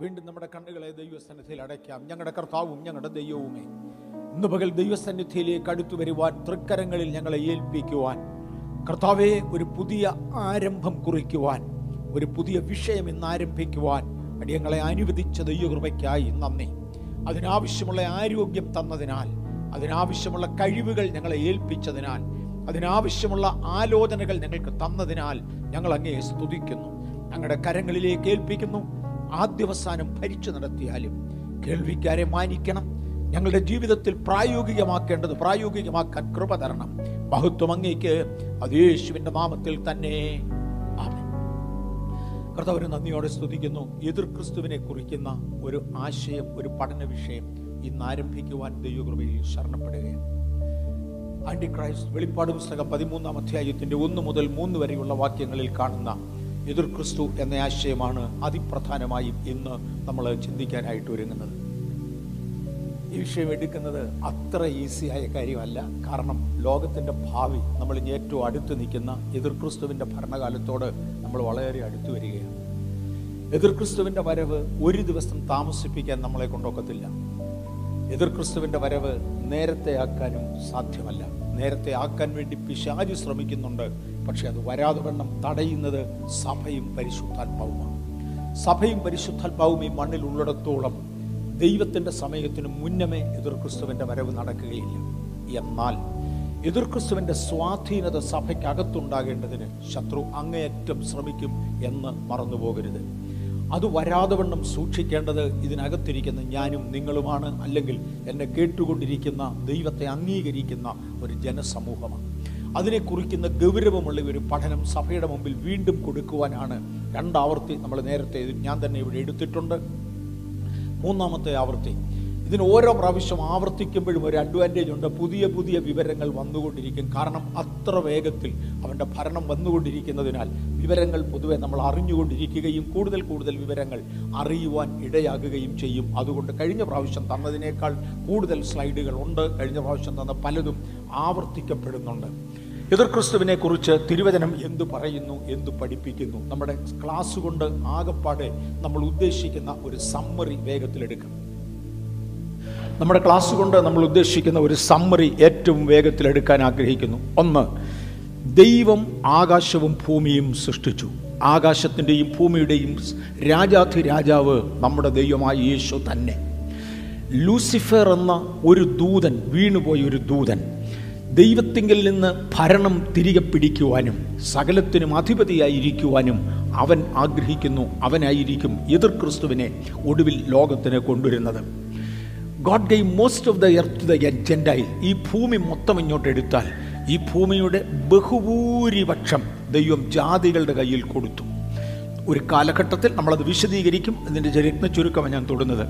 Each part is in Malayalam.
വീണ്ടും നമ്മുടെ കണ്ണുകളെ ദൈവസന്നിധിയിൽ അടയ്ക്കാം. ഞങ്ങളുടെ കർത്താവും ഞങ്ങളുടെ ദൈവവുമേ. ഇന്ന് പകൽ ദൈവസന്നിധിയിലേക്ക് അടുത്തു വരുവാൻ തൃക്കരങ്ങളിൽ ഞങ്ങളെ ഏൽപ്പിക്കുവാൻ കർത്താവെ ഒരു പുതിയ ആരംഭം കുറിക്കുവാൻ ഒരു പുതിയ വിഷയം ഇന്ന് ആരംഭിക്കുവാൻ അടിയങ്ങളെ അനുവദിച്ച ദൈവകൃപയ്ക്കായി നന്ദി. അതിനാവശ്യമുള്ള ആരോഗ്യം തന്നതിനാൽ അതിനാവശ്യമുള്ള കഴിവുകൾ ഞങ്ങളെ ഏൽപ്പിച്ചതിനാൽ അതിനാവശ്യമുള്ള ആലോചനകൾ ഞങ്ങൾക്ക് തന്നതിനാൽ ഞങ്ങൾ അങ്ങേ സ്തുതിക്കുന്നു. ഞങ്ങളുടെ കരങ്ങളിലേക്ക് ഏൽപ്പിക്കുന്നു. ആദ്യവസാനം ഭരിച്ചു നടത്തിയാലും കേൾവിക്കാരെ മാനിക്കണം. ഞങ്ങളുടെ ജീവിതത്തിൽ പ്രായോഗികമാക്കേണ്ടത് പ്രായോഗികമാക്കാൻ കൃപ തരണം. മഹത്വം അങ്ങേക്ക് അത് യേശുവിന്റെ നാമത്തിൽ തന്നെ. കർത്താവിന് നന്ദിയോടെ സ്തുതിക്കുന്നു. എതിർ ക്രിസ്തുവിനെ കുറിക്കുന്ന ഒരു ആശയം ഒരു പഠന വിഷയം ഇന്ന് ആരംഭിക്കുവാൻ ദൈവകൃപയിൽ ശരണപ്പെടുകയാണ്. ആന്റി ക്രൈസ്റ്റ് വെളിപ്പാട് പുസ്തകം പതിമൂന്നാം അധ്യായത്തിന്റെ ഒന്ന് മുതൽ മൂന്ന് വരെയുള്ള വാക്യങ്ങളിൽ കാണുന്ന എതിർ ക്രിസ്തു എന്ന ആശയമാണ് അതിപ്രധാനമായും ഇന്ന് നമ്മൾ ചിന്തിക്കാനായിട്ട് ഒരുങ്ങുന്നത്. ഈ വിഷയം എടുക്കുന്നത് അത്ര ഈസിയായ കാര്യമല്ല. കാരണം ലോകത്തിന്റെ ഭാവി നമ്മൾ ഏറ്റവും അടുത്ത് നിൽക്കുന്ന എതിർ ക്രിസ്തുവിന്റെ ഭരണകാലത്തോട് നമ്മൾ വളരെ അടുത്ത് വരികയാണ്. എതിർ ക്രിസ്തുവിന്റെ വരവ് ഒരു ദിവസം താമസിപ്പിക്കാൻ നമ്മളെ കൊണ്ടൊക്കത്തില്ല. എതിർ ക്രിസ്തുവിന്റെ വരവ് നേരത്തെ ആക്കാനും സാധ്യമല്ല. നേരത്തെ ആക്കാൻ വേണ്ടി പിശാചി ശ്രമിക്കുന്നുണ്ട്. പക്ഷെ അത് വരാതെ വണ്ണം തടയുന്നത് സഭയും പരിശുദ്ധാത്മാവുമാണ്. സഭയും പരിശുദ്ധാത്മാവും ഈ മണ്ണിൽ ഉള്ളിടത്തോളം ദൈവത്തിന്റെ സമയത്തിന് മുന്നമേ എതിർ ക്രിസ്തുവിന്റെ വരവ് നടക്കുകയില്ല. എന്നാൽ എതിർ ക്രിസ്തുവിന്റെ സ്വാധീനത സഭയ്ക്കകത്തുണ്ടാകേണ്ടതിന് ശത്രു അങ്ങേയറ്റം ശ്രമിക്കും എന്ന് മറന്നുപോകരുത്. അത് വരാതെ വണ്ണം സൂക്ഷിക്കേണ്ടത് ഇതിനകത്തിരിക്കുന്ന ഞാനും നിങ്ങളുമാണ്. അല്ലെങ്കിൽ എന്നെ കേട്ടുകൊണ്ടിരിക്കുന്ന ദൈവത്തെ അംഗീകരിക്കുന്ന ഒരു ജനസമൂഹമാണ്. അതിനെ കുറിക്കുന്ന ഗൗരവമുള്ള ഒരു പഠനം സഭയുടെ മുമ്പിൽ വീണ്ടും കൊടുക്കുവാനാണ് രണ്ടാവർത്തി നമ്മൾ നേരത്തെ ഞാൻ തന്നെ ഇവിടെ എടുത്തിട്ടുണ്ട്. മൂന്നാമത്തെ ആവർത്തി. ഇതിന് ഓരോ പ്രാവശ്യം ആവർത്തിക്കുമ്പോഴും ഒരു അഡ്വാന്റേജ് ഉണ്ട്. പുതിയ പുതിയ വിവരങ്ങൾ വന്നുകൊണ്ടിരിക്കും. കാരണം അത്ര വേഗത്തിൽ അവന്റെ ഭരണം വന്നുകൊണ്ടിരിക്കുന്നതിനാൽ വിവരങ്ങൾ പൊതുവെ നമ്മൾ അറിഞ്ഞുകൊണ്ടിരിക്കുകയും കൂടുതൽ കൂടുതൽ വിവരങ്ങൾ അറിയുവാൻ ഇടയാകുകയും ചെയ്യും. അതുകൊണ്ട് കഴിഞ്ഞ പ്രാവശ്യം തന്നതിനേക്കാൾ കൂടുതൽ സ്ലൈഡുകൾ ഉണ്ട്. കഴിഞ്ഞ പ്രാവശ്യം തന്ന പലതും ആവർത്തിക്കപ്പെടുന്നുണ്ട്. എതിർ ക്രിസ്തുവിനെ കുറിച്ച് തിരുവചനം എന്തു പറയുന്നു എന്തു പഠിപ്പിക്കുന്നു? നമ്മുടെ ക്ലാസ് കൊണ്ട് ആകപ്പാടെ നമ്മൾ ഉദ്ദേശിക്കുന്ന ഒരു സമ്മറി വേഗത്തിലെടുക്കണം നമ്മുടെ ക്ലാസ് കൊണ്ട് നമ്മൾ ഉദ്ദേശിക്കുന്ന ഒരു സമ്മറി ഏറ്റവും വേഗത്തിലെടുക്കാൻ ആഗ്രഹിക്കുന്നു. ഒന്ന് ദൈവം ആകാശവും ഭൂമിയും സൃഷ്ടിച്ചു. ആകാശത്തിന്റെയും ഭൂമിയുടെയും രാജാധി രാജാവ് നമ്മുടെ ദൈവമായ യേശു തന്നെ. ലൂസിഫർ എന്ന ഒരു ദൂതൻ വീണുപോയ ഒരു ദൂതൻ ദൈവത്തിങ്കിൽ നിന്ന് ഭരണം തിരികെ പിടിക്കുവാനും സകലത്തിനും അധിപതിയായിരിക്കുവാനും അവൻ ആഗ്രഹിക്കുന്നു അവനായിരിക്കും എതിർ ക്രിസ്തുവിനെ ഒടുവിൽ ലോകത്തിന് കൊണ്ടുവരുന്നത്. God gay most of the earth the എജൻഡായി ഈ ഭൂമി മൊത്തം ഇങ്ങോട്ട് എടുത്താൽ ഈ ഭൂമിയുടെ ബഹുഭൂരിപക്ഷം ദൈവം ജാതികളുടെ കയ്യിൽ കൊടുത്തു. ഒരു കാലഘട്ടത്തിൽ നമ്മളത് വിശദീകരിക്കും. ഇതിന്റെ രത്ന ചുരുക്കമാണ് ഞാൻ തൊടുന്നത്.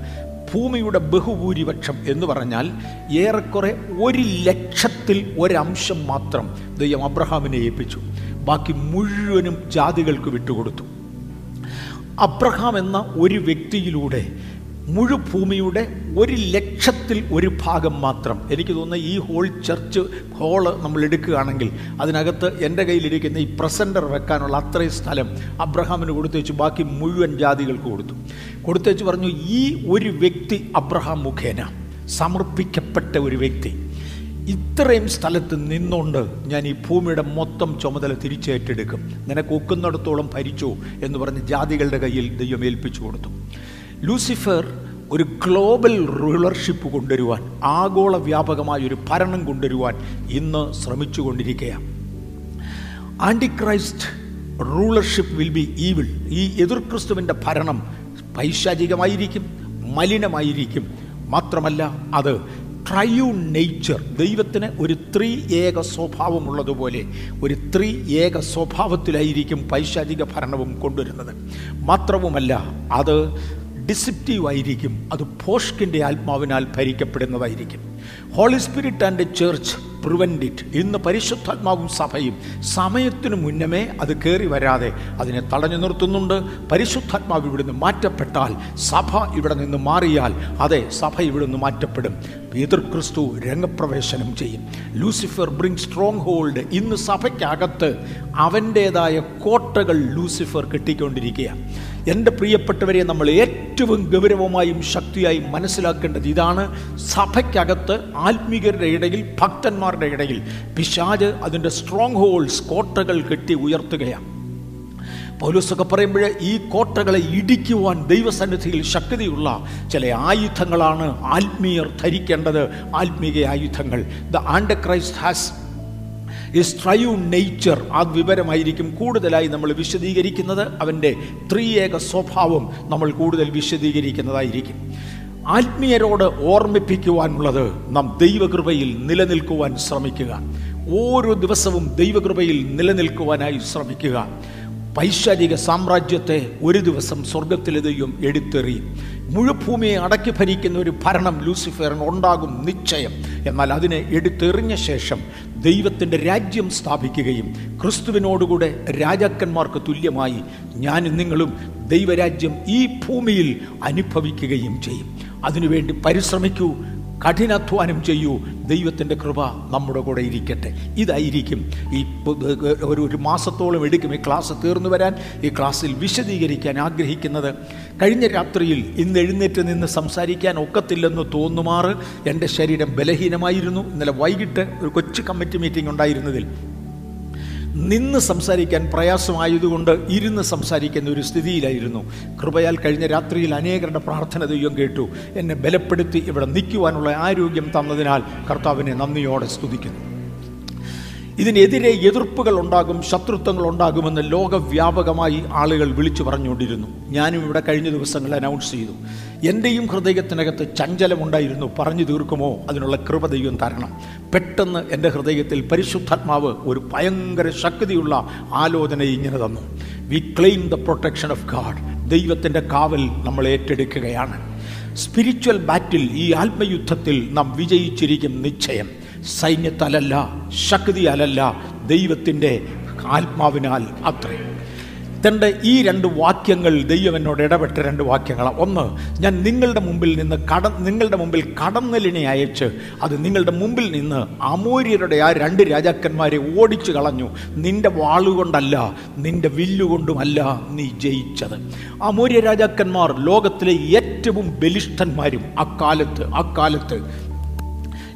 ഭൂമിയുടെ ബഹുഭൂരിപക്ഷം എന്ന് പറഞ്ഞാൽ ഏറെക്കുറെ ഒരു ലക്ഷത്തിൽ ഒരംശം മാത്രം ദൈവം അബ്രഹാമിനെ ഏൽപ്പിച്ചു. ബാക്കി മുഴുവനും ജാതികൾക്ക് വിട്ടുകൊടുത്തു. അബ്രഹാം എന്ന ഒരു വ്യക്തിയിലൂടെ മുഴുഭൂമിയുടെ ഒരു ലക്ഷത്തിൽ ഒരു ഭാഗം മാത്രം. എനിക്ക് തോന്നുന്ന ഈ ഹോൾ ചർച്ച് ഹോൾ നമ്മൾ എടുക്കുകയാണെങ്കിൽ അതിനകത്ത് എന്റെ കയ്യിലിരിക്കുന്ന ഈ പ്രസന്റർ വെക്കാനുള്ള അത്രയും സ്ഥലം അബ്രഹാമിന് കൊടുത്തേച്ചു ബാക്കി മുഴുവൻ ജാതികൾക്ക് കൊടുത്തു. കൊടുത്തേച്ച് പറഞ്ഞു ഈ ഒരു വ്യക്തി അബ്രഹാം മുഖേന സമർപ്പിക്കപ്പെട്ട ഒരു വ്യക്തി. ഇത്രയും സ്ഥലത്ത് നിന്നുകൊണ്ട് ഞാൻ ഈ ഭൂമിയുടെ മൊത്തം ചുമതല തിരിച്ചേറ്റെടുക്കും. നിനക്ക് ഒക്കുന്നിടത്തോളം ഭരിച്ചു എന്ന് പറഞ്ഞ് ജാതികളുടെ കയ്യിൽ ദൈവം ഏൽപ്പിച്ചു കൊടുത്തു. ലൂസിഫർ ഒരു ഗ്ലോബൽ റൂളർഷിപ്പ് കൊണ്ടുവരുവാൻ ആഗോള വ്യാപകമായ ഒരു ഭരണം കൊണ്ടുവരുവാൻ ഇന്ന് ശ്രമിച്ചു കൊണ്ടിരിക്കുകയാണ് antichrist rulership will be evil ഈ എതിർ ക്രിസ്തുവിന്റെ ഭരണം പൈശാചികമായിരിക്കും മലിനമായിരിക്കും. മാത്രമല്ല അത് ട്രയൂൺ നേച്ചർ ദൈവത്തിന് ഒരു ത്രീ ഏക സ്വഭാവമുള്ളതുപോലെ ഒരു ത്രീ ഏക സ്വഭാവത്തിലായിരിക്കും പൈശാചിക ഭരണവും കൊണ്ടുവരുന്നത്. മാത്രവുമല്ല അത് ഡിസിപ്റ്റീവ് ആയിരിക്കും അത് പോഷ്കിന്റെ ആത്മാവിനാൽ ഭരിക്കപ്പെടുന്നതായിരിക്കും. Holy spirit and church prevent it ഇന്ന് പരിശുദ്ധാത്മാവും സഭയും സമയത്തിനു മുന്നമേ അത് കയറി വരാതെ അതിനെ തടഞ്ഞു നിർത്തുന്നുണ്ട്. പരിശുദ്ധാത്മാവ് ഇവിടുന്ന് മാറ്റപ്പെട്ടാൽ സഭ ഇവിടെ നിന്ന് മാറിയാൽ അതെ സഭ ഇവിടുന്ന് മാറ്റപ്പെടും. എതിർ ക്രിസ്തു രംഗപ്രവേശനം ചെയ്യും. ലൂസിഫർ ബ്രിങ് സ്ട്രോങ് ഹോൾഡ് ഇന്ന് സഭയ്ക്കകത്ത് അവന്റേതായ കോട്ടകൾ ലൂസിഫർ കെട്ടിക്കൊണ്ടിരിക്കുകയാണ്. എന്റെ പ്രിയപ്പെട്ടവരെ നമ്മൾ ഏറ്റവും ഏറ്റവും ഗൗരവമായും ശക്തിയായും മനസ്സിലാക്കേണ്ടത് ഇതാണ്. സഭയ്ക്കകത്ത് ആത്മീകരുടെ ഇടയിൽ ഭക്തന്മാരുടെ ഇടയിൽ പിശാജ് അതിന്റെ സ്ട്രോങ് ഹോൾസ് കോട്ടകൾ കെട്ടി ഉയർത്തുകയാണ്. പോലീസൊക്കെ പറയുമ്പോൾ ഈ കോട്ടകളെ ഇടിക്കുവാൻ ദൈവസന്നിധിയിൽ ശക്തിയുള്ള ചില ആയുധങ്ങളാണ് ആത്മീയർ ധരിക്കേണ്ടത്. ആത്മീയ ആയുധങ്ങൾ. The antichrist has his true nature ആ വിവരമായിരിക്കും കൂടുതലായി നമ്മൾ വിശദീകരിക്കുന്നത്. അവന്റെ ത്രിയേക സ്വഭാവം നമ്മൾ കൂടുതൽ വിശദീകരിക്കുന്നതായിരിക്കും. ആത്മീയരോട് ഓർമ്മിപ്പിക്കുവാനുള്ളത് നാം ദൈവകൃപയിൽ നിലനിൽക്കുവാൻ ശ്രമിക്കുക. ഓരോ ദിവസവും ദൈവകൃപയിൽ നിലനിൽക്കുവാനായി ശ്രമിക്കുക. പൈശാചിക സാമ്രാജ്യത്തെ ഒരു ദിവസം സ്വർഗത്തിലെ ദൈവം എടുത്തെറിയും. മുഴുഭൂമിയെ അടക്കി ഭരിക്കുന്ന ഒരു ഭരണം ലൂസിഫറിന് ഉണ്ടാകും നിശ്ചയം. എന്നാൽ അതിനെ എടുത്തെറിഞ്ഞ ശേഷം ദൈവത്തിന്റെ രാജ്യം സ്ഥാപിക്കുകയും ക്രിസ്തുവിനോടുകൂടെ രാജാക്കന്മാർക്ക് തുല്യമായി ഞാനും നിങ്ങളും ദൈവരാജ്യം ഈ ഭൂമിയിൽ അനുഭവിക്കുകയും ചെയ്യും. അതിനുവേണ്ടി പരിശ്രമിക്കൂ കഠിനാധ്വാനം ചെയ്യൂ. ദൈവത്തിന്റെ കൃപ നമ്മുടെ കൂടെ ഇരിക്കട്ടെ. ഇതായിരിക്കും ഈ ഒരു ഒരു മാസത്തോളം എടുക്കും ഈ ക്ലാസ് തീർന്നു വരാൻ ഈ ക്ലാസ്സിൽ വിശദീകരിക്കാൻ ആഗ്രഹിക്കുന്നത്. കഴിഞ്ഞ രാത്രിയിൽ ഇന്ന് എഴുന്നേറ്റ് നിന്ന് സംസാരിക്കാൻ ഒക്കത്തില്ലെന്ന് തോന്നുമാറ് എന്റെ ശരീരം ബലഹീനമായിരുന്നു. ഇന്നലെ വൈകിട്ട് ഒരു കൊച്ചു കമ്മിറ്റി മീറ്റിംഗ് ഉണ്ടായിരുന്നതിൽ. നിന്ന് സംസാരിക്കാൻ പ്രയാസമായതുകൊണ്ട് ഇരുന്ന് സംസാരിക്കുന്ന ഒരു സ്ഥിതിയിലായിരുന്നു. കൃപയാൽ കഴിഞ്ഞ രാത്രിയിൽ അനേകരുടെ പ്രാർത്ഥന ദൈവം കേട്ടു. എന്നെ ബലപ്പെടുത്തി ഇവിടെ നിൽക്കുവാനുള്ള ആരോഗ്യം തന്നതിനാൽ കർത്താവിനെ നന്ദിയോടെ സ്തുതിക്കുന്നു. ഇതിനെതിരെ എതിർപ്പുകൾ ഉണ്ടാകും ശത്രുത്വങ്ങൾ ഉണ്ടാകുമെന്ന് ലോകവ്യാപകമായി ആളുകൾ വിളിച്ചു പറഞ്ഞുകൊണ്ടിരുന്നു. ഞാനും ഇവിടെ കഴിഞ്ഞ ദിവസങ്ങൾ അനൗൺസ് ചെയ്തു. എന്റെയും ഹൃദയത്തിനകത്ത് ചഞ്ചലമുണ്ടായിരുന്നു പറഞ്ഞു തീർക്കുമോ? അതിനുള്ള കൃപ ദൈവം തരണം. പെട്ടെന്ന് എന്റെ ഹൃദയത്തിൽ പരിശുദ്ധാത്മാവ് ഒരു ഭയങ്കര ശക്തിയുള്ള ആലോചന ഇങ്ങനെ തന്നു. We claim the protection of God ദൈവത്തിന്റെ കാവൽ നമ്മൾ ഏറ്റെടുക്കുകയാണ്. സ്പിരിച്വൽ ബാറ്റിൽ ഈ ആത്മയുദ്ധത്തിൽ നാം വിജയിച്ചിരിക്കും നിശ്ചയം. സൈന്യത്താലല്ല ശക്തിയാലല്ല ദൈവത്തിന്റെ ആത്മാവിനാൽ അത്രേ. തന്റെ ഈ രണ്ട് വാക്യങ്ങൾ ദൈവം എന്നോട് ഇടപെട്ട രണ്ട് വാക്യങ്ങളാണ് ഒന്ന് ഞാൻ നിങ്ങളുടെ മുമ്പിൽ നിന്ന് കട നിങ്ങളുടെ മുമ്പിൽ കടന്നലിനെ അയച്ച് അത് നിങ്ങളുടെ മുമ്പിൽ നിന്ന് അമൂര്യരുടെ ആ രണ്ട് രാജാക്കന്മാരെ ഓടിച്ചു കളഞ്ഞു. നിന്റെ വാളുകൊണ്ടല്ല നിന്റെ വില്ലുകൊണ്ടുമല്ല നീ ജയിച്ചത്. അമൂര്യ രാജാക്കന്മാർ ലോകത്തിലെ ഏറ്റവും ബലിഷ്ഠന്മാരും അക്കാലത്ത് അക്കാലത്ത്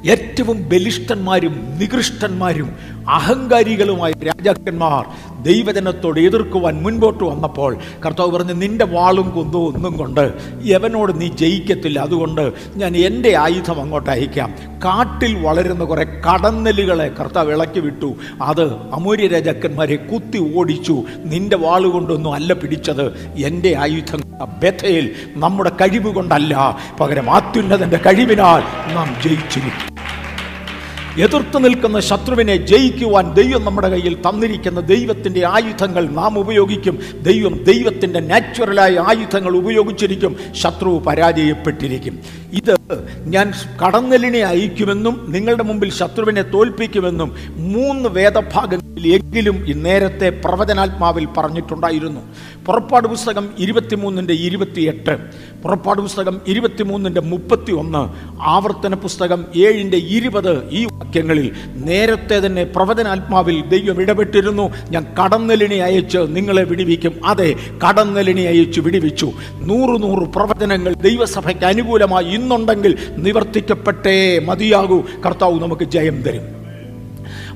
ഏറ്റവും ബലിഷ്ഠന്മാരും നികൃഷ്ടന്മാരും അഹങ്കാരികളുമായ രാജാക്കന്മാർ ദൈവജനത്തോട് എതിർക്കുവാൻ മുൻപോട്ട് വന്നപ്പോൾ കർത്താവ് പറഞ്ഞ് നിന്റെ വാളും കുന്തവും ഒന്നും കൊണ്ട് എവനോട് നീ ജയിക്കത്തില്ല. അതുകൊണ്ട് ഞാൻ എന്റെ ആയുധം അങ്ങോട്ട് അയക്കാം കാട്ടിൽ വളരുന്ന കുറേ കടന്നലുകളെ കർത്താവ് ഇളക്കി വിട്ടു. അത് അമൂര്യ രാജാക്കന്മാരെ കുത്തി ഓടിച്ചു. നിന്റെ വാളുകൊണ്ടൊന്നും അല്ല പിടിച്ചത്. എന്റെ ആയുധം ബഥയിൽ നമ്മുടെ കഴിവ് കൊണ്ടല്ല. പകരം ആത്യുന്നതന്റെ കഴിവിനാൽ നാം ജയിച്ചിരിക്കും. എതിർത്ത് നിൽക്കുന്ന ശത്രുവിനെ ജയിക്കുവാൻ ദൈവം നമ്മുടെ കയ്യിൽ തന്നിരിക്കുന്ന ദൈവത്തിന്റെ ആയുധങ്ങൾ നാം ഉപയോഗിക്കും. ദൈവം ദൈവത്തിന്റെ നാച്ചുറലായ ആയുധങ്ങൾ ഉപയോഗിച്ചിരിക്കും. ശത്രു പരാജയപ്പെട്ടിരിക്കും. ഇത് ഞാൻ കടന്നലിനെ അയക്കുമെന്നും നിങ്ങളുടെ മുമ്പിൽ ശത്രുവിനെ തോൽപ്പിക്കുമെന്നും മൂന്ന് വേദഭാഗങ്ങളിൽ എങ്കിലും നേരത്തെ പ്രവചനാത്മാവിൽ പറഞ്ഞിട്ടുണ്ടായിരുന്നു. പുറപ്പാട് പുസ്തകം ഇരുപത്തിമൂന്നിന്റെ ഇരുപത്തിയെട്ട് പുറപ്പാട് പുസ്തകം ഇരുപത്തിമൂന്നിന്റെ മുപ്പത്തി ഒന്ന് ആവർത്തന പുസ്തകം ഏഴിന്റെ ഇരുപത് ഈ വാക്യങ്ങളിൽ നേരത്തെ തന്നെ പ്രവചനാത്മാവിൽ ദൈവം ഇടപെട്ടിരുന്നു. ഞാൻ കടന്നലിനെ അയച്ച് നിങ്ങളെ വിടിവിക്കും. അതെ കടന്നലിനെ അയച്ച് വിടിവിച്ചു. നൂറ് നൂറ് പ്രവചനങ്ങൾ ദൈവസഭയ്ക്ക് അനുകൂലമായി ഇന്നുണ്ടെങ്കിൽ നിവർത്തിക്കപ്പെട്ടേ മതിയാകൂ. കർത്താവ് നമുക്ക് ജയം തരും.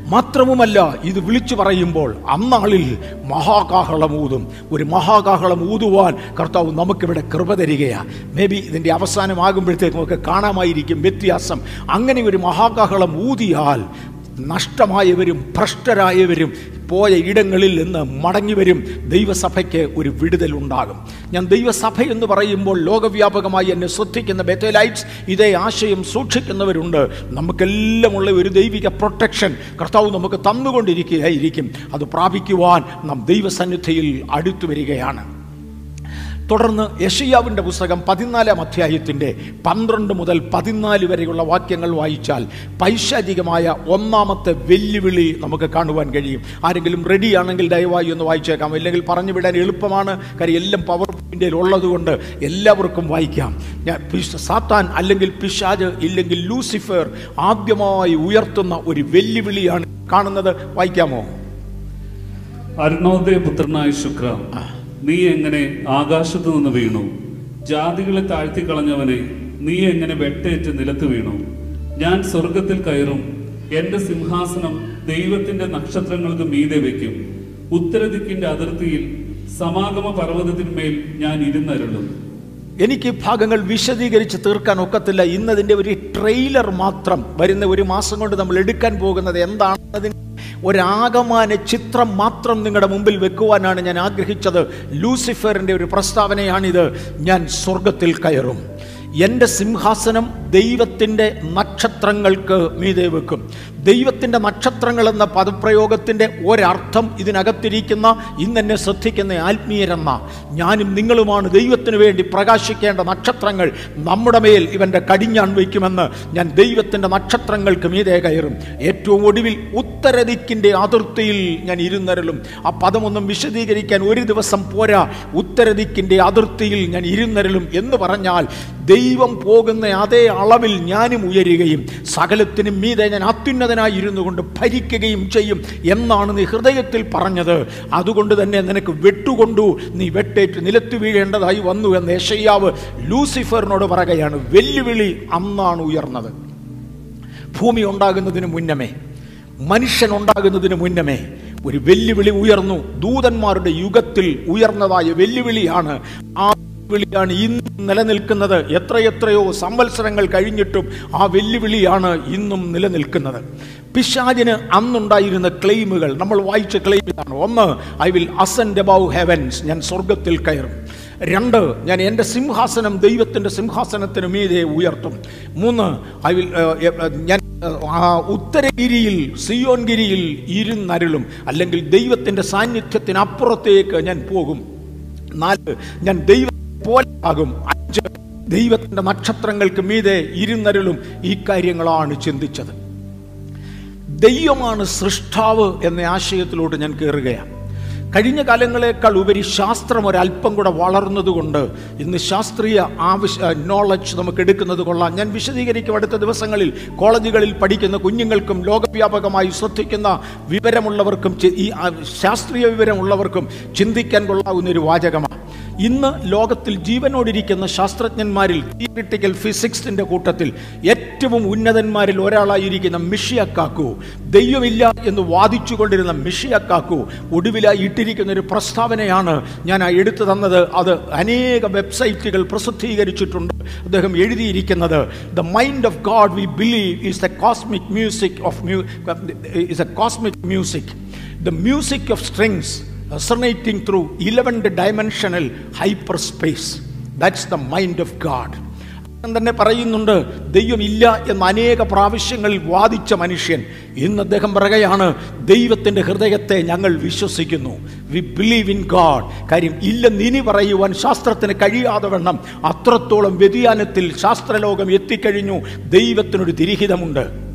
മാത്രവുമല്ല ഇത് വിളിച്ചു പറയുമ്പോൾ അന്നാളിൽ മഹാകാഹളം ഊതും. ഒരു മഹാകാഹളം ഊതുവാൻ കർത്താവ് നമുക്കിവിടെ കൃപ തരികയാണ് മേ ബി ഇതിന്റെ അവസാനമാകുമ്പോഴത്തേക്കും ഒക്കെ കാണാമായിരിക്കും വ്യത്യാസം. അങ്ങനെ ഒരു മഹാകാഹളം ഊതിയാൽ നഷ്ടമായവരും ഭ്രഷ്ടരായവരും പോയ ഇടങ്ങളിൽ നിന്ന് മടങ്ങി വരും ദൈവസഭയ്ക്ക് ഒരു വിടുതലുണ്ടാകും. ഞാൻ ദൈവസഭ എന്ന് പറയുമ്പോൾ ലോകവ്യാപകമായി എന്നെ ശ്രദ്ധിക്കുന്ന ബെറ്റലൈറ്റ്സ് ഇതേ ആശയം സൂക്ഷിക്കുന്നവരുണ്ട്. നമുക്കെല്ലാമുള്ള ഒരു ദൈവിക പ്രൊട്ടക്ഷൻ കർത്താവ് നമുക്ക് തന്നുകൊണ്ടിരിക്കുകയായിരിക്കും. അത് പ്രാപിക്കുവാൻ നാം ദൈവസന്നിധിയിൽ അടുത്തു വരികയാണ് തുടർന്ന് യഷിയാവിന്റെ പുസ്തകം പതിനാലാം അധ്യായത്തിന്റെ പന്ത്രണ്ട് മുതൽ പതിനാല് വരെയുള്ള വാക്യങ്ങൾ വായിച്ചാൽ പൈശാചികമായ ഒന്നാമത്തെ വെല്ലുവിളി നമുക്ക് കാണുവാൻ കഴിയും. ആരെങ്കിലും റെഡിയാണെങ്കിൽ ദയവായി ഒന്ന് വായിച്ചേക്കാം. അല്ലെങ്കിൽ പറഞ്ഞു വിടാൻ എളുപ്പമാണ്. കാര്യം എല്ലാം പവർ പോയിന്റിൽ ഉള്ളതുകൊണ്ട് എല്ലാവർക്കും വായിക്കാം. ഞാൻ സാത്താൻ അല്ലെങ്കിൽ പിശാജ് ഇല്ലെങ്കിൽ ലൂസിഫർ ആദ്യമായി ഉയർത്തുന്ന ഒരു വെല്ലുവിളിയാണ് കാണുന്നത്. വായിക്കാമോ? അരുണോദയ പുത്രനായ ശുക്ര നീ എങ്ങനെ ആകാശത്തു നിന്ന് വീണു? ജാതികളെ താഴ്ത്തിക്കളഞ്ഞവനെ നീ എങ്ങനെ വെട്ടേറ്റ് നിലത്ത് വീണു? ഞാൻ സ്വർഗത്തിൽ കയറും എന്റെ സിംഹാസനം ദൈവത്തിന്റെ നക്ഷത്രങ്ങൾക്ക് മീതെ വയ്ക്കും. ഉത്തരദിക്കിന്റെ അതിർത്തിയിൽ സമാഗമ പർവതത്തിന്മേൽ ഞാൻ ഇരുന്നരുളും. എനിക്ക് ഭാഗങ്ങൾ വിശദീകരിച്ച് തീർക്കാൻ ഒക്കത്തില്ല. ഇന്നതിന്റെ ഒരു ട്രെയിലർ മാത്രം വരുന്ന ഒരു മാസം കൊണ്ട് നമ്മൾ എടുക്കാൻ പോകുന്നത് എന്താണെന്നതിന് ഒരാകമാന ചിത്രം മാത്രം നിങ്ങളുടെ മുമ്പിൽ വെക്കുവാനാണ് ഞാൻ ആഗ്രഹിച്ചത്. ലൂസിഫറിന്റെ ഒരു പ്രസ്താവനയാണിത്. ഞാൻ സ്വർഗത്തിൽ കയറും. എന്റെ സിംഹാസനം ദൈവത്തിന്റെ നക്ഷത്രങ്ങൾക്ക് മീതെ വെക്കും. ദൈവത്തിന്റെ നക്ഷത്രങ്ങൾ എന്ന പദപ്രയോഗത്തിന്റെ ഒരർത്ഥം ഇതിനകത്തിരിക്കുന്ന ഇന്നെന്നെ ശ്രദ്ധിക്കുന്ന ആത്മീയരെന്ന ഞാനും നിങ്ങളുമാണ് ദൈവത്തിന് വേണ്ടി പ്രകാശിക്കേണ്ട നക്ഷത്രങ്ങൾ നമ്മുടെ മേൽ ഇവന്റെ കടിഞ്ഞാൺ വയ്ക്കുമെന്ന് ഞാൻ ദൈവത്തിന്റെ നക്ഷത്രങ്ങൾക്ക് മീതെ കയറും. ഏറ്റവും ഒടുവിൽ ഉത്തരദിക്കിന്റെ അതിർത്തിയിൽ ഞാൻ ഇരുന്നരലും. ആ പദമൊന്നും വിശദീകരിക്കാൻ ഒരു ദിവസം പോരാ. ഉത്തരദിക്കിന്റെ അതിർത്തിയിൽ ഞാൻ ഇരുന്നരലും എന്ന് പറഞ്ഞാൽ ദൈവം പോകുന്ന അതേ അളവിൽ ഞാനും ഉയരുകയും സകലത്തിനും മീതെ ഞാൻ അത്യുന്നതനായി ഇരുന്നു കൊണ്ട് ഭരിക്കുകയും ചെയ്യും എന്നാണ് നീ ഹൃദയത്തിൽ പറഞ്ഞത്. അതുകൊണ്ട് തന്നെ നിനക്ക് വെട്ടുകൊണ്ടു. നീ വെട്ടേറ്റ് നിലത്ത് വീഴേണ്ടതായി വന്നു എന്ന് യശയ്യാവ് ലൂസിഫറിനോട് പറയുകയാണ്. വെല്ലുവിളി അന്നാണ് ഉയർന്നത്. ഭൂമി ഉണ്ടാകുന്നതിന് മുന്നമേ മനുഷ്യൻ ഉണ്ടാകുന്നതിന് മുന്നമേ ഒരു വെല്ലുവിളി ഉയർന്നു. ദൂതന്മാരുടെ യുഗത്തിൽ ഉയർന്നതായ വെല്ലുവിളിയാണ് ആ വെല്ലുവിളിയാണ് ഇന്ന് നിലനിൽക്കുന്നത്. എത്രയെത്രയോ സംവത്സരങ്ങൾ കഴിഞ്ഞിട്ടും ആ വെല്ലുവിളിയാണ് ഇന്നും നിലനിൽക്കുന്നത്. പിശാജിന് അന്നുണ്ടായിരുന്ന ക്ലെയിമുകൾ നമ്മൾ വായിച്ച ക്ലെയിമാണ് ഒന്ന് I will ascend above heavens. ഞാൻ സ്വർഗത്തിൽ കയറും. രണ്ട് ഞാൻ എന്റെ സിംഹാസനം ദൈവത്തിന്റെ സിംഹാസനത്തിന് മീതെ ഉയർത്തും. മൂന്ന് ഐ വിൽ ഞാൻ ഉത്തരഗിരിയിൽ സിയോൻഗിരിയിൽ ഇരുന്നരുളും. അല്ലെങ്കിൽ ദൈവത്തിന്റെ സാന്നിധ്യത്തിനപ്പുറത്തേക്ക് ഞാൻ പോകും. നാല് ഞാൻ ദൈവ പോലെ ആകും. അഞ്ച് ദൈവത്തിന്റെ നക്ഷത്രങ്ങൾക്ക് മീതെ ഇരുന്നരുളും ഈ കാര്യങ്ങളാണ് ചിന്തിച്ചത്. ദൈവമാണ് സൃഷ്ടാവ് എന്ന ആശയത്തിലോട്ട് ഞാൻ കയറുകയാണ് കഴിഞ്ഞ കാലങ്ങളെക്കാൾ ഉപരി ശാസ്ത്രം ഒരല്പം കൂടെ വളർന്നതുകൊണ്ട് ഇന്ന് ശാസ്ത്രീയ ആവശ്യ നോളജ് നമുക്ക് എടുക്കുന്നത് കൊള്ളാം. ഞാൻ വിശദീകരിക്കും അടുത്ത ദിവസങ്ങളിൽ. കോളേജുകളിൽ പഠിക്കുന്ന കുഞ്ഞുങ്ങൾക്കും ലോകവ്യാപകമായി ശ്രദ്ധിക്കുന്ന വിവരമുള്ളവർക്കും ഈ ശാസ്ത്രീയ വിവരമുള്ളവർക്കും ചിന്തിക്കാൻ കൊള്ളാവുന്ന ഒരു വാചകമാണ്. ഇന്ന് ലോകത്തിൽ ജീവനോടിരിക്കുന്ന ശാസ്ത്രജ്ഞന്മാരിൽ തിയറിറ്റിക്കൽ ഫിസിക്സിന്റെ കൂട്ടത്തിൽ ഏറ്റവും ഉന്നതന്മാരിൽ ഒരാളായിരിക്കുന്ന മിഷിയക്കാക്കു ദൈവമില്ല എന്ന് വാദിച്ചുകൊണ്ടിരുന്ന മിഷിയക്കാക്കു ഒടുവിലായി ഇട്ടിരിക്കുന്ന ഒരു പ്രസ്താവനയാണ് ഞാൻ ആ എടുത്തു തന്നത് അത് അനേക വെബ്സൈറ്റുകൾ പ്രസിദ്ധീകരിച്ചിട്ടുണ്ട് അദ്ദേഹം എഴുതിയിരിക്കുന്നത് the mind of God we believe is the cosmic music of is a cosmic music the music of strings resonating through 11th dimensional hyperspace. That's the mind of God. അദ്ദേഹം തന്നെ പറയുന്നുണ്ട് ദൈവമില്ല എന്ന് അനേക പ്രാവശ്യങ്ങളിൽ വാദിച്ച മനുഷ്യൻ. ഇന്ന് അദ്ദേഹം പറയുകയാണ് ദൈവത്തിന്റെ ഹൃദയത്തെ ഞങ്ങൾ വിശ്വസിക്കുന്നു. വി ബിലീവ് ഇൻ ഗാഡ് കാര്യം ഇല്ലെന്ന് ഇനി പറയുവാൻ ശാസ്ത്രത്തിന് കഴിയാതെ വണ്ണം അത്രത്തോളം വ്യതിയാനത്തിൽ ശാസ്ത്രലോകം എത്തിക്കഴിഞ്ഞു. ദൈവത്തിനൊരു തിരിഹിതമുണ്ട്.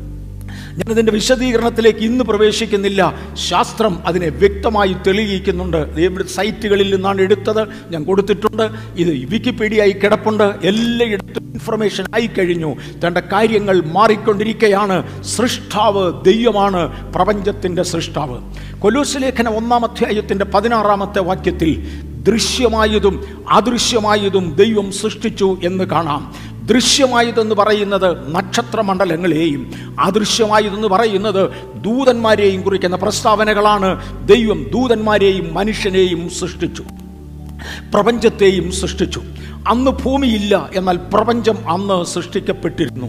ഞാനതിന്റെ വിശദീകരണത്തിലേക്ക് ഇന്ന് പ്രവേശിക്കുന്നില്ല. ശാസ്ത്രം അതിനെ വ്യക്തമായി തെളിയിക്കുന്നുണ്ട്. സൈറ്റുകളിൽ നിന്നാണ് എടുത്തത്. ഞാൻ കൊടുത്തിട്ടുണ്ട്. ഇത് വിക്കിപീഡിയയിൽ കിടപ്പുണ്ട്. എല്ലായിടത്തും ഇൻഫർമേഷൻ ആയി കഴിഞ്ഞു. തന്റെ കാര്യങ്ങൾ മാറിക്കൊണ്ടിരിക്കുകയാണ് സൃഷ്ടാവ് ദൈവമാണ് പ്രപഞ്ചത്തിന്റെ സൃഷ്ടാവ്. കൊലൂസ് ലേഖനം ഒന്നാം അധ്യായത്തിന്റെ പതിനാറാമത്തെ വാക്യത്തിൽ ദൃശ്യമായതും അദൃശ്യമായതും ദൈവം സൃഷ്ടിച്ചു എന്ന് കാണാം. ദൃശ്യമായതെന്ന് പറയുന്നത് നക്ഷത്രമണ്ഡലങ്ങളെയും അദൃശ്യമായതെന്ന് പറയുന്നത് ദൂതന്മാരെയും കുറിക്കുന്ന പ്രസ്താവനകളാണ്. ദൈവം ദൂതന്മാരെയും മനുഷ്യനെയും സൃഷ്ടിച്ചു. പ്രപഞ്ചത്തെയും സൃഷ്ടിച്ചു. അന്ന് ഭൂമിയില്ല എന്നാൽ പ്രപഞ്ചം അന്ന് സൃഷ്ടിക്കപ്പെട്ടിരുന്നു.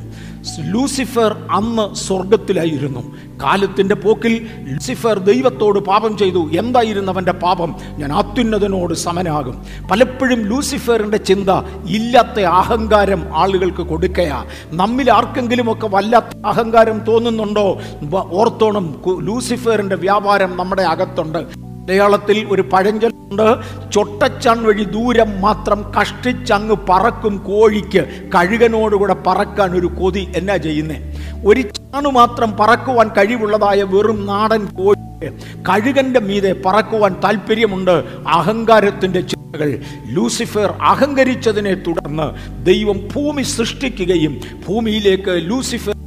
ലൂസിഫർ അന്ന് സ്വർഗത്തിലായിരുന്നു കാലത്തിന്റെ പോക്കിൽ ലൂസിഫർ ദൈവത്തോട് പാപം ചെയ്തു. എന്തായിരുന്നു അവന്റെ പാപം? ഞാൻ അത്യുന്നതനോട് സമനാകും. പലപ്പോഴും ലൂസിഫറിന്റെ ചിന്ത ഇല്ലാത്ത അഹങ്കാരം ആളുകൾക്ക് കൊടുക്കയാ. നമ്മിൽ ആർക്കെങ്കിലുമൊക്കെ വല്ലാത്ത അഹങ്കാരം തോന്നുന്നുണ്ടോ? ഓർത്തോണം ലൂസിഫറിന്റെ വ്യാപാരം നമ്മുടെ അകത്തുണ്ട്. മലയാളത്തിൽ ഒരു പഴഞ്ചൊല്ലുണ്ട്. ചൊട്ടച്ചാൻ വഴി ദൂരം മാത്രം കഷ്ടിച്ചങ്ങ് പറക്കും കോഴിക്ക്. കഴുകനോടുകൂടെ പറക്കാൻ ഒരു കൊതി. എന്നാ ചെയ്യുന്നേ? ഒരു ചാണു മാത്രം പറക്കുവാൻ കഴിവുള്ളതായ വെറും നാടൻ കോഴി കഴുകന്റെ മീതെ പറക്കുവാൻ താല്പര്യമുണ്ട്. അഹങ്കാരത്തിന്റെ ചിന്തകൾ. ലൂസിഫർ അഹങ്കരിച്ചതിനെ തുടർന്ന് ദൈവം ഭൂമി സൃഷ്ടിക്കുകയും ഭൂമിയിലേക്ക് ലൂസിഫർ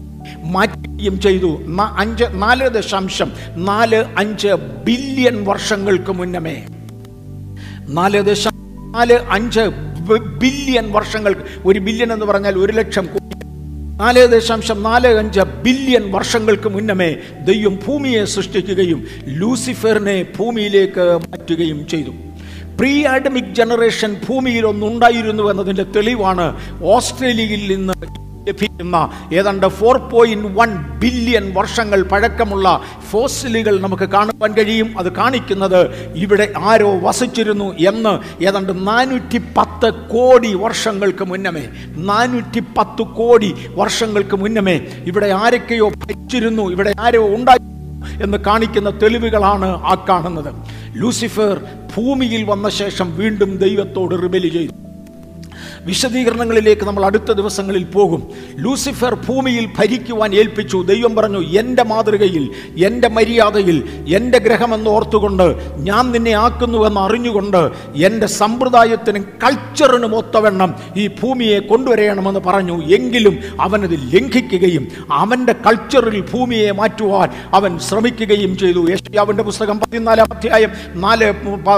മാറ്റുകയും ചെയ്തു. അഞ്ച് നാല് ദശാംശം. നാല് അഞ്ച് ബില്യൺ വർഷങ്ങൾക്ക് മുന്നമേ. നാല് ദശാംശം നാല് അഞ്ച് ബില്യൺ വർഷങ്ങൾക്ക് ഒരു ബില്യൺ എന്ന് പറഞ്ഞാൽ ഒരു ലക്ഷം നാല് ദശാംശം നാല് അഞ്ച് ബില്യൺ വർഷങ്ങൾക്ക് മുന്നമേ ദൈവം ഭൂമിയെ സൃഷ്ടിക്കുകയും ലൂസിഫറിനെ ഭൂമിയിലേക്ക് മാറ്റുകയും ചെയ്തു. പ്രീ ആഡമിക് ജനറേഷൻ ഭൂമിയിൽ ഒന്നുണ്ടായിരുന്നു എന്നതിന്റെ തെളിവാണ് ഓസ്ട്രേലിയയിൽ നിന്ന് ലഭിക്കുന്ന ഏതാണ്ട് ഫോർ പോയിന്റ് വൺ ബില്യൺ വർഷങ്ങൾ പഴക്കമുള്ള ഫോസിലുകൾ നമുക്ക് കാണുവാൻ കഴിയും. അത് കാണിക്കുന്നത് ഇവിടെ ആരോ വസിച്ചിരുന്നു എന്ന് ഏതാണ്ട് നാനൂറ്റി പത്ത് കോടി വർഷങ്ങൾക്ക് മുന്നമേ. നാനൂറ്റി പത്ത് കോടി വർഷങ്ങൾക്ക് മുന്നമേ ഇവിടെ ആരൊക്കെയോ ഭരിച്ചിരുന്നു. ഇവിടെ ആരോ ഉണ്ടായി എന്ന് കാണിക്കുന്ന തെളിവുകളാണ് ആ കാണുന്നത്. ലൂസിഫർ ഭൂമിയിൽ വന്ന ശേഷം വീണ്ടും ദൈവത്തോട് റിബലി ചെയ്തു. വിശദീകരണങ്ങളിലേക്ക് നമ്മൾ അടുത്ത ദിവസങ്ങളിൽ പോകും. ലൂസിഫർ ഭൂമിയിൽ ഭരിക്കുവാൻ ഏൽപ്പിച്ചു. ദൈവം പറഞ്ഞു എന്റെ മാതൃകയിൽ എന്റെ മര്യാദയിൽ എന്റെ ഗ്രഹമെന്ന് ഓർത്തുകൊണ്ട് ഞാൻ നിന്നെ ആക്കുന്നുവെന്ന് അറിഞ്ഞുകൊണ്ട് എന്റെ സമ്പ്രദായത്തിനും കൾച്ചറിനും ഒത്തവണ്ണം ഈ ഭൂമിയെ കൊണ്ടുവരണമെന്ന് പറഞ്ഞു. എങ്കിലും അവനത് ലംഘിക്കുകയും അവന്റെ കൾച്ചറിൽ ഭൂമിയെ മാറ്റുവാൻ അവൻ ശ്രമിക്കുകയും ചെയ്തു. യേശുയാവിന്റെ പുസ്തകം പതിനാലാം അധ്യായം നാല്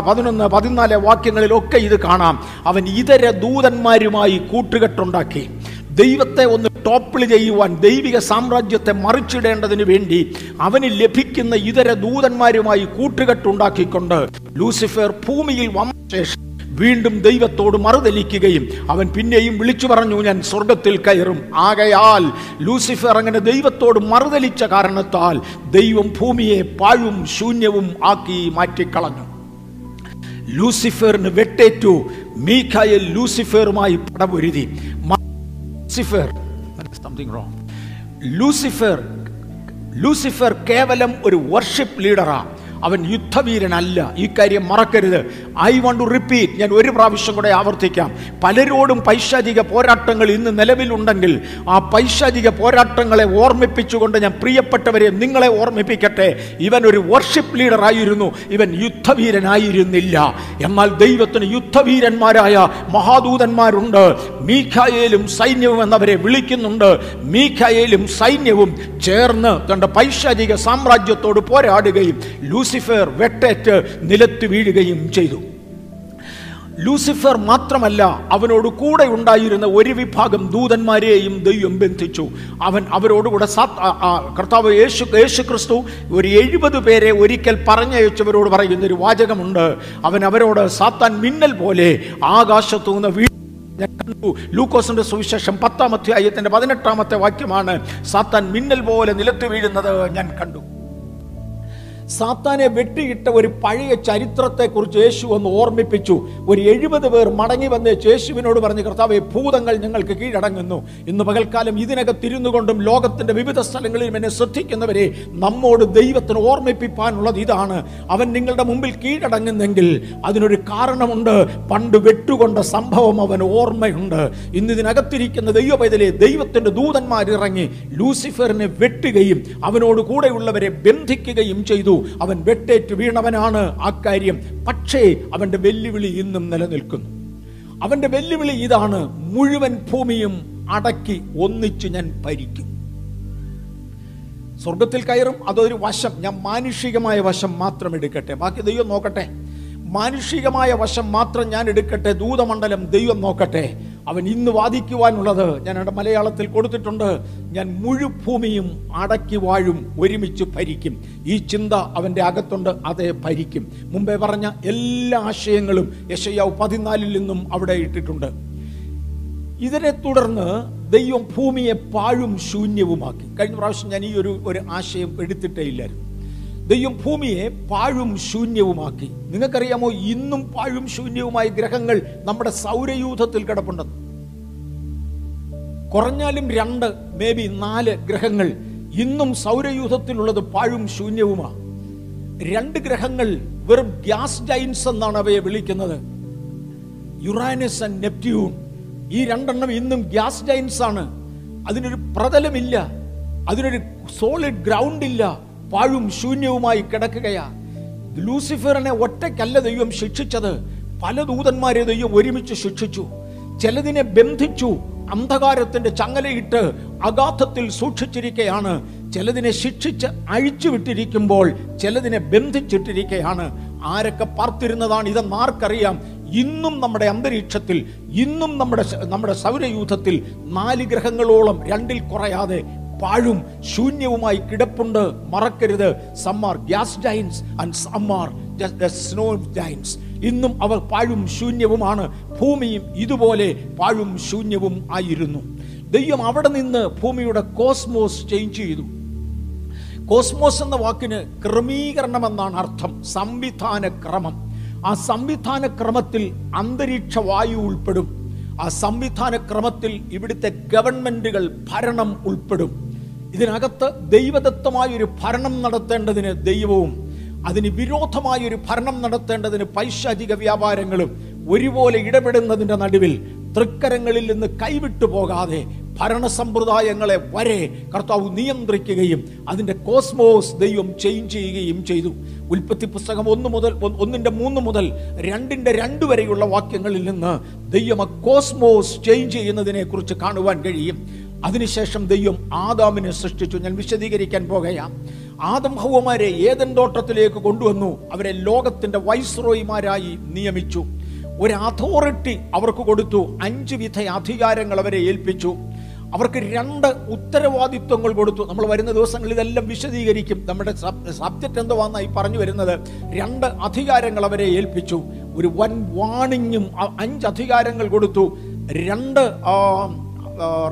പതിനൊന്ന് പതിനാല് വാക്യങ്ങളിലൊക്കെ ഇത് കാണാം. അവൻ ഇതര ദൂതന്മാരുമായി കൂട്ടുകെട്ടുണ്ടാക്കി. ദൈവത്തെ ഒന്ന് ടോപ്പിൾ ചെയ്യുവാൻ ദൈവിക സാമ്രാജ്യത്തെ മറിച്ചിടേണ്ടതിന് വേണ്ടി അവന് ലഭിക്കുന്ന ഇതര ദൂതന്മാരുമായി കൂട്ടുകെട്ടുണ്ടാക്കിക്കൊണ്ട് ലൂസിഫർ ഭൂമിയിൽ വന്ന ശേഷം വീണ്ടും ദൈവത്തോട് മറുതലിക്കുകയും അവൻ പിന്നെയും വിളിച്ചു പറഞ്ഞു ഞാൻ സ്വർഗത്തിൽ കയറും. ആകയാൽ ലൂസിഫർ അങ്ങനെ ദൈവത്തോട് മറുതലിച്ച കാരണത്താൽ ദൈവം ഭൂമിയെ പാഴും ശൂന്യവും ആക്കി മാറ്റിക്കളഞ്ഞു. ലൂസിഫറിന് വെട്ടേറ്റു. മീഖായൽ ലൂസിഫറുമായി പടപൊരുതി. ലൂസിഫർ ലൂസിഫർ കേവലം ഒരു വർഷിപ്പ് ലീഡറാ അവൻ യുദ്ധവീരനല്ല. ഈ കാര്യം മറക്കരുത്. ഐ വാണ്ട് ടു റിപ്പീറ്റ് ഞാൻ ഒരു പ്രാവശ്യം കൂടെ ആവർത്തിക്കാം. പലരോടും പൈശാചിക പോരാട്ടങ്ങൾ ഇന്ന് നിലവിലുണ്ടെങ്കിൽ ആ പൈശാചിക പോരാട്ടങ്ങളെ ഓർമ്മിപ്പിച്ചുകൊണ്ട് ഞാൻ പ്രിയപ്പെട്ടവരെ നിങ്ങളെ ഓർമ്മിപ്പിക്കട്ടെ. ഇവൻ ഒരു വർഷിപ്പ് ലീഡർ ആയിരുന്നു. ഇവൻ യുദ്ധവീരനായിരുന്നില്ല. എന്നാൽ ദൈവത്തിന് യുദ്ധവീരന്മാരായ മഹാദൂതന്മാരുണ്ട്. മീഖായേലും സൈന്യവും എന്നവരെ വിളിക്കുന്നുണ്ട്. മീഖായേലും സൈന്യവും ചേർന്ന് തന്റെ പൈശാചിക സാമ്രാജ്യത്തോട് പോരാടുകയും ലൂസിഫർ വെട്ടേറ്റ് നിലത്ത് വീഴുകയും ചെയ്തു. ലൂസിഫർ മാത്രമല്ല അവനോട് കൂടെ ഉണ്ടായിരുന്ന ഒരു വിഭാഗം ദൂതന്മാരെയും ദൈവം ബന്ധിച്ചു. അവൻ അവരോടുകൂടെ കർത്താവ് യേശു യേശു ക്രിസ്തു ഒരു എഴുപത് പേരെ ഒരിക്കൽ പറഞ്ഞയച്ചവരോട് പറയുന്ന ഒരു വാചകമുണ്ട്. അവൻ അവരോട് സാത്താൻ മിന്നൽ പോലെ ആകാശത്തു നിന്ന് വീ ഞാൻ ലൂക്കോസിന്റെ സുവിശേഷം പത്താം അധ്യായത്തിന്റെ പതിനെട്ടാമത്തെ വാക്യമാണ് സാത്താൻ മിന്നൽ പോലെ നിലത്ത് വീഴുന്നത് ഞാൻ കണ്ടു. സാത്താനെ വെട്ടിയിട്ട ഒരു പഴയ ചരിത്രത്തെക്കുറിച്ച് യേശു ഒന്ന് ഓർമ്മിപ്പിച്ചു. ഒരു എഴുപത് പേർ മടങ്ങി വന്ന് യേശുവിനോട് പറഞ്ഞ് കർത്താവെ ഭൂതങ്ങൾ ഞങ്ങൾക്ക് കീഴടങ്ങുന്നു. ഇന്ന് പകൽക്കാലം ഇതിനകത്തിരുന്നു കൊണ്ടും ലോകത്തിന്റെ വിവിധ സ്ഥലങ്ങളിലും എന്നെ ശ്രദ്ധിക്കുന്നവരെ നമ്മോട് ദൈവത്തിന് ഓർമ്മിപ്പിക്കാനുള്ളത് ഇതാണ്. അവൻ നിങ്ങളുടെ മുമ്പിൽ കീഴടങ്ങുന്നെങ്കിൽ അതിനൊരു കാരണമുണ്ട്. പണ്ട് വെട്ടുകൊണ്ട സംഭവം അവൻ ഓർമ്മയുണ്ട്. ഇന്ന് ഇതിനകത്തിരിക്കുന്ന ദൈവപൈതലെ ദൈവത്തിന്റെ ദൂതന്മാരിറങ്ങി ലൂസിഫറിനെ വെട്ടുകയും അവനോട് കൂടെയുള്ളവരെ ബന്ധിക്കുകയും ചെയ്തു. അവൻ വെട്ടേറ്റ് വീണവനാണ്. ആ കാര്യം പക്ഷേ അവന്റെ വെല്ലുവിളി ഇന്നും നിലനിൽക്കുന്നു. അവന്റെ വെല്ലുവിളി ഇതാണ്. മുഴുവൻ ഭൂമിയും അടക്കി ഒന്നിച്ച് ഞാൻ ഭരിക്കും. സ്വർഗത്തിൽ കയറും അതൊരു വശം. ഞാൻ മാനുഷികമായ വശം മാത്രം എടുക്കട്ടെ. ബാക്കി ദൈവം നോക്കട്ടെ. മാനുഷികമായ വശം മാത്രം ഞാൻ എടുക്കട്ടെ. ദൂതമണ്ഡലം ദൈവം നോക്കട്ടെ. അവൻ ഇന്ന് വാദിക്കുവാനുള്ളത് ഞാൻ അവിടെ മലയാളത്തിൽ കൊടുത്തിട്ടുണ്ട്. ഞാൻ മുഴുഭൂമിയും അടക്കി വാഴും ഒരുമിച്ച് ഭരിക്കും. ഈ ചിന്ത അവന്റെ അകത്തുണ്ട് അതേ ഭരിക്കും. മുമ്പേ പറഞ്ഞ എല്ലാ ആശയങ്ങളും യശയാവ് പതിനാലിൽ നിന്നും അവിടെ ഇട്ടിട്ടുണ്ട്. ഇതിനെ തുടർന്ന് ദൈവം ഭൂമിയെ പാഴും ശൂന്യവുമാക്കി. കഴിഞ്ഞ പ്രാവശ്യം ഞാൻ ഈ ഒരു ഒരു ആശയം എടുത്തിട്ടേ ഇല്ലായിരുന്നു. ദൈവം ഭൂമിയെ പാഴും ശൂന്യവുമാക്കി. നിങ്ങൾക്കറിയാമോ ഇന്നും പാഴും ശൂന്യവുമായ ഗ്രഹങ്ങൾ നമ്മുടെ സൗരയൂഥത്തിൽ കിടപ്പുണ്ടെന്ന് കുറഞ്ഞാലും രണ്ട് മേ ബി നാല് ഗ്രഹങ്ങൾ ഇന്നും സൗരയൂഥത്തിലുള്ളത് പാഴും ശൂന്യവുമാണ് രണ്ട് ഗ്രഹങ്ങൾ വെറും ഗ്യാസ് ജൈൻസ് എന്നാണ് അവയെ വിളിക്കുന്നത്. Uranus and Neptune. ഈ രണ്ടെണ്ണം ഇന്നും ഗ്യാസ് ജൈൻസ് ആണ്. അതിനൊരു പ്രതലമില്ല. അതിനൊരു സോളിഡ് ഗ്രൗണ്ട് ഇല്ല പാഴും ശൂന്യവുമായി കിടക്കുകയാ ലൂസിഫറിനെ ഒറ്റയ്ക്കല്ല ദൈവം ശിക്ഷിച്ചത്. പല ദൂതന്മാരെ ദൈവം ഒരുമിച്ച് ശിക്ഷിച്ചു. ചിലതിനെ ബന്ധിച്ചു അന്ധകാരത്തിന്റെ ചങ്ങലയിട്ട് അഗാധത്തിൽ സൂക്ഷിച്ചിരിക്കയാണ്. ചിലതിനെ ശിക്ഷിച്ച് അഴിച്ചു വിട്ടിരിക്കുമ്പോൾ ചിലതിനെ ബന്ധിച്ചിട്ടിരിക്കയാണ്. ആരൊക്കെ പാർത്തിരുന്നതാണ് ഇതെന്ന് ആർക്കറിയാം? ഇന്നും നമ്മുടെ അന്തരീക്ഷത്തിൽ ഇന്നും നമ്മുടെ നമ്മുടെ സൗരയൂഥത്തിൽ നാല് ഗ്രഹങ്ങളോളം രണ്ടിൽ കുറയാതെ പാഴും ശൂന്യവുമായി കിടപ്പുണ്ട്. മറക്കരുത്. Some are gas giants and some are snow giants ഇന്നും അവർ പാഴും ശൂന്യവുമാണ്. ഭൂമിയും ഇതുപോലെ പാഴും ശൂന്യവും ആയിരുന്നു. ദൈവം അവിടെ നിന്ന് ഭൂമിയുടെ കോസ്മോസ് ചേഞ്ച് ചെയ്തു. കോസ്മോസ് എന്ന വാക്കിന് ക്രമീകരണം എന്നാണ് അർത്ഥം. സംവിധാന ക്രമം. ആ സംവിധാന ക്രമത്തിൽ അന്തരീക്ഷ വായു ഉൾപ്പെടും. ആ സംവിധാന ക്രമത്തിൽ ഇവിടുത്തെ ഗവൺമെന്റുകൾ ഭരണം ഉൾപ്പെടും. ഇതിനകത്ത് ദൈവദത്തമായ ഒരു ഭരണം നടത്തേണ്ടതിന് ദൈവവും അതിന് വിരോധമായ ഒരു ഭരണം നടത്തേണ്ടതിന് പൈശാചിക വ്യാപാരങ്ങളും ഒരുപോലെ ഇടപെടുന്നതിന്റെ നടുവിൽ തൃക്കരങ്ങളിൽ നിന്ന് കൈവിട്ടു പോകാതെ ഭരണ സമ്പ്രദായങ്ങളെ വരെ കർത്താവ് നിയന്ത്രിക്കുകയും അതിന്റെ കോസ്മോസ് ദൈവം ചേഞ്ച് ചെയ്യുകയും ചെയ്തു. ഉൽപ്പത്തി പുസ്തകം ഒന്ന് മുതൽ ഒന്നിന്റെ മൂന്ന് മുതൽ രണ്ടിന്റെ രണ്ട് വരെയുള്ള വാക്യങ്ങളിൽ നിന്ന് ദൈവം കോസ്മോസ് ചേഞ്ച് ചെയ്യുന്നതിനെ കുറിച്ച് കാണുവാൻ കഴിയും. അതിനുശേഷം ദൈവം ആദാമിനെ സൃഷ്ടിച്ചു. ഞാൻ വിശദീകരിക്കാൻ പോകുകയാം ആദം ഹൗവമാരെ ഏതൻ തോട്ടത്തിലേക്ക് കൊണ്ടുവന്നു. അവരെ ലോകത്തിന്റെ വൈസ്രോയിമാരായി നിയമിച്ചു. ഒരു അതോറിറ്റി അവർക്ക് കൊടുത്തു. അഞ്ച് വിധ അധികാരങ്ങൾ അവരെ ഏൽപ്പിച്ചു. അവർക്ക് രണ്ട് ഉത്തരവാദിത്വങ്ങൾ കൊടുത്തു. നമ്മൾ വരുന്ന ദിവസങ്ങളിൽ ഇതെല്ലാം വിശദീകരിക്കും. നമ്മുടെ സബ്ജക്റ്റ് എന്തുവാന്നായി പറഞ്ഞു വരുന്നത്? രണ്ട് അധികാരങ്ങൾ അവരെ ഏൽപ്പിച്ചു. ഒരു വൻ വാണിങ്ങും അഞ്ച് അധികാരങ്ങൾ കൊടുത്തു. രണ്ട്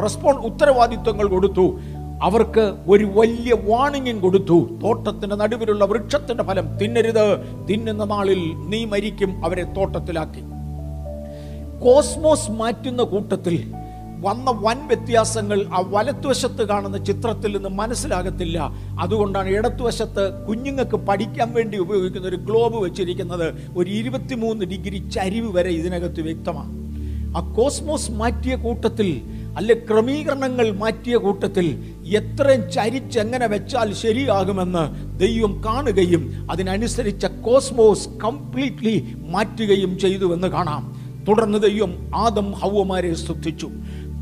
റെസ്പോൺ ഉത്തരവാദിത്വങ്ങൾ കൊടുത്തു. അവർക്ക് ഒരു വലിയ വാണിംഗും കൊടുത്തു. തോട്ടത്തിന്റെ നടുവിലുള്ള വൃക്ഷത്തിന്റെ ഫലം തിന്നരുത്. തിന്നുന്ന നാളിൽ നീ മരിക്കും അവരെ തോട്ടത്തിലാക്കി. കോസ്മോസ് മാറ്റുന്ന കൂട്ടത്തിൽ വന്ന വൻ വ്യത്യാസങ്ങൾ ആ വലത്തുവശത്ത് കാണുന്ന ചിത്രത്തിൽ നിന്ന് മനസ്സിലാകത്തില്ല. അതുകൊണ്ടാണ് ഇടത്തുവശത്ത് കുഞ്ഞുങ്ങൾക്ക് പഠിക്കാൻ വേണ്ടി ഉപയോഗിക്കുന്ന ഒരു ഗ്ലോബ് വെച്ചിരിക്കുന്നത് ഒരു ഇരുപത്തിമൂന്ന് ഡിഗ്രി ചരിവ് വരെ ഇതിനകത്ത് വ്യക്തമാണ്. ആ കോസ്മോസ് മാറ്റിയ കൂട്ടത്തിൽ അല്ലെ ക്രമീകരണങ്ങൾ മാറ്റിയ കൂട്ടത്തിൽ എത്രയും ചരിച്ചെങ്ങനെ വെച്ചാൽ ശരിയാകുമെന്ന് ദൈവം കാണുകയും അതിനനുസരിച്ച കോസ്മോസ് കംപ്ലീറ്റ്ലി മാറ്റുകയും ചെയ്തുവെന്ന് കാണാം. തുടർന്ന് ദൈവം ആദം ഹൗവമാരെ ശ്രദ്ധിച്ചു.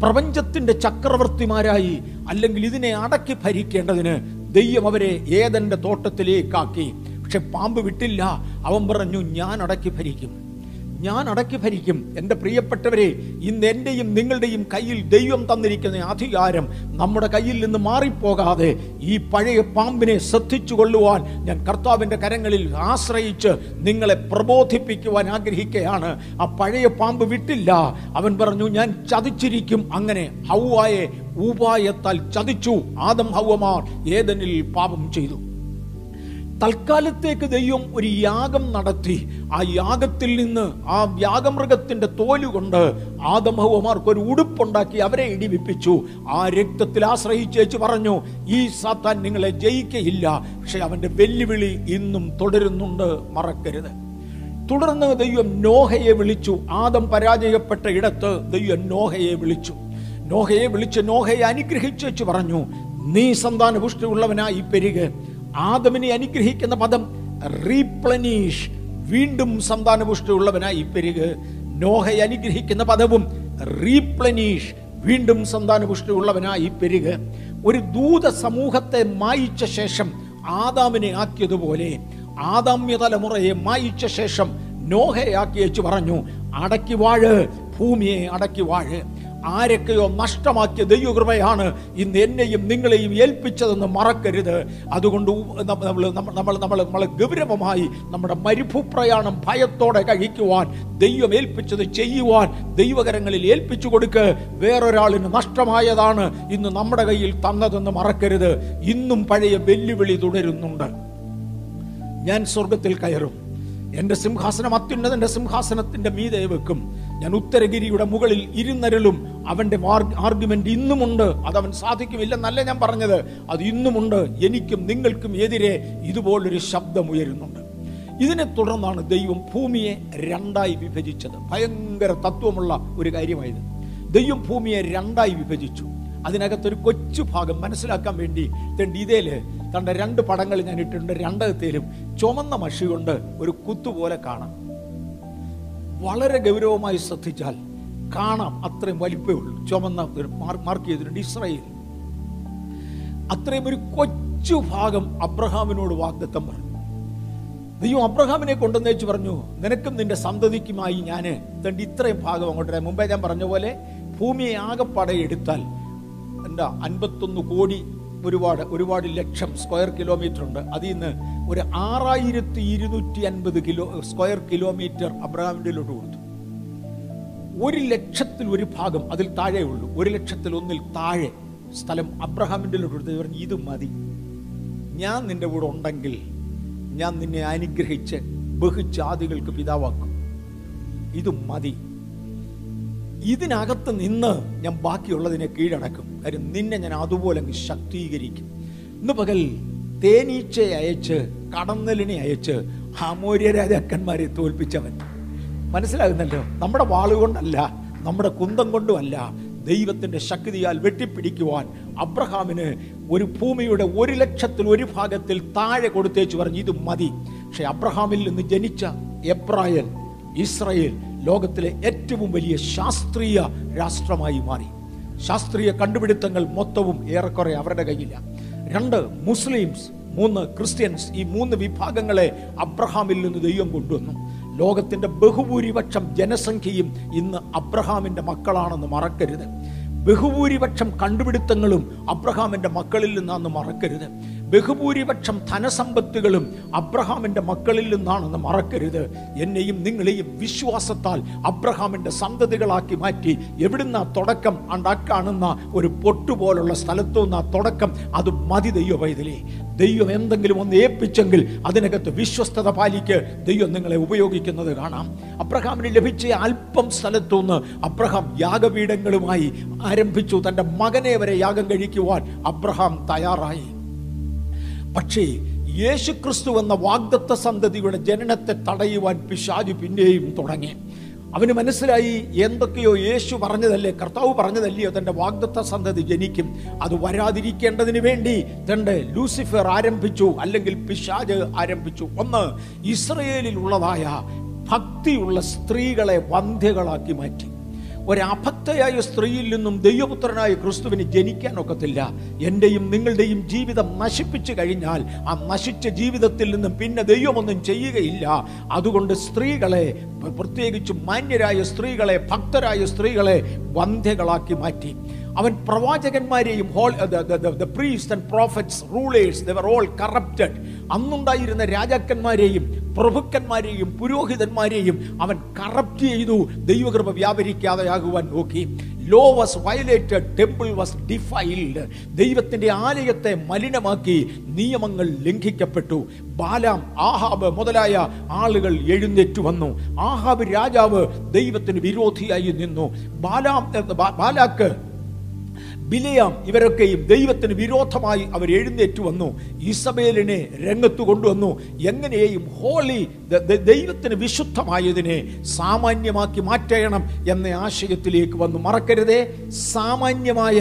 പ്രപഞ്ചത്തിന്റെ ചക്രവർത്തിമാരായി അല്ലെങ്കിൽ ഇതിനെ അടക്കി ഭരിക്കേണ്ടതിന് ദൈവം അവരെ ഏതന്റെ തോട്ടത്തിലേക്കാക്കി. പക്ഷെ പാമ്പ് വിട്ടില്ല. അവൻ പറഞ്ഞു ഞാൻ അടക്കി ഭരിക്കും. ഞാൻ അടക്കി ഭരിക്കും. എന്റെ പ്രിയപ്പെട്ടവരെ ഇന്ന് എന്റെയും നിങ്ങളുടെയും കയ്യിൽ ദൈവം തന്നിരിക്കുന്ന അധികാരം നമ്മുടെ കയ്യിൽ നിന്ന് മാറിപ്പോകാതെ ഈ പഴയ പാമ്പിനെ ശ്രദ്ധിച്ചു കൊള്ളുവാൻ ഞാൻ കർത്താവിന്റെ കരങ്ങളിൽ ആശ്രയിച്ച് നിങ്ങളെ പ്രബോധിപ്പിക്കുവാൻ ആഗ്രഹിക്കുകയാണ്. ആ പഴയ പാമ്പ് വിട്ടില്ല. അവൻ പറഞ്ഞു ഞാൻ ചതിച്ചിരിക്കും. അങ്ങനെ ഹൗവായെ ഉപായത്താൽ ചതിച്ചു. ആദം ഹൗവമാർ ഏതനിൽ പാപം ചെയ്തു. തൽക്കാലത്തേക്ക് ദൈവം ഒരു യാഗം നടത്തി. ആ യാഗത്തിൽ നിന്ന് ആ യാഗമൃഗത്തിന്റെ തോലുകൊണ്ട് ആദമഹവമാർക്ക് ഒരു ഉടുപ്പുണ്ടാക്കി അവരെ ഇടിവിപ്പിച്ചു. ആ രക്തത്തിൽ ആശ്രയിച്ചേച്ച് പറഞ്ഞു ഈ സാത്താൻ നിങ്ങളെ ജയിക്കയില്ല. പക്ഷെ അവന്റെ വെല്ലുവിളി ഇന്നും തുടരുന്നുണ്ട്. മറക്കരുത്. തുടർന്ന് ദൈവം നോഹയെ വിളിച്ചു. ആദം പരാജയപ്പെട്ട ഇടത്ത് ദൈവം നോഹയെ വിളിച്ചു. നോഹയെ വിളിച്ച് നോഹയെ അനുഗ്രഹിച്ചു പറഞ്ഞു നീ സന്താന പുഷ്ടിയുള്ളവനായി പെരുക. ആദമിനെ അനുഗ്രഹിക്കുന്ന പദം റീപ്ലനീഷ് വീണ്ടും സന്താനപുഷ്ടിയുള്ളവനായി. പെരുക് നോഹയെ അനുഗ്രഹിക്കുന്ന പദവും റീപ്ലനീഷ് വീണ്ടും സന്താനപുഷ്ടിയുള്ളവനായി. പെരുക ഒരു ദൂത സമൂഹത്തെ മായിച്ച ശേഷം ആദാമിനെ ആക്കിയതുപോലെ ആദാമ്യ തലമുറയെ മായിച്ച ശേഷം നോഹയാക്കി വെച്ച് പറഞ്ഞു അടക്കി വാഴ് ഭൂമിയെ അടക്കി വാഴ്. ആരൊക്കെയോ നഷ്ടമാക്കിയ ദൈവകൃപയാണ് ഇന്ന് എന്നെയും നിങ്ങളെയും ഏൽപ്പിച്ചതെന്ന് മറക്കരുത്. അതുകൊണ്ട് നമ്മൾ നമ്മൾ നമ്മൾ നമ്മൾ ഗൗരവമായി നമ്മുടെ മരുഭൂപ്രയാണം ഭയത്തോടെ കഴിക്കുവാൻ ദൈവം ഏൽപ്പിച്ചത് ചെയ്യുവാൻ ദൈവകരങ്ങളിൽ ഏൽപ്പിച്ചു കൊടുക്ക്. വേറൊരാളിന് നഷ്ടമായതാണ് ഇന്ന് നമ്മുടെ കയ്യിൽ തന്നതെന്ന് മറക്കരുത്. ഇന്നും പഴയ വെല്ലുവിളി തുടരുന്നുണ്ട്. ഞാൻ സ്വർഗത്തിൽ കയറും. എന്റെ സിംഹാസനം അത്യുന്നതന്റെ സിംഹാസനത്തിന്റെ മീതെ വെക്കും. ഞാൻ ഉത്തരഗിരിയുടെ മുകളിൽ ഇരുന്നരലും അവന്റെ ആർഗ്യുമെന്റ് ഇന്നുമുണ്ട്. അതവൻ സാധിക്കുമില്ലെന്നല്ല ഞാൻ പറഞ്ഞത്. അത് ഇന്നുമുണ്ട്. എനിക്കും നിങ്ങൾക്കും എതിരെ ഇതുപോലൊരു ശബ്ദം ഉയരുന്നുണ്ട് ഇതിനെ തുടർന്നാണ് ദൈവം ഭൂമിയെ രണ്ടായി വിഭജിച്ചത്. ഭയങ്കര തത്വമുള്ള ഒരു കാര്യമായത്. ദൈവം ഭൂമിയെ രണ്ടായി വിഭജിച്ചു. അതിനകത്തൊരു കൊച്ചു ഭാഗം മനസ്സിലാക്കാൻ വേണ്ടി തന്റെ ഇതേൽ തന്റെ രണ്ട് പടങ്ങൾ ഞാൻ ഇട്ടിട്ടുണ്ട്. രണ്ടകത്തേലും ചുമന്ന മഷി കൊണ്ട് ഒരു കുത്തുപോലെ കാണാം. വളരെ ഗൗരവമായി ശ്രദ്ധിച്ചാൽ കാണാം അത്രയും വലിപ്പേ ഉള്ളൂ. ചുമന്ന മാർക്ക് ചെയ്തിട്ടുണ്ട് ഇസ്രായേൽ. അത്രയും ഒരു കൊച്ചു ഭാഗം അബ്രഹാമിനോട് വാഗ്ദത്തം പറഞ്ഞു. ദൈവം അബ്രഹാമിനെ കൊണ്ടുവന്നേച്ച് പറഞ്ഞു നിനക്കും നിന്റെ സന്തതിക്കുമായി ഞാൻ തണ്ട് ഇത്രയും ഭാഗം അങ്ങോട്ട് മുമ്പേ ഞാൻ പറഞ്ഞ പോലെ ഭൂമിയെ ആകെപ്പാടെ എടുത്താൽ എന്താ അൻപത്തൊന്ന് കോടി ഒരുപാട് ഒരുപാട് ലക്ഷം സ്ക്വയർ കിലോമീറ്റർ ഉണ്ട് അതിൽ നിന്ന് ഒരു ആറായിരത്തി ഇരുന്നൂറ്റി അൻപത് കിലോ സ്ക്വയർ കിലോമീറ്റർ അബ്രഹാമിന്റെയിലോട്ട് കൊടുത്തു. ഒരു ലക്ഷത്തിൽ ഒരു ഭാഗം അതിൽ താഴെ ഉള്ളൂ. ഒരു ലക്ഷത്തിൽ ഒന്നിൽ താഴെ സ്ഥലം അബ്രഹാമിന്റെ കൊടുത്തത് പറഞ്ഞു ഇത് മതി. ഞാൻ നിന്റെ കൂടെ ഉണ്ടെങ്കിൽ ഞാൻ നിന്നെ അനുഗ്രഹിച്ച് ബഹുജാതികൾക്ക് പിതാവാക്കും. ഇത് മതി. ഇതിനകത്ത് നിന്ന് ഞാൻ ബാക്കിയുള്ളതിനെ കീഴടക്കും. കാര്യം നിന്നെ ഞാൻ അതുപോലെ ശക്തീകരിക്കും. ഇന്ന് പകൽ തേനീച്ചയെ അയച്ച് കടന്നലിനെ അയച്ച് ഹാമോര്യ രാജാക്കന്മാരെ തോൽപ്പിച്ചവൻ. മനസ്സിലാകുന്നല്ലോ? നമ്മുടെ വാളുകൊണ്ടല്ല നമ്മുടെ കുന്തം കൊണ്ടുമല്ല ദൈവത്തിന്റെ ശക്തിയാൽ വെട്ടിപ്പിടിക്കുവാൻ അബ്രഹാമിന് ഒരു ഭൂമിയുടെ ഒരു ലക്ഷത്തിൽ ഒരു ഭാഗത്തിൽ താഴെ കൊടുത്തേച്ച് പറഞ്ഞു ഇത് മതി. പക്ഷെ അബ്രഹാമിൽ നിന്ന് ജനിച്ച എബ്രായൻ ഇസ്രയേൽ ലോകത്തിലെ ഏറ്റവും വലിയ ശാസ്ത്രീയ രാഷ്ട്രമായി മാറി. ശാസ്ത്രീയ കണ്ടുപിടുത്തങ്ങൾ മൊത്തവും ഏറെക്കുറെ അവരുടെ കയ്യിലാണ് രണ്ട് മുസ്ലിംസ് മൂന്ന് ക്രിസ്ത്യൻസ് ഈ മൂന്ന് വിഭാഗങ്ങളെ അബ്രഹാമിൽ നിന്ന് ദൈവം കൊണ്ടുവന്നു. ലോകത്തിന്റെ ബഹുഭൂരിപക്ഷം ജനസംഖ്യയും ഇന്ന് അബ്രഹാമിന്റെ മക്കളാണെന്ന് മറക്കരുത്. ബഹുഭൂരിപക്ഷം കണ്ടുപിടുത്തങ്ങളും അബ്രഹാമിന്റെ മക്കളിൽ നിന്നാന്ന് മറക്കരുത്. ബഹുഭൂരിപക്ഷം ധനസമ്പത്തുകളും അബ്രഹാമിന്റെ മക്കളിൽ നിന്നാണെന്ന് മറക്കരുത്. എന്നെയും നിങ്ങളെയും വിശ്വാസത്താൽ അബ്രഹാമിന്റെ സന്തതികളാക്കി മാറ്റി എവിടുന്ന തുടക്കം? അണ്ടാ കാണുന്ന ഒരു പൊട്ടുപോലുള്ള സ്ഥലത്തു നിന്ന് തുടക്കം? അത് മതി ദൈവ പൈതലേ. ദൈവം എന്തെങ്കിലും ഒന്ന് ഏൽപ്പിച്ചെങ്കിൽ അതിനകത്ത് വിശ്വസ്തത പാലിക്ക്. ദൈവം നിങ്ങളെ ഉപയോഗിക്കുന്നത് കാണാം. അബ്രഹാമിന് ലഭിച്ച അല്പം സ്ഥലത്തു നിന്ന് അബ്രഹാം യാഗപീഠങ്ങളുമായി ആരംഭിച്ചു. തന്റെ മകനെ വരെ യാഗം കഴിക്കുവാൻ അബ്രഹാം തയ്യാറായി. പക്ഷേ യേശുക്രിസ്തു എന്ന വാഗ്ദത്ത സന്തതിയുടെ ജനനത്തെ തടയുവാൻ പിശാജു പിന്നെയും തുടങ്ങി. അവന് മനസ്സിലായി എന്തൊക്കെയോ യേശു പറഞ്ഞതല്ലേ കർത്താവ് പറഞ്ഞതല്ലയോ തന്റെ വാഗ്ദത്ത സന്തതി ജനിക്കും. അത് വരാതിരിക്കേണ്ടതിന് വേണ്ടി തന്റെ ലൂസിഫർ ആരംഭിച്ചു അല്ലെങ്കിൽ പിശാജ് ആരംഭിച്ചു. ഒന്ന് ഇസ്രയേലിൽ ഉള്ളതായ ഭക്തിയുള്ള സ്ത്രീകളെ വന്ധ്യകളാക്കി മാറ്റി. ഒരഭക്തയായ സ്ത്രീയിൽ നിന്നും ദൈവപുത്രനായ ക്രിസ്തുവിന് ജനിക്കാൻ ഒക്കത്തില്ല. എന്റെയും നിങ്ങളുടെയും ജീവിതം നശിപ്പിച്ചു കഴിഞ്ഞാൽ ആ നശിച്ച ജീവിതത്തിൽ നിന്നും പിന്നെ ദൈവമൊന്നും ചെയ്യുകയില്ല. അതുകൊണ്ട് സ്ത്രീകളെ പ്രത്യേകിച്ച് മാന്യരായ സ്ത്രീകളെ ഭക്തരായ സ്ത്രീകളെ വന്ധ്യകളാക്കി മാറ്റി. അവൻ പ്രവാചകന്മാരെയും whole priest and prophets rulers they're all corrupted അന്നുണ്ടായിരുന്ന രാജാക്കന്മാരെയും പ്രഭുക്കന്മാരെയും പുരോഹിതന്മാരെയും അവൻ കറപ്റ്റ് ചെയ്തു. ദൈവകൃപ വ്യാപരിക്കാതെയാകുവാൻ നോക്കി. Law was violated temple was defiled ദൈവത്തിന്റെ ആലയത്തെ മലിനമാക്കി നിയമങ്ങൾ ലംഘിക്കപ്പെട്ടു. ബാലാം ആഹാബ് മുതലായ ആളുകൾ എഴുന്നേറ്റു വന്നു. ആഹാബ് രാജാവ് ദൈവത്തിന് വിരോധിയായി നിന്നു. ബാലാം ബാലാക്ക് ബിലയാം ഇവരൊക്കെയും ദൈവത്തിന് വിരോധമായി അവർ എഴുന്നേറ്റ് വന്നു. ഇസബേലിനെ രംഗത്ത് കൊണ്ടുവന്നു. എങ്ങനെയും ഹോളി ദൈവത്തിന് വിശുദ്ധമായതിനെ സാമാന്യമാക്കി മാറ്റണം എന്ന ആശയത്തിലേക്ക് വന്നു. മറക്കരുതേ സാമാന്യമായ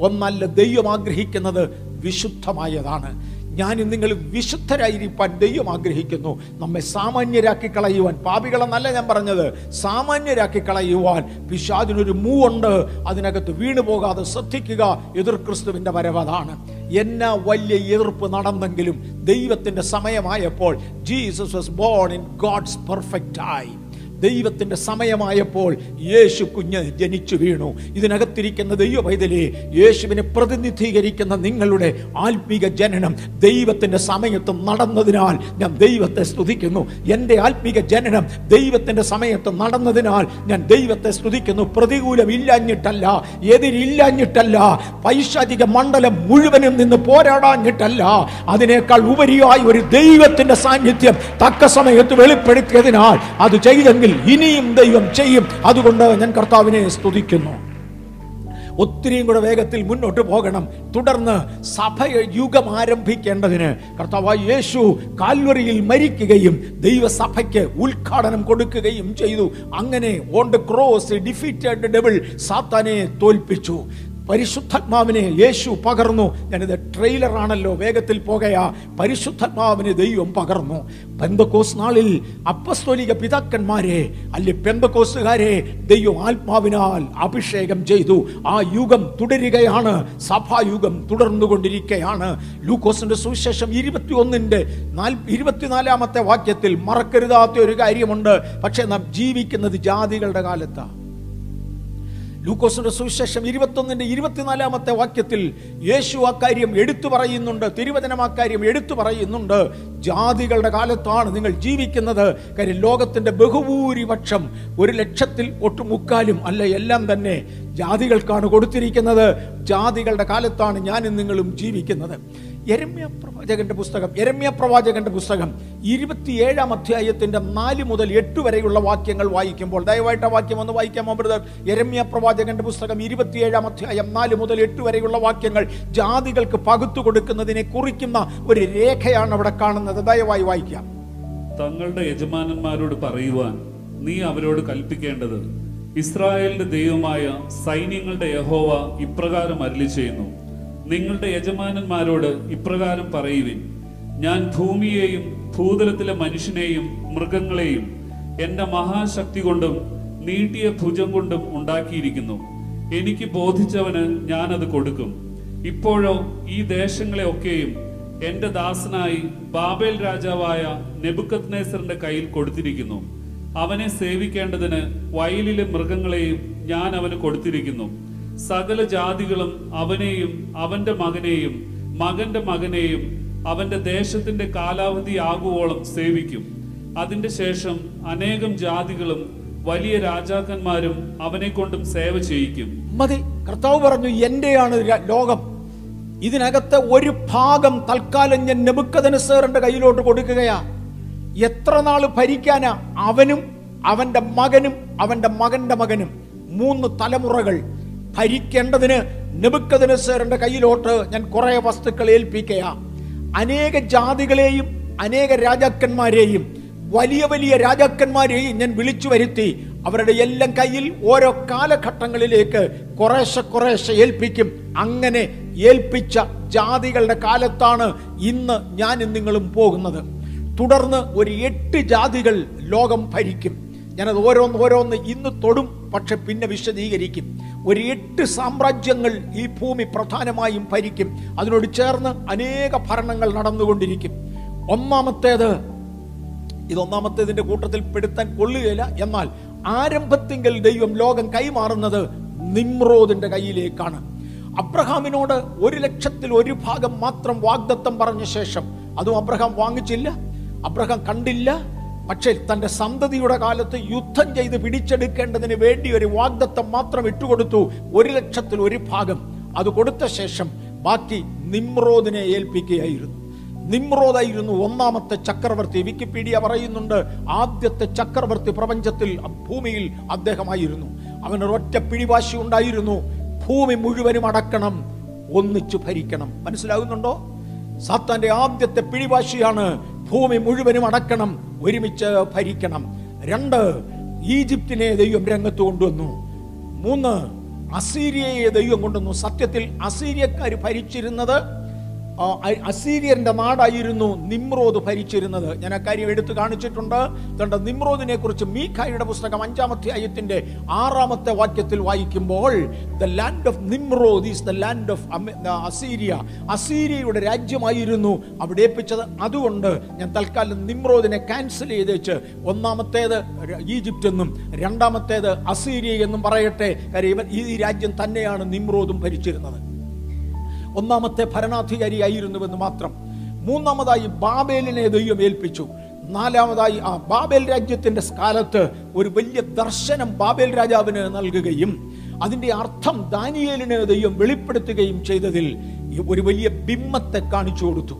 ഒന്നല്ല ദൈവം ആഗ്രഹിക്കുന്നത് വിശുദ്ധമായതാണ്. ഞാനും നിങ്ങൾ വിശുദ്ധരായിരിക്കാൻ ദൈവം ആഗ്രഹിക്കുന്നു. നമ്മെ സാമാന്യരാക്കി കളയുവാൻ. പാപികളെന്നല്ല ഞാൻ പറഞ്ഞത്. സാമാന്യരാക്കി കളയുവാൻ. പിശാദിനൊരു മൂവുണ്ട്. അതിനകത്ത് വീണു പോകാതെ ശ്രദ്ധിക്കുക. എതിർ ക്രിസ്തുവിന്റെ വരവതാണ് എന്നാ വലിയ എതിർപ്പ് നടന്നെങ്കിലും ദൈവത്തിന്റെ സമയമായപ്പോൾ Jesus was born in God's perfect time ദൈവത്തിന്റെ സമയമായപ്പോൾ യേശു കുഞ്ഞ് ജനിച്ചു വീണു. ഇതിനകത്തിരിക്കുന്ന ദൈവ പൈതലി യേശുവിനെ പ്രതിനിധീകരിക്കുന്ന നിങ്ങളുടെ ആത്മീക ജനനം ദൈവത്തിന്റെ സമയത്ത് നടന്നതിനാൽ ഞാൻ ദൈവത്തെ സ്തുതിക്കുന്നു. എന്റെ ആത്മീക ജനനം ദൈവത്തിന്റെ സമയത്ത് നടന്നതിനാൽ ഞാൻ ദൈവത്തെ സ്തുതിക്കുന്നു. പ്രതികൂലം ഇല്ലാഞ്ഞിട്ടല്ല എതിരില്ലാഞ്ഞിട്ടല്ല പൈശാചിക മണ്ഡലം മുഴുവനും നിന്ന് പോരാടാഞ്ഞിട്ടല്ല. അതിനേക്കാൾ ഉപരിയായി ഒരു ദൈവത്തിന്റെ സാന്നിധ്യം തക്ക സമയത്ത് വെളിപ്പെടുത്തിയതിനാൽ അത് ചെയ്തെങ്കിൽ ഇനിയും ദൈവം ചെയ്യും. അതുകൊണ്ട് ഞാൻ കർത്താവിനെ സ്തുതിക്കുന്നു. ഒത്തിരിയും കൂടെ വേഗത്തിൽ മുന്നോട്ട് പോകണം. തുടർന്ന് സഭ യുഗം ആരംഭിക്കേണ്ടതിന് കർത്താവായ യേശു കാൽവറിയിൽ മരിക്കുകയും ദൈവസഭയ്ക്ക് ഉദ്ഘാടനം കൊടുക്കുകയും ചെയ്തു. അങ്ങനെ on the cross defeated devil സാത്താനെ തോൽപ്പിച്ചു. പരിശുദ്ധാത്മാവിനെ യേശു പകർന്നു. ഞാനിത് ട്രെയിലറാണല്ലോ വേഗത്തിൽ പോകയാ. പരിശുദ്ധാത്മാവിനെ ദൈവം പകർന്നു. പെന്തക്കോസ് നാളിൽ അപ്പസ്തോലിക പിതാക്കന്മാരെ അല്ലെ പെന്തക്കോസുകാരെ ദൈവം ആത്മാവിനാൽ അഭിഷേകം ചെയ്തു. ആ യുഗം തുടരുകയാണ്. സഭായുഗം തുടർന്നുകൊണ്ടിരിക്കുകയാണ് ലൂക്കോസിന്റെ സുവിശേഷം ഇരുപത്തി ഒന്നിന്റെ ഇരുപത്തിനാലാമത്തെ വാക്യത്തിൽ മറക്കരുതാത്ത ഒരു കാര്യമുണ്ട്. പക്ഷെ നാം ജീവിക്കുന്നത് ജാതികളുടെ കാലത്താണ് ലൂക്കോസിന്റെ സുവിശേഷം ഇരുപത്തൊന്നിന്റെ ഇരുപത്തിനാലാമത്തെ വാക്യത്തിൽ യേശു അക്കാര്യം എടുത്തു പറയുന്നുണ്ട് തിരുവചനം അക്കാര്യം എടുത്തു പറയുന്നുണ്ട്. ജാതികളുടെ കാലത്താണ് നിങ്ങൾ ജീവിക്കുന്നത്. കാര്യം ലോകത്തിന്റെ ബഹുഭൂരിപക്ഷം ഒരു ലക്ഷത്തിൽ ഒട്ടു മുക്കാലും അല്ല എല്ലാം തന്നെ ജാതികൾക്കാണ് കൊടുത്തിരിക്കുന്നത്. ജാതികളുടെ കാലത്താണ് ഞാനും നിങ്ങളും ജീവിക്കുന്നത്. എരമ്യ പ്രവാചകന്റെ പുസ്തകം എരമ്യ പ്രവാചകന്റെ പുസ്തകം. ഇരുപത്തിയേഴാം അധ്യായത്തിന്റെ നാല് മുതൽ എട്ട് വരെയുള്ള വാക്യങ്ങൾ വായിക്കുമ്പോൾ ദയവായിട്ട് ആ വാക്യം ഒന്ന് വായിക്കാമോ ബ്രദർ? എരമ്യ പ്രവാചകന്റെ പുസ്തകം ഇരുപത്തിയേഴാം അധ്യായം നാല് മുതൽ എട്ട് വരെയുള്ള വാക്യങ്ങൾ ജാതികൾക്ക് പകുത്തു കൊടുക്കുന്നതിനെ കുറിക്കുന്ന ഒരു രേഖയാണ് അവിടെ കാണുന്നത്. ദയവായി വായിക്കാം. തങ്ങളുടെ യജമാനന്മാരോട് പറയുവാൻ നീ അവരോട് കൽപ്പിക്കേണ്ടത് ഇസ്രായേലിന്റെ ദൈവമായ സൈന്യങ്ങളുടെ യഹോവ ഇപ്രകാരം അരുളി ചെയ്യുന്നു നിങ്ങളുടെ യജമാനന്മാരോട് ഇപ്രകാരം പറയുവിൻ. ഞാൻ ഭൂമിയെയും ഭൂതലത്തിലെ മനുഷ്യനെയും മൃഗങ്ങളെയും എന്റെ മഹാശക്തി കൊണ്ടും നീട്ടിയ ഭുജം കൊണ്ടും ഉണ്ടാക്കിയിരിക്കുന്നു. എനിക്ക് ബോധിച്ചവന് ഞാനത് കൊടുക്കും. ഇപ്പോഴോ ഈ ദേശങ്ങളെ ഒക്കെയും എന്റെ ദാസനായി ബാബേൽ രാജാവായ നെബുക്കത്നേസറിന്റെ കയ്യിൽ കൊടുത്തിരിക്കുന്നു. അവനെ സേവിക്കേണ്ടതിന് വയലിലെ മൃഗങ്ങളെയും ഞാൻ അവന് കൊടുത്തിരിക്കുന്നു. സകല ജാതികളും അവനെയും അവന്റെ മകനെയും മകന്റെ മകനെയും അവന്റെ ദേശത്തിന്റെ കാലാവധി ആകുവോളം സേവിക്കും. അതിന്റെ ശേഷം അനേകം ജാതികളും വലിയ രാജാക്കന്മാരും അവനെ കൊണ്ടും സേവ ചെയ്യിക്കും. മതി കർത്താവ് പറഞ്ഞു എന്റെയാണ് ലോകം. ഇതിനകത്തെ ഒരു ഭാഗം തൽക്കാലം ഞാൻ നെബുക്കതനുസേറിന്റെ കയ്യിലോട്ട് കൊടുക്കുകയാ. എത്ര നാൾ ഭരിക്കാനാ? അവനും അവന്റെ മകനും അവന്റെ മകന്റെ മകനും. മൂന്ന് തലമുറകൾ. ഭരിക്കേണ്ടതിന് നെബുക്കതനസേറിന്റെ കയ്യിലോട്ട് ഞാൻ കുറെ വസ്തുക്കൾ ഏൽപ്പിക്കയാ. അനേക ജാതികളെയും അനേക രാജാക്കന്മാരെയും വലിയ വലിയ രാജാക്കന്മാരെയും ഞാൻ വിളിച്ചു വരുത്തി അവരുടെ എല്ലാം കയ്യിൽ ഓരോ കാലഘട്ടങ്ങളിലേക്ക് കുറേശ്ശെ കുറേശ്ശെ ഏൽപ്പിക്കും. അങ്ങനെ ഏൽപ്പിച്ച ജാതികളുടെ കാലത്താണ് ഇന്ന് ഞാനും നിങ്ങളും പോകുന്നത്. തുടർന്ന് ഒരു എട്ട് ജാതികൾ ലോകം ഭരിക്കും. ഞാനത് ഓരോന്ന് ഓരോന്ന് ഇന്ന് തൊടും പക്ഷെ പിന്നെ വിശദീകരിക്കും. ഒരു എട്ട് സാമ്രാജ്യങ്ങൾ ഈ ഭൂമി പ്രധാനമായും ഭരിക്കും. അതിനോട് ചേർന്ന് അനേക ഭരണങ്ങൾ നടന്നുകൊണ്ടിരിക്കും. ഒന്നാമത്തേത് ഇത് ഒന്നാമത്തേതിന്റെ കൂട്ടത്തിൽ പെടുത്താൻ കൊള്ളുകയില്ല. എന്നാൽ ആരംഭത്തിങ്കിൽ ദൈവം ലോകം കൈമാറുന്നത് നിമ്രോദിന്റെ കയ്യിലേക്കാണ്. അബ്രഹാമിനോട് ഒരു ലക്ഷത്തിൽ ഒരു ഭാഗം മാത്രം വാഗ്ദത്തം പറഞ്ഞ ശേഷം അതും അബ്രഹാം വാങ്ങിച്ചില്ല. അബ്രഹാം കണ്ടില്ല. പക്ഷേ തന്റെ സന്തതിയുടെ കാലത്ത് യുദ്ധം ചെയ്ത് പിടിച്ചെടുക്കേണ്ടതിന് വേണ്ടി ഒരു വാഗ്ദത്തം മാത്രം ഇട്ടുകൊടുത്തു ഒരു ലക്ഷത്തിൽ ഒരു ഭാഗം. അത് കൊടുത്ത ശേഷം ബാക്കി നിമ്രോദിനെ ഏൽപ്പിക്കുകയായിരുന്നു. നിമ്രോദായിരുന്നു ഒന്നാമത്തെ ചക്രവർത്തി. വിക്കിപീഡിയ പറയുന്നുണ്ട് ആദ്യത്തെ ചക്രവർത്തി പ്രപഞ്ചത്തിൽ ഭൂമിയിൽ അദ്ദേഹമായിരുന്നു. അവൻ ഒറ്റ പിടിവാശി ഉണ്ടായിരുന്നു. ഭൂമി മുഴുവനും അടക്കണം ഒന്നിച്ചു ഭരിക്കണം. മനസ്സിലാകുന്നുണ്ടോ സാത്താന്റെ ആദ്യത്തെ പിടിവാശിയാണ് ഭൂമി മുഴുവനും അടക്കണം ഒരുമിച്ച് ഭരിക്കണം. രണ്ട് ഈജിപ്തിനെ ദൈവം രംഗത്ത് കൊണ്ടുവന്നു. മൂന്ന് അസീരിയയെ ദൈവം കൊണ്ടുവന്നു. സത്യത്തിൽ അസീരിയക്കാർ ഭരിച്ചിരുന്നത് അസീരിയന്റെ നാടായിരുന്നു നിമ്രോദ് ഭരിച്ചിരുന്നത്. ഞാൻ അക്കാര്യം എടുത്തു കാണിച്ചിട്ടുണ്ട്. കണ്ട നിമ്രോദിനെ കുറിച്ച് മീഖായുടെ പുസ്തകം അഞ്ചാമത്തെ അയ്യത്തിന്റെ ആറാമത്തെ വാക്യത്തിൽ വായിക്കുമ്പോൾ the land of Nimrod is the land of Assyria. അസീരിയയുടെ രാജ്യമായിരുന്നു അവിടെ ഏൽപ്പിച്ചത്. അതുകൊണ്ട് ഞാൻ തൽക്കാലം നിമ്രോദിനെ ക്യാൻസൽ ചെയ്തേച്ച് ഒന്നാമത്തേത് ഈജിപ്റ്റ് എന്നും രണ്ടാമത്തേത് അസീരിയ എന്നും പറയട്ടെ. കാര്യം ഈ രാജ്യം തന്നെയാണ് നിമ്രോദും ഭരിച്ചിരുന്നത്. ഒന്നാമത്തെ ഭരണാധികാരിയായിരുന്നുവെന്ന് മാത്രം. മൂന്നാമതായി ബാബേലിനെ ദൈവം ഏൽപ്പിച്ചു. നാലാമതായി ആ ബാബേൽ രാജ്യത്തിന്റെ കാലത്ത് ഒരു വലിയ ദർശനം ബാബേൽ രാജാവിന് നൽകുകയും അതിന്റെ അർത്ഥം ദാനിയേലിന് ദൈവം വെളിപ്പെടുത്തുകയും ചെയ്തതിൽ ഒരു വലിയ ബിംബത്തെ കാണിച്ചു കൊടുത്തു.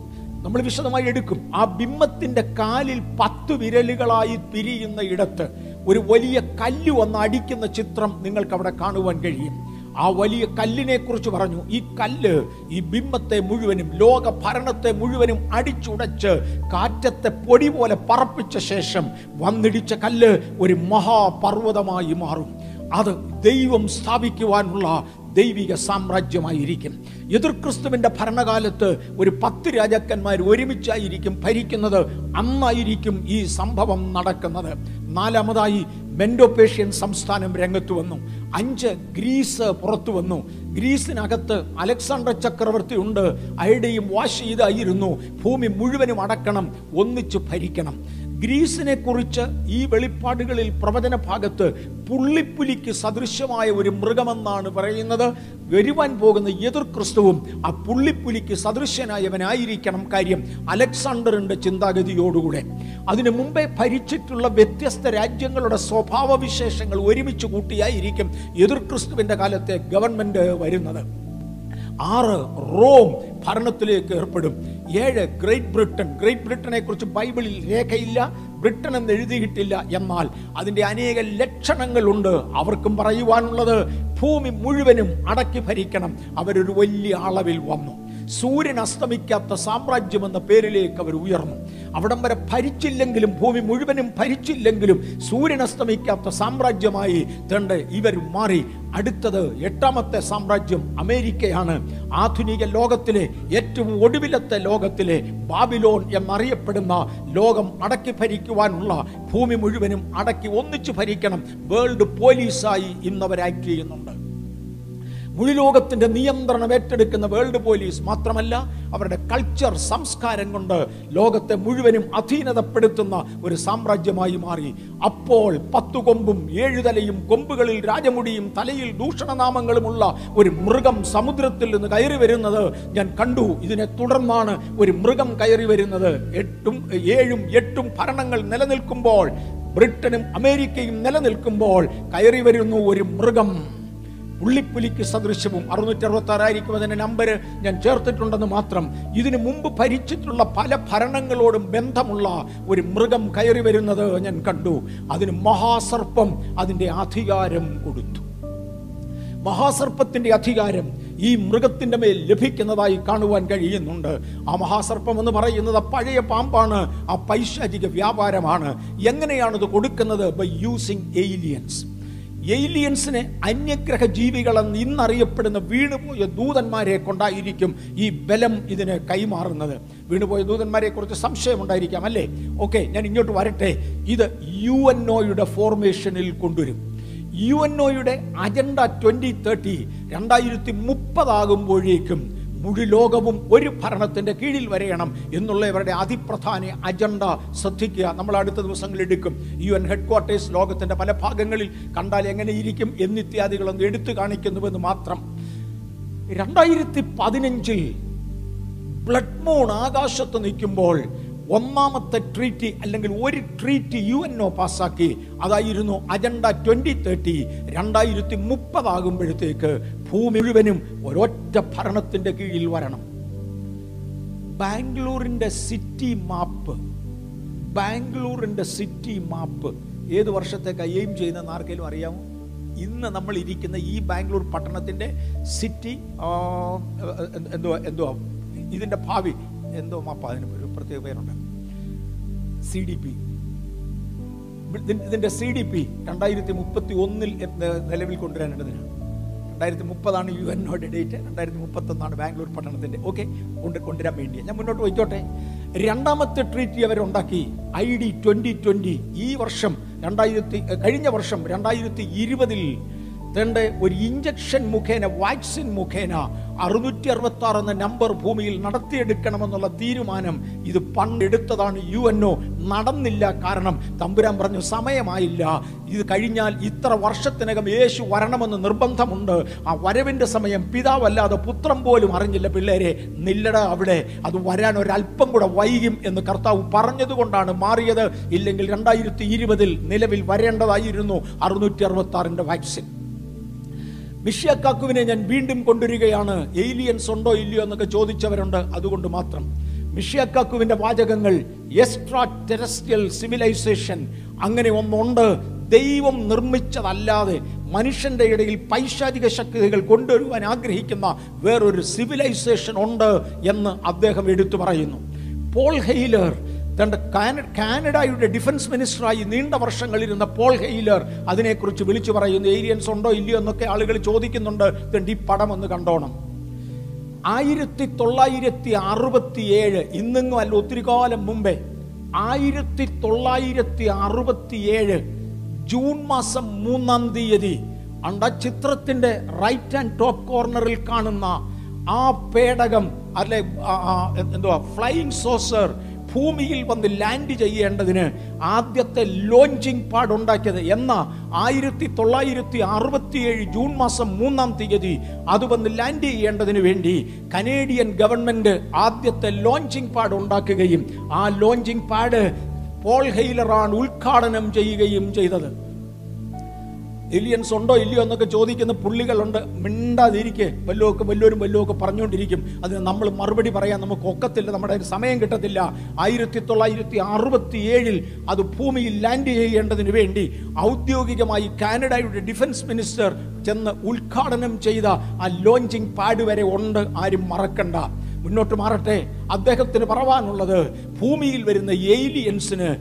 നമ്മൾ വിശദമായി എടുക്കും. ആ ബിംബത്തിന്റെ കാലിൽ പത്ത് വിരലുകളായി പിരിയുന്ന ഇടത്ത് ഒരു വലിയ കല്ല് വന്ന് അടിക്കുന്ന ചിത്രം നിങ്ങൾക്ക് അവിടെ കാണുവാൻ കഴിയും. ആ വലിയ കല്ലിനെ കുറിച്ച് പറഞ്ഞു. ഈ കല്ല് ഈ ബിംബത്തെ മുഴുവനും ലോക ഭരണത്തെ മുഴുവനും അടിച്ചുടച്ച് കാറ്റത്തെ പൊടി പോലെ പറപ്പിച്ച ശേഷം വന്നിടിച്ച കല്ല് ഒരു മഹാപർവതമായി മാറും. അത് ദൈവം സ്ഥാപിക്കുവാനുള്ള ദൈവിക സാമ്രാജ്യമായിരിക്കും. എതിർ ക്രിസ്തുവിന്റെ ഭരണകാലത്ത് ഒരു പത്ത് രാജാക്കന്മാർ ഒരുമിച്ചായിരിക്കും ഭരിക്കുന്നത്. അന്നായിരിക്കും ഈ സംഭവം നടക്കുന്നത്. നാലാമതായി മെൻഡോപേഷ്യൻ സംസ്ഥാനം രംഗത്ത് വന്നു. അഞ്ച് ഗ്രീസ് പുറത്തു വന്നു. ഗ്രീസിനകത്ത് അലക്സാണ്ടർ ചക്രവർത്തി ഉണ്ട്. അയുടെയും വാശ് ചെയ്തായിരുന്നു ഭൂമി മുഴുവനും അടക്കണം ഒന്നിച്ചു ഭരിക്കണം. ഗ്രീസിനെ കുറിച്ച് ഈ വെളിപ്പാടുകളിൽ പ്രവചന ഭാഗത്ത് പുള്ളിപ്പുലിക്ക് സദൃശ്യമായ ഒരു മൃഗമെന്നാണ് പറയുന്നത്. വരുവാൻ പോകുന്ന എതിർ ക്രിസ്തുവും ആ പുള്ളിപ്പുലിക്ക് സദൃശ്യനായവനായിരിക്കണം കാര്യം അലക്സാണ്ടറിന്റെ ചിന്താഗതിയോടുകൂടെ. അതിനു മുമ്പേ ഭരിച്ചിട്ടുള്ള വ്യത്യസ്ത രാജ്യങ്ങളുടെ സ്വഭാവവിശേഷങ്ങൾ ഒരുമിച്ച് കൂട്ടിയായിരിക്കും എതിർ ക്രിസ്തുവിന്റെ കാലത്തെ ഗവൺമെന്റ് വരുന്നത്. ആറ് റോം ഭരണത്തിലേക്ക് ഏർപ്പെടും. ഏഴ് ഗ്രേറ്റ് ബ്രിട്ടൻ. ഗ്രേറ്റ് ബ്രിട്ടനെ കുറിച്ച് ബൈബിളിൽ രേഖയില്ല ബ്രിട്ടൻ എന്ന് എഴുതിയിട്ടില്ല. എന്നാൽ അതിന്റെ അനേക ലക്ഷണങ്ങളുണ്ട് അവർക്കും പറയുവാനുള്ളത്. ഭൂമി മുഴുവനും അടക്കി ഭരിക്കണം. അവരൊരു വലിയ അളവിൽ വന്നു. സൂര്യൻ അസ്തമിക്കാത്ത സാമ്രാജ്യം എന്ന പേരിലേക്ക് അവർ ഉയർന്നു. അവിടം വരെ ഭരിച്ചില്ലെങ്കിലും ഭൂമി മുഴുവനും ഭരിച്ചില്ലെങ്കിലും സൂര്യൻ അസ്തമിക്കാത്ത സാമ്രാജ്യമായി തണ്ട് ഇവർ മാറി. അടുത്തത് എട്ടാമത്തെ സാമ്രാജ്യം അമേരിക്കയാണ്. ആധുനിക ലോകത്തിലെ ഏറ്റവും ഒടുവിലത്തെ ലോകത്തിലെ ബാബിലോൺ എന്നറിയപ്പെടുന്ന ലോകം അടക്കി ഭരിക്കുവാനുള്ള ഭൂമി മുഴുവനും അടക്കി ഒന്നിച്ചു ഭരിക്കണം. വേൾഡ് പോലീസായി ഇന്നവർ ആക്ട് ചെയ്യുന്നുണ്ട്. മുഴുലോകത്തിന്റെ നിയന്ത്രണം ഏറ്റെടുക്കുന്ന വേൾഡ് പോലീസ് മാത്രമല്ല അവരുടെ കൾച്ചർ സംസ്കാരം കൊണ്ട് ലോകത്തെ മുഴുവനും അധീനതപ്പെടുത്തുന്ന ഒരു സാമ്രാജ്യമായി മാറി. അപ്പോൾ പത്തു കൊമ്പും ഏഴുതലയും കൊമ്പുകളിൽ രാജമുടിയും തലയിൽ ദൂഷണനാമങ്ങളുമുള്ള ഒരു മൃഗം സമുദ്രത്തിൽ നിന്ന് കയറി വരുന്നത് ഞാൻ കണ്ടു. ഇതിനെ തുടർന്നാണ് ഒരു മൃഗം കയറി വരുന്നത്. എട്ടും ഏഴും എട്ടും ഭരണങ്ങൾ നിലനിൽക്കുമ്പോൾ ബ്രിട്ടനും അമേരിക്കയും നിലനിൽക്കുമ്പോൾ കയറി വരുന്നു ഒരു മൃഗം. പുള്ളിപ്പുലിക്ക് സദൃശ്യവും അറുന്നൂറ്റി അറുപത്തി ആറായിരിക്കും അതിന്റെ നമ്പർ ഞാൻ ചേർത്തിട്ടുണ്ടെന്ന് മാത്രം ഇതിനു മുമ്പ് ഭരിച്ചിട്ടുള്ള പല ഭരണങ്ങളോടും ബന്ധമുള്ള ഒരു മൃഗം കയറി വരുന്നത് ഞാൻ കണ്ടു. അതിന് മഹാസർപ്പം അതിന്റെ അധികാരം കൊടുത്തു. മഹാസർപ്പത്തിന്റെ അധികാരം ഈ മൃഗത്തിന്റെ മേൽ ലഭിക്കുന്നതായി കാണുവാൻ കഴിയുന്നുണ്ട്. ആ മഹാസർപ്പം എന്ന് പറയുന്നത് പഴയ പാമ്പാണ് ആ പൈശാചിക വ്യാപാരമാണ്. എങ്ങനെയാണത് കൊടുക്കുന്നത്? ബൈ യൂസിങ് ഏലിയൻസ് ഏലിയൻസിനെ അന്യഗ്രഹ ജീവികളെന്ന് ഇന്നറിയപ്പെടുന്ന വീണുപോയ ദൂതന്മാരെ കൊണ്ടായിരിക്കും ഈ ബലം ഇതിന് കൈമാറുന്നത്. വീണുപോയ ദൂതന്മാരെ കുറിച്ച് സംശയമുണ്ടായിരിക്കാം അല്ലേ? ഓക്കെ ഞാൻ ഇങ്ങോട്ട് വരട്ടെ. ഇത് യു എൻ ഒയുടെ ഫോർമേഷനിൽ കൊണ്ടുവരും. യു എൻ ഒയുടെ അജണ്ട ട്വന്റി തേർട്ടി രണ്ടായിരത്തി മുപ്പതാകുമ്പോഴേക്കും മുഴുലോകവും ഒരു ഭരണത്തിന്റെ കീഴിൽ വരയണം എന്നുള്ള ഇവരുടെ അതിപ്രധാന അജണ്ട ശ്രദ്ധിക്കുക. നമ്മൾ അടുത്ത ദിവസങ്ങളിൽ എടുക്കും. യു എൻ ഹെഡ്ക്വാർട്ടേഴ്സ് ലോകത്തിന്റെ പല ഭാഗങ്ങളിൽ കണ്ടാൽ എങ്ങനെ ഇരിക്കും എന്നിത്യാദികളൊന്ന് എടുത്തു കാണിക്കുന്നുവെന്ന് മാത്രം. രണ്ടായിരത്തി പതിനഞ്ചിൽ ബ്ലഡ് മൂൺ ആകാശത്ത് നിൽക്കുമ്പോൾ ഒന്നാമത്തെ ട്രീറ്റി അല്ലെങ്കിൽ ഒരു ട്രീറ്റ് യു എൻ ഒ പാസ്സാക്കി അതായിരുന്നു അജണ്ട ട്വന്റി തേർട്ടി രണ്ടായിരത്തി മുപ്പതാകുമ്പോഴത്തേക്ക് ഭൂമി മുഴുവനും ഒരൊറ്റ ഭരണത്തിന്റെ കീഴിൽ വരണം. ബാംഗ്ലൂരിന്റെ സിറ്റി മാപ്പ് ബാംഗ്ലൂരിന്റെ സിറ്റി മാപ്പ് ഏത് വർഷത്തെ എയിം ചെയ്യുന്നതെന്ന് ആർക്കെങ്കിലും അറിയാമോ? ഇന്ന് നമ്മൾ ഇരിക്കുന്ന ഈ ബാംഗ്ലൂർ പട്ടണത്തിന്റെ സിറ്റി എന്തോ എന്തോ ഇതിന്റെ ഭാവി എന്തോ മാപ്പ് അതിന് ഒരു പ്രത്യേക പേരുണ്ട്. സി ഡി പി ഇതിന്റെ സി ഡി പി രണ്ടായിരത്തി മുപ്പത്തി ഒന്നിൽ നിലവിൽ കൊണ്ടുവരാനുള്ളതിനാണ് രണ്ടായിരത്തി മുപ്പതാണ് യു എന്നോട് ഡേറ്റ്. രണ്ടായിരത്തി മുപ്പത്തൊന്നാണ് ബാംഗ്ലൂർ പട്ടണത്തിന്റെ ഓക്കെ കൊണ്ട് കൊണ്ടുവരാൻ വേണ്ടി. ഞാൻ മുന്നോട്ട് പോയിക്കോട്ടെ. രണ്ടാമത്തെ ട്രീറ്റി അവരുണ്ടാക്കി. ഐ ഡി ട്വന്റി ട്വന്റി ഈ വർഷം രണ്ടായിരത്തി കഴിഞ്ഞ വർഷം രണ്ടായിരത്തി ഇരുപതിൽ തന്റെ ഒരു ഇഞ്ചക്ഷൻ മുഖേന വാക്സിൻ മുഖേന അറുന്നൂറ്റി അറുപത്തി ആറ് എന്ന നമ്പർ ഭൂമിയിൽ നടത്തിയെടുക്കണമെന്നുള്ള തീരുമാനം ഇത് പണ്ടെടുത്തതാണ് യു എൻ ഒ നടന്നില്ല കാരണം തമ്പുരാൻ പറഞ്ഞു സമയമായില്ല. ഇത് കഴിഞ്ഞാൽ ഇത്ര വർഷത്തിനകം യേശു വരണമെന്ന് നിർബന്ധമുണ്ട്. ആ വരവിന്റെ സമയം പിതാവല്ലാതെ പുത്രം പോലും അറിഞ്ഞില്ല. പിള്ളേരെ നില്ലട അവിടെ. അത് വരാൻ ഒരല്പം കൂടെ വൈകും എന്ന് കർത്താവ് പറഞ്ഞതുകൊണ്ടാണ് മാറിയത്. ഇല്ലെങ്കിൽ രണ്ടായിരത്തി ഇരുപതിൽ നിലവിൽ വരേണ്ടതായിരുന്നു അറുന്നൂറ്റി അറുപത്തി ആറിന്റെ വാക്സിൻ മിഷ്യക്കാക്കുവിനെ ഞാൻ വീണ്ടും കൊണ്ടുവരികയാണ്. ഏലിയൻസ് ഉണ്ടോ ഇല്ലയോ എന്നൊക്കെ ചോദിച്ചവരുണ്ട്. അതുകൊണ്ട് മാത്രം. മിഷ്യക്കാക്കുവിന്റെ വാചകങ്ങൾ എക്സ്ട്രാ ടെറസ്ട്രിയൽ സിവിലൈസേഷൻ അങ്ങനെ ഒന്നുണ്ട്. ദൈവം നിർമ്മിച്ചതല്ലാതെ മനുഷ്യന്റെ ഇടയിൽ പൈശാചിക ശക്തികൾ കൊണ്ടുവരുവാൻ ആഗ്രഹിക്കുന്ന വേറൊരു സിവിലൈസേഷൻ ഉണ്ട് എന്ന് അദ്ദേഹം എടുത്തു പറയുന്നു. പോൾ ഹെയ്ലർ കാനഡയുടെ ഡിഫൻസ് മിനിസ്റ്ററായി നീണ്ട വർഷങ്ങളിരുന്ന പോൾ ഹെയ്ലർ അതിനെക്കുറിച്ച് വിളിച്ചു പറയുന്നു ഏരിയൻസ് ഉണ്ടോ ഇല്ലയോ എന്നൊക്കെ ആളുകൾ ചോദിക്കുന്നുണ്ട്. ഈ പടം ഒന്ന് കണ്ടോണം. ആയിരത്തി തൊള്ളായിരത്തി അറുപത്തി ഏഴ് ഇന്നെങ്ങും അല്ല ഒത്തിരി കാലം മുമ്പേ ആയിരത്തി തൊള്ളായിരത്തി അറുപത്തി ഏഴ് ജൂൺ മാസം മൂന്നാം തീയതി അണ്ട ചിത്രത്തിന്റെ റൈറ്റ് ആൻഡ് ടോപ്പ് കോർണറിൽ കാണുന്ന ആ പേടകം അല്ലെ എന്തുവാ ഫ്ലൈയിങ് സോസർ ഭൂമിയിൽ വന്ന് ലാൻഡ് ചെയ്യേണ്ടതിന് ആദ്യത്തെ ലോഞ്ചിങ് പാഡ് ഉണ്ടാക്കിയത് എന്ന? ആയിരത്തി തൊള്ളായിരത്തി അറുപത്തിയേഴ് ജൂൺ മാസം മൂന്നാം തീയതി അത് വന്ന് ലാൻഡ് ചെയ്യേണ്ടതിന് വേണ്ടി കനേഡിയൻ ഗവൺമെന്റ് ആദ്യത്തെ ലോഞ്ചിങ് പാഡ് ഉണ്ടാക്കുകയും ആ ലോഞ്ചിങ് പാഡ് പോൾ ഹെയ്ലറാണ് ഉദ്ഘാടനം ചെയ്യുകയും ചെയ്തത്. എലിയൻസ് ഉണ്ടോ ഇല്ലയോ എന്നൊക്കെ ചോദിക്കുന്ന പുള്ളികളുണ്ട്. മിണ്ടാതിരിക്കെ. വല്ലതൊക്കെ വല്ലവരും വല്ലതൊക്കെ പറഞ്ഞുകൊണ്ടിരിക്കും. അതിന് നമ്മൾ മറുപടി പറയാൻ നമുക്ക് ഒക്കത്തില്ല. നമ്മുടെ സമയം കിട്ടത്തില്ല. ആയിരത്തി തൊള്ളായിരത്തി അറുപത്തി ഏഴിൽ അത് ഭൂമിയിൽ ലാൻഡ് ചെയ്യേണ്ടതിന് വേണ്ടി ഔദ്യോഗികമായി കാനഡയുടെ ഡിഫൻസ് മിനിസ്റ്റർ ചെന്ന് ഉദ്ഘാടനം ചെയ്ത ആ ലോഞ്ചിങ് പാഡ് വരെ ഉണ്ട്. ആരും മറക്കണ്ട. മുന്നോട്ട് മാറട്ടെ. അദ്ദേഹത്തിന് പറവാനുള്ളത് ഭൂമിയിൽ വരുന്ന ഏലിയൻസിന്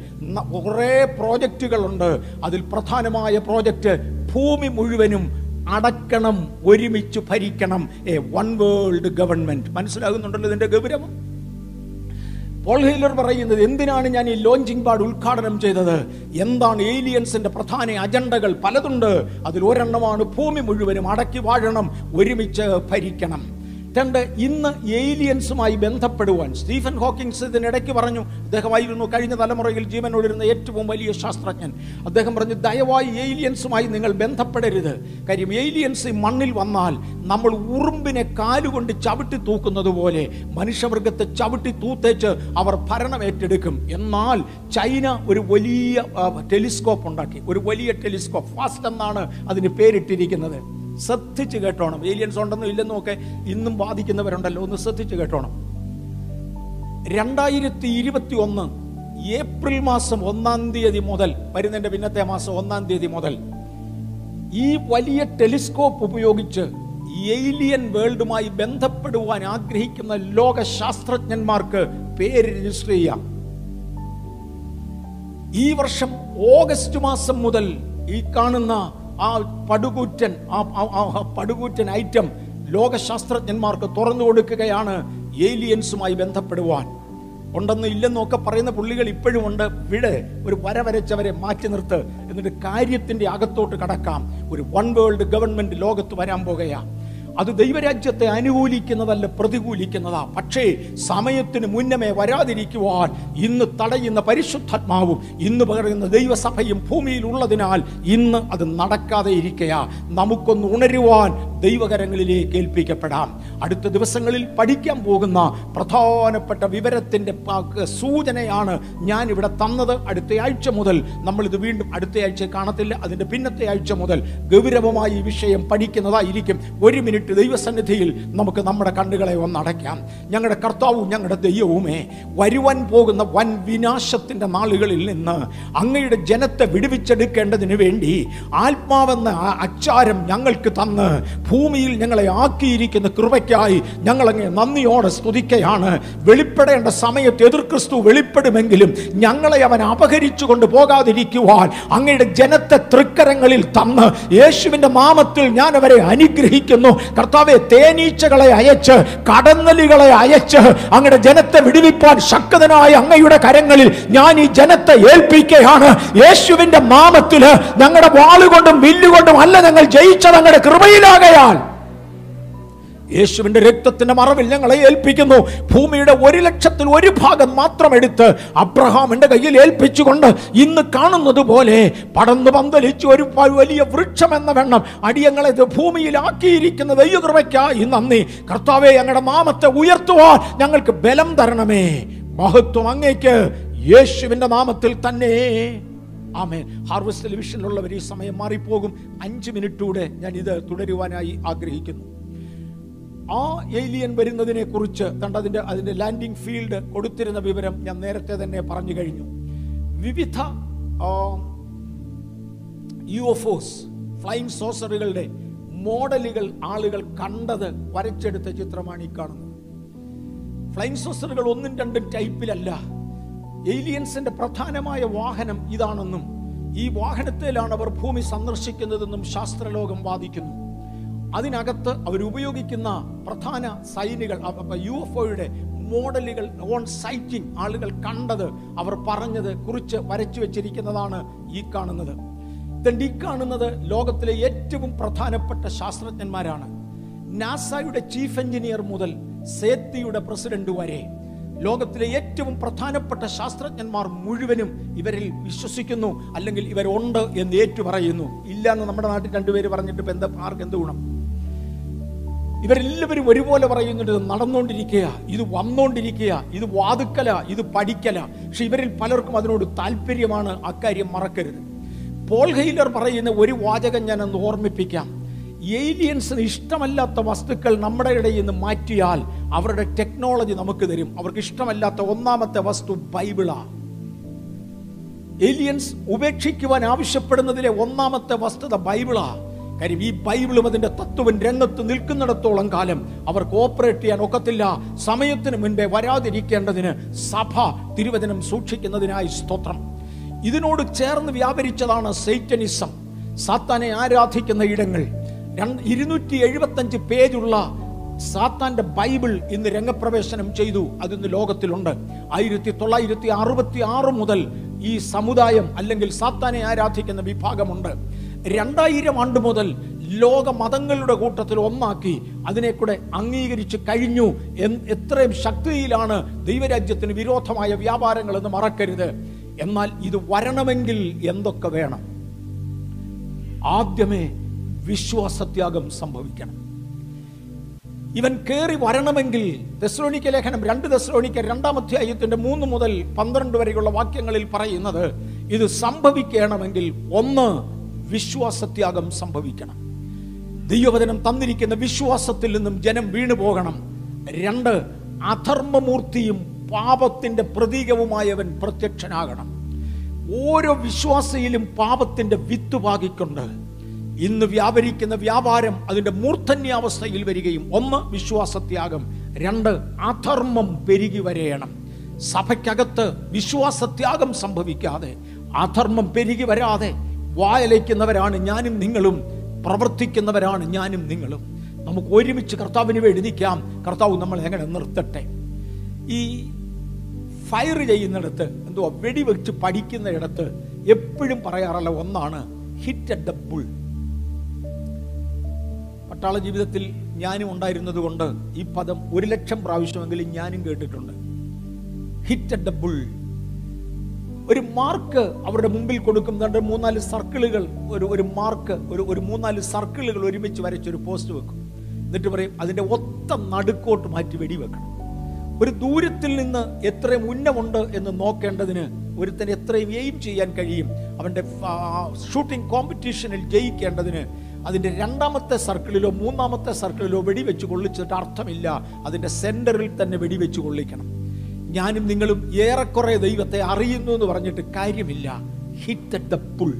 കുറേ പ്രോജക്റ്റുകളുണ്ട്. അതിൽ പ്രധാനമായ പ്രോജക്റ്റ് ഭൂമി മുഴുവനും അടക്കണം ഒരുമിച്ച് ഭരിക്കണം. എ വൺ വേൾഡ് ഗവൺമെന്റ് മനസ്സിലാകുന്നുണ്ടല്ലോ ഇതിന്റെ ഗൗരവം? പോൾ ഹീലർ പറയുന്നത് എന്തിനാണ് ഞാൻ ഈ ലോഞ്ചിങ് പാഡ് ഉദ്ഘാടനം ചെയ്തത്? എന്താണ് ഏലിയൻസിന്റെ പ്രധാന അജണ്ടകൾ? പലതുണ്ട്. അതിൽ ഒരെണ്ണമാണ് ഭൂമി മുഴുവനും അടക്കി വാഴണം ഒരുമിച്ച് ഭരിക്കണം. രണ്ട് ഇന്ന് ഏലിയൻസുമായി ബന്ധപ്പെടുവാൻ. സ്റ്റീഫൻ ഹോക്കിങ്സ് ഇതിനിടയ്ക്ക് പറഞ്ഞു അദ്ദേഹമായിരുന്നു കഴിഞ്ഞ തലമുറയിൽ ജീവനോടിരുന്ന ഏറ്റവും വലിയ ശാസ്ത്രജ്ഞൻ. അദ്ദേഹം പറഞ്ഞു ദയവായി ഏലിയൻസുമായി നിങ്ങൾ ബന്ധപ്പെടരുത്. കാര്യം ഏലിയൻസ് മണ്ണിൽ വന്നാൽ നമ്മൾ ഉറുമ്പിനെ കാലുകൊണ്ട് ചവിട്ടി തൂക്കുന്നത് പോലെ മനുഷ്യവർഗത്തെ ചവിട്ടി തൂത്തേച്ച് അവർ ഭരണം ഏറ്റെടുക്കും. എന്നാൽ ചൈന ഒരു വലിയ ടെലിസ്കോപ്പ് ഉണ്ടാക്കി. ഒരു വലിയ ടെലിസ്കോപ്പ്. ഫാസ്റ്റ് എന്നാണ് അതിന് പേരിട്ടിരിക്കുന്നത്. ശ്രദ്ധിച്ച് കേട്ടോണം. ഏലിയൻസ് ഉണ്ടെന്നും ഇല്ലെന്നും ഒക്കെ ഇന്നും ബാധിക്കുന്നവരുണ്ടല്ലോ ഒന്ന് ശ്രദ്ധിച്ച് കേട്ടോണം. രണ്ടായിരത്തി ഇരുപത്തി ഒന്ന് ഏപ്രിൽ മാസം ഒന്നാം തീയതി മുതൽ വരുന്നതിന്റെ പിന്നത്തെ മാസം ഒന്നാം തീയതി മുതൽ ഈ വലിയ ടെലിസ്കോപ്പ് ഉപയോഗിച്ച് ഏലിയൻ വേൾഡുമായി ബന്ധപ്പെടുവാൻ ആഗ്രഹിക്കുന്ന ലോക ശാസ്ത്രജ്ഞന്മാർക്ക് പേര് രജിസ്റ്റർ ചെയ്യാം. ഈ വർഷം ഓഗസ്റ്റ് മാസം മുതൽ ഈ കാണുന്ന ആ പടുകൂറ്റൻ ആ പടുകൂറ്റൻ ഐറ്റം ലോകശാസ്ത്രജ്ഞന്മാർക്ക് തുറന്നു കൊടുക്കുകയാണ് ഏലിയൻസുമായി ബന്ധപ്പെടുവാൻ. ഉണ്ടെന്ന് ഇല്ലെന്നൊക്കെ പറയുന്ന പുള്ളികൾ ഇപ്പോഴും ഉണ്ട്. വിടെ ഒരു വര വരച്ചവരെ മാറ്റി നിർത്ത്. എന്നിട്ട് കാര്യത്തിന്റെ അകത്തോട്ട് കടക്കാം. ഒരു വൺ വേൾഡ് ഗവൺമെന്റ് ലോകത്ത് വരാൻ പോകുകയാണ്. അത് ദൈവരാജ്യത്തെ അനുകൂലിക്കുന്നതല്ല പ്രതികൂലിക്കുന്നതാ. പക്ഷേ സമയത്തിന് മുന്നമേ വരാതിരിക്കുവാൻ ഇന്ന് തടയുന്ന പരിശുദ്ധാത്മാവും ഇന്ന് പകരുന്ന ദൈവസഭയും ഭൂമിയിലുള്ളതിനാൽ ഇന്ന് അത് നടക്കാതെ ഇരിക്കയാ. നമുക്കൊന്ന് ഉണരുവാൻ ദൈവകരങ്ങളിലേക്ക് ഏൽപ്പിക്കപ്പെടാം അടുത്ത ദിവസങ്ങളിൽ പഠിക്കാൻ പോകുന്ന പ്രധാനപ്പെട്ട വിവരത്തിന്റെ സൂചനയാണ് ഞാൻ ഇവിടെ തന്നത്. അടുത്ത ആഴ്ച മുതൽ നമ്മളിത് വീണ്ടും അടുത്ത ആഴ്ച കാണത്തില്ല. അതിന്റെ പിന്നത്തെ ആഴ്ച മുതൽ ഗൗരവമായി ഈ വിഷയം പഠിക്കുന്നതായിരിക്കും. ഒരു മിനിറ്റ് ദൈവസന്നിധിയിൽ നമുക്ക് നമ്മുടെ കണ്ണുകളെ ഒന്ന് അടയ്ക്കാം ഞങ്ങളുടെ കർത്താവും ഞങ്ങളുടെ ദൈവവുമേ വരുവാൻ പോകുന്ന വൻ വിനാശത്തിന്റെ നാളുകളിൽ നിന്ന് അങ്ങയുടെ ജനത്തെ വിടുവിച്ചെടുക്കേണ്ടതിന് വേണ്ടി ആത്മാവെന്ന അച്ചാരം ഞങ്ങൾക്ക് തന്ന് ഭൂമിയിൽ ഞങ്ങളെ ആക്കിയിരിക്കുന്ന കൃപയ്ക്കായി ഞങ്ങളങ്ങ് നന്ദിയോടെ സ്തുതിക്കയാണ്. വെളിപ്പെടേണ്ട സമയത്ത് എതിർ ക്രിസ്തു വെളിപ്പെടുമെങ്കിലും ഞങ്ങളെ അവൻ അപഹരിച്ചു കൊണ്ട് പോകാതിരിക്കുവാൻ അങ്ങയുടെ ജനത്തെ തൃക്കരങ്ങളിൽ തന്ന് യേശുവിന്റെ മാമത്തിൽ ഞാൻ അവരെ അനുഗ്രഹിക്കുന്നു. കർത്താവെ തേനീച്ചകളെ അയച്ച് കടന്നലുകളെ അയച്ച് അങ്ങയുടെ ജനത്തെ വിടുവിപ്പാൻ ശക്തനായ അങ്ങയുടെ കരങ്ങളിൽ ഞാൻ ഈ ജനത്തെ ഏൽപ്പിക്കുകയാണ്. യേശുവിന്റെ മാമത്തിൽ ഞങ്ങളുടെ വാളുകൊണ്ടും വില്ലുകൊണ്ടും അല്ല ഞങ്ങൾ ജയിച്ചത് അങ്ങയുടെ കൃപയിലാകയാൽ. യേശുവിന്റെ രക്തത്തിന്റെ മറവിൽ ഞങ്ങളെ ഏൽപ്പിക്കുന്നു. ഭൂമിയുടെ ഒരു ലക്ഷത്തിൽ ഒരു ഭാഗം മാത്രം എടുത്ത് അബ്രഹാമിന്റെ കയ്യിൽ ഏൽപ്പിച്ചുകൊണ്ട് ഇന്ന് കാണുന്നത് പോലെ പടന്നു പന്തലിച്ച് ഒരു വലിയ വൃക്ഷം എന്ന വെണ്ണം അടിയങ്ങളെ ഭൂമിയിലാക്കിയിരിക്കുന്ന ദൈവകൃപയ്ക്കായി നന്ദി. കർത്താവെ ഞങ്ങളുടെ നാമത്തെ ഉയർത്തുവാൻ ഞങ്ങൾക്ക് ബലം തരണമേ. മഹത്വം അങ്ങേക്ക്. യേശുവിന്റെ നാമത്തിൽ തന്നെ. ആമേൻ. ഹാർവസ്റ്റ് ടെലിവിഷനിലുള്ളവർ ഈ സമയം മാറിപ്പോകും. അഞ്ച് മിനിറ്റൂടെ ഞാൻ ഇത് തുടരുവാനായി ആഗ്രഹിക്കുന്നു. ആ ഏലിയൻ വരുന്നതിനെ കുറിച്ച് കണ്ട അതിന്റെ ലാൻഡിംഗ് ഫീൽഡ് കൊടുത്തിരുന്ന വിവരം ഞാൻ നേരത്തെ തന്നെ പറഞ്ഞു കഴിഞ്ഞു. വിവിധ യു എഫ് ഫ്ലൈങ് സോസറുകളുടെ മോഡലുകൾ ആളുകൾ കണ്ടത് വരച്ചെടുത്ത ചിത്രമാണ് ഈ കാണുന്നത്. ഫ്ലൈങ് സോസറുകൾ ഒന്നും രണ്ടും ടൈപ്പിലല്ല ഏലിയൻസിന്റെ പ്രധാനമായ വാഹനം ഇതാണെന്നും ഈ വാഹനത്തിലാണ് അവർ ഭൂമി സന്ദർശിക്കുന്നതെന്നും ശാസ്ത്രലോകം വാദിക്കുന്നു. അതിനകത്ത് അവരുപയോഗിക്കുന്ന പ്രധാന സൈനികൾ യു എഫ് ഒയുടെ മോഡലുകൾ ഓൺ സൈറ്റിംഗ് ആളുകൾ കണ്ടത് അവർ പറഞ്ഞത് കുറിച്ച് വരച്ചു വെച്ചിരിക്കുന്നതാണ് ഈ കാണുന്നത്. ഈ കാണുന്നത് ലോകത്തിലെ ഏറ്റവും പ്രധാനപ്പെട്ട ശാസ്ത്രജ്ഞന്മാരാണ്. നാസയുടെ ചീഫ് എഞ്ചിനീയർ മുതൽ സേത്തിയുടെ പ്രസിഡന്റ് വരെ. ലോകത്തിലെ ഏറ്റവും പ്രധാനപ്പെട്ട ശാസ്ത്രജ്ഞന്മാർ മുഴുവനും ഇവരിൽ വിശ്വസിക്കുന്നു അല്ലെങ്കിൽ ഇവരുണ്ട് എന്ന് ഏറ്റു പറയുന്നു ഇല്ല എന്ന് നമ്മുടെ നാട്ടിൽ രണ്ടുപേര് പറഞ്ഞിട്ട് ഇപ്പൊ ആർക്ക് എന്ത് ഗുണം? ഇവരെല്ലാവരും ഒരുപോലെ പറയുന്നുണ്ട് നടന്നുകൊണ്ടിരിക്കുക ഇത് വന്നുകൊണ്ടിരിക്കുക ഇത് വാതുക്കല ഇത് പഠിക്കല. പക്ഷെ ഇവരിൽ പലർക്കും അതിനോട് താല്പര്യമാണ് അക്കാര്യം മറക്കരുത്. പോൾ ഹെയ്ലർ പറയുന്ന ഒരു വാചകം ഞാൻ ഒന്ന് ഓർമ്മിപ്പിക്കാം. ഏലിയൻസിന് ഇഷ്ടമല്ലാത്ത വസ്തുക്കൾ നമ്മുടെ ഇടയിൽ നിന്ന് മാറ്റിയാൽ അവരുടെ ടെക്നോളജി നമുക്ക് തരും. അവർക്ക് ഇഷ്ടമല്ലാത്ത ഒന്നാമത്തെ വസ്തു ബൈബിളാണ് ഏലിയൻസ് ഉപേക്ഷിക്കുവാൻ ആവശ്യപ്പെടുന്നതിലെ ഒന്നാമത്തെ വസ്തുത ബൈബിളാ. കാര്യം ഈ ബൈബിളും അതിന്റെ തത്വവും രംഗത്ത് നിൽക്കുന്നിടത്തോളം കാലം അവർ കോപ്പറേറ്റ് ചെയ്യാൻ ഒക്കത്തില്ല. സമയത്തിന് മുൻപേ വരാതിരിക്കേണ്ടതിന് സഭ തിരുവചനം സൂക്ഷിക്കുന്നതിനായി സ്തോത്രം. ഇതിനോട് ചേർന്ന് വ്യാപരിച്ചതാണ് സൈറ്റനിസം. സാത്താനെ ആരാധിക്കുന്ന ഇടങ്ങൾ. ഇരുന്നൂറ്റി എഴുപത്തഞ്ച് പേജുള്ള സാത്താന്റെ ബൈബിൾ ഇന്ന് രംഗപ്രവേശനം ചെയ്തു. അതിന്ന് ലോകത്തിലുണ്ട്. ആയിരത്തി തൊള്ളായിരത്തി അറുപത്തി ആറ് മുതൽ ഈ സമുദായം അല്ലെങ്കിൽ സാത്താനെ ആരാധിക്കുന്ന വിഭാഗമുണ്ട്. രണ്ടായിരം ആണ്ട് മുതൽ ലോക മതങ്ങളുടെ കൂട്ടത്തിൽ ഒന്നാക്കി അതിനെ കൂടെ അംഗീകരിച്ച് കഴിഞ്ഞു എത്രയും ശക്തിയിലാണ് ദൈവരാജ്യത്തിന് വിരോധമായ വ്യാപാരങ്ങൾ എന്ന് മറക്കരുത്. എന്നാൽ ഇത് വരണമെങ്കിൽ എന്തൊക്കെ വേണം? ആദ്യമേ വിശ്വാസത്യാഗം സംഭവിക്കണം. ഇവൻ കയറി വരണമെങ്കിൽ ദശ്രോണിക്ക ലേഖനം രണ്ട് ദശ്രോണിക്ക രണ്ടാം അധ്യായത്തിന്റെ മൂന്ന് മുതൽ പന്ത്രണ്ട് വരെയുള്ള വാക്യങ്ങളിൽ പറയുന്നത് ഇത് സംഭവിക്കണമെങ്കിൽ ഒന്ന് വിശ്വാസത്യാഗം സംഭവിക്കണം. ദൈവവചനം തന്നിരിക്കുന്ന വിശ്വാസത്തിൽ നിന്നും ജനം വീണു പോകണം. രണ്ട് അധർമ്മമൂർത്തിയും പാപത്തിന്റെ പ്രതീകവുമായവൻ പ്രത്യക്ഷനാകണം. ഓരോ വിശ്വാസിയിലും പാപത്തിന്റെ വിത്ത് പാകിക്കൊണ്ട് ഇന്ന് വ്യാപരിക്കുന്ന വ്യാപാരം അതിന്റെ മൂർധന്യാവസ്ഥയിൽ വരികയും ഒന്ന് വിശ്വാസത്യാഗം. രണ്ട് അധർമ്മം പെരുകി വരയണം സഭയ്ക്കകത്ത് വിശ്വാസത്യാഗം സംഭവിക്കാതെ അധർമ്മം പെരുകി വരാതെ വായലയ്ക്കുന്നവരാണ് ഞാനും നിങ്ങളും. പ്രവർത്തിക്കുന്നവരാണ് ഞാനും നിങ്ങളും. നമുക്ക് ഒരുമിച്ച് കർത്താവിന് വേണ്ടി നിൽക്കാം. കർത്താവ് നമ്മൾ എങ്ങനെ നിർത്തട്ടെ? ഈ ഫയർ ചെയ്യുന്നിടത്ത് എന്തോ വെടിവെച്ച് പഠിക്കുന്നിടത്ത് എപ്പോഴും പറയാറുള്ള ഒന്നാണ് ഹിറ്റ് അറ്റ് ദ ബുൾ പട്ടാള ജീവിതത്തിൽ ഞാനും ഉണ്ടായിരുന്നത് കൊണ്ട് ഈ പദം ഒരു ലക്ഷം പ്രാവശ്യമെങ്കിലും ഞാനും കേട്ടിട്ടുണ്ട്. ഹിറ്റ് അറ്റ് ദ ബുൾ ഒരു മാർക്ക് അവരുടെ മുമ്പിൽ കൊടുക്കുന്നുണ്ട് മൂന്നാൽ സർക്കിളുകൾ ഒരു ഒരു മാർക്ക് ഒരു ഒരു മൂന്നാൽ സർക്കിളുകൾ ഒരുമിച്ച് വരച്ചൊരു പോസ്റ്റ് വെക്കും. എന്നിട്ട് പറയും അതിന്റെ ഒത്ത നടുക്കോട്ട് മാറ്റി വെടിവെക്കണം. ഒരു ദൂരത്തിൽ നിന്ന് എത്രയും ഉന്നമുണ്ട് എന്ന് നോക്കേണ്ടതിന് ഒരുത്തന് എത്രയും എയിം ചെയ്യാൻ കഴിയും. അവന്റെ ഷൂട്ടിംഗ് കോമ്പറ്റീഷനിൽ ജയിക്കേണ്ടതിന് അതിന്റെ രണ്ടാമത്തെ സർക്കിളിലോ മൂന്നാമത്തെ സർക്കിളിലോ വെടിവെച്ച് കൊള്ളിച്ചിട്ട് അർത്ഥമില്ല. അതിന്റെ സെന്ററിൽ തന്നെ വെടിവെച്ച് കൊള്ളിക്കണം. ഞാനും നിങ്ങളും ഏറെക്കുറെ ദൈവത്തെ അറിയുന്നു എന്ന് പറഞ്ഞിട്ട് കാര്യമില്ല. ഹിറ്റ് അറ്റ് ദ പുൾ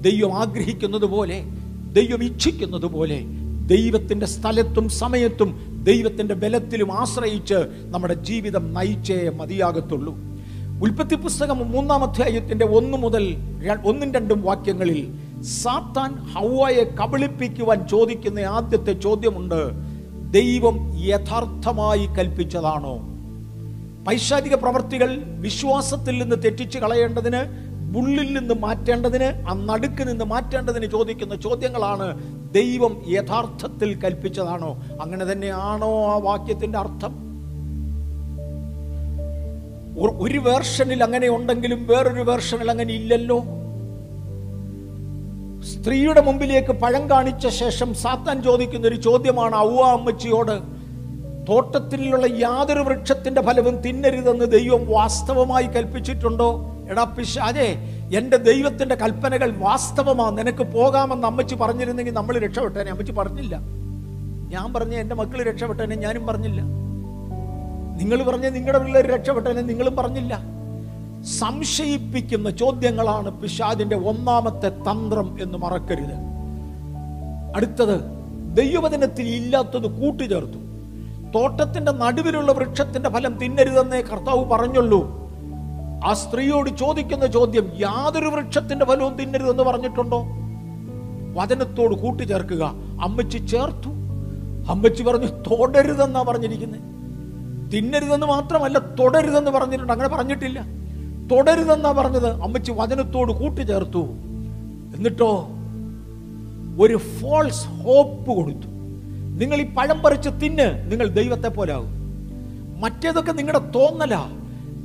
ദൈവം ആഗ്രഹിക്കുന്നത് പോലെ ദൈവം ഇച്ഛിക്കുന്നത് പോലെ ദൈവത്തിന്റെ സ്ഥലത്തും സമയത്തും ദൈവത്തിന്റെ ബലത്തിലും ആശ്രയിച്ച് നമ്മുടെ ജീവിതം നയിച്ചേ മതിയാകത്തുള്ളൂ. ഉൽപ്പത്തി പുസ്തകം മൂന്നാം അധ്യായത്തിന്റെ ഒന്ന് മുതൽ ഒന്നും രണ്ടും വാക്യങ്ങളിൽ സാത്താൻ ഹൗവയെ കബളിപ്പിക്കുവാൻ ചോദിക്കുന്ന ആദ്യത്തെ ചോദ്യമുണ്ട് ദൈവം യഥാർത്ഥമായി കൽപ്പിച്ചതാണോ? പൈശാചിക പ്രവർത്തികൾ വിശ്വാസത്തിൽ നിന്ന് തെറ്റിച്ച് കളയേണ്ടതിന് ഉള്ളിൽ നിന്ന് മാറ്റേണ്ടതിന് ആ നടുക്ക് നിന്ന് മാറ്റേണ്ടതിന് ചോദിക്കുന്ന ചോദ്യങ്ങളാണ് ദൈവം യഥാർത്ഥത്തിൽ കൽപ്പിച്ചതാണോ? അങ്ങനെ തന്നെയാണോ ആ വാക്യത്തിന്റെ അർത്ഥം? ഒരു വേർഷനിൽ അങ്ങനെ ഉണ്ടെങ്കിലും വേറൊരു വേർഷനിൽ അങ്ങനെ ഇല്ലല്ലോ. സ്ത്രീയുടെ മുമ്പിലേക്ക് പഴം കാണിച്ച ശേഷം സാത്താൻ ചോദിക്കുന്ന ഒരു ചോദ്യമാണ് ഔവ അമ്മച്ചിയോട് തോട്ടത്തിലുള്ള യാതൊരു വൃക്ഷത്തിന്റെ ഫലവും തിന്നരുതെന്ന് ദൈവം വാസ്തവമായി കൽപ്പിച്ചിട്ടുണ്ടോ? എടാ പിശാചേ എന്റെ ദൈവത്തിന്റെ കൽപ്പനകൾ വാസ്തവമാണ്. നിനക്ക് പോകാമെന്ന് അമ്മച്ചി പറഞ്ഞിരുന്നെങ്കിൽ നമ്മൾ രക്ഷപ്പെട്ടേനെ. അമ്മച്ചി പറഞ്ഞില്ല. ഞാൻ പറഞ്ഞ എന്റെ മക്കൾ രക്ഷപ്പെട്ടേനെ ഞാനും പറഞ്ഞില്ല. നിങ്ങൾ പറഞ്ഞ നിങ്ങളുടെ പിള്ളേർ രക്ഷപ്പെട്ടേനെ നിങ്ങളും പറഞ്ഞില്ല. സംശയിപ്പിക്കുന്ന ചോദ്യങ്ങളാണ് പിശാദിന്റെ ഒന്നാമത്തെ തന്ത്രം എന്ന് മറക്കരുത്. അടുത്തത് ദൈവവചനത്തിൽ ഇല്ലാത്തത് കൂട്ടിച്ചേർത്തു തോട്ടത്തിന്റെ നടുവിലുള്ള വൃക്ഷത്തിന്റെ ഫലം തിന്നരുതെന്നേ കർത്താവ് പറഞ്ഞുള്ളൂ. ആ സ്ത്രീയോട് ചോദിക്കുന്ന ചോദ്യം യാതൊരു വൃക്ഷത്തിന്റെ ഫലവും തിന്നരുതെന്ന് പറഞ്ഞിട്ടുണ്ടോ? വചനത്തോട് കൂട്ടിച്ചേർക്കുക അമ്മച്ചി ചേർത്തു. അമ്മച്ചി പറഞ്ഞു തൊടരുതെന്നാ പറഞ്ഞിരിക്കുന്നത് തിന്നരുതെന്ന് മാത്രമല്ല തൊടരുതെന്ന് പറഞ്ഞിട്ടുണ്ട്. അങ്ങനെ പറഞ്ഞിട്ടില്ല. തൊടരുതെന്നാ പറഞ്ഞത്? അമ്മച്ചി വചനത്തോട് കൂട്ടിച്ചേർത്തു എന്നിട്ടോ ഒരു ഫോൾസ് ഹോപ്പ് കൊടുത്തു. നിങ്ങൾ ഈ പഴം പറിച്ച് തിന്ന് നിങ്ങൾ ദൈവത്തെ പോലെ ആകും മറ്റേതൊക്കെ നിങ്ങളുടെ തോന്നല.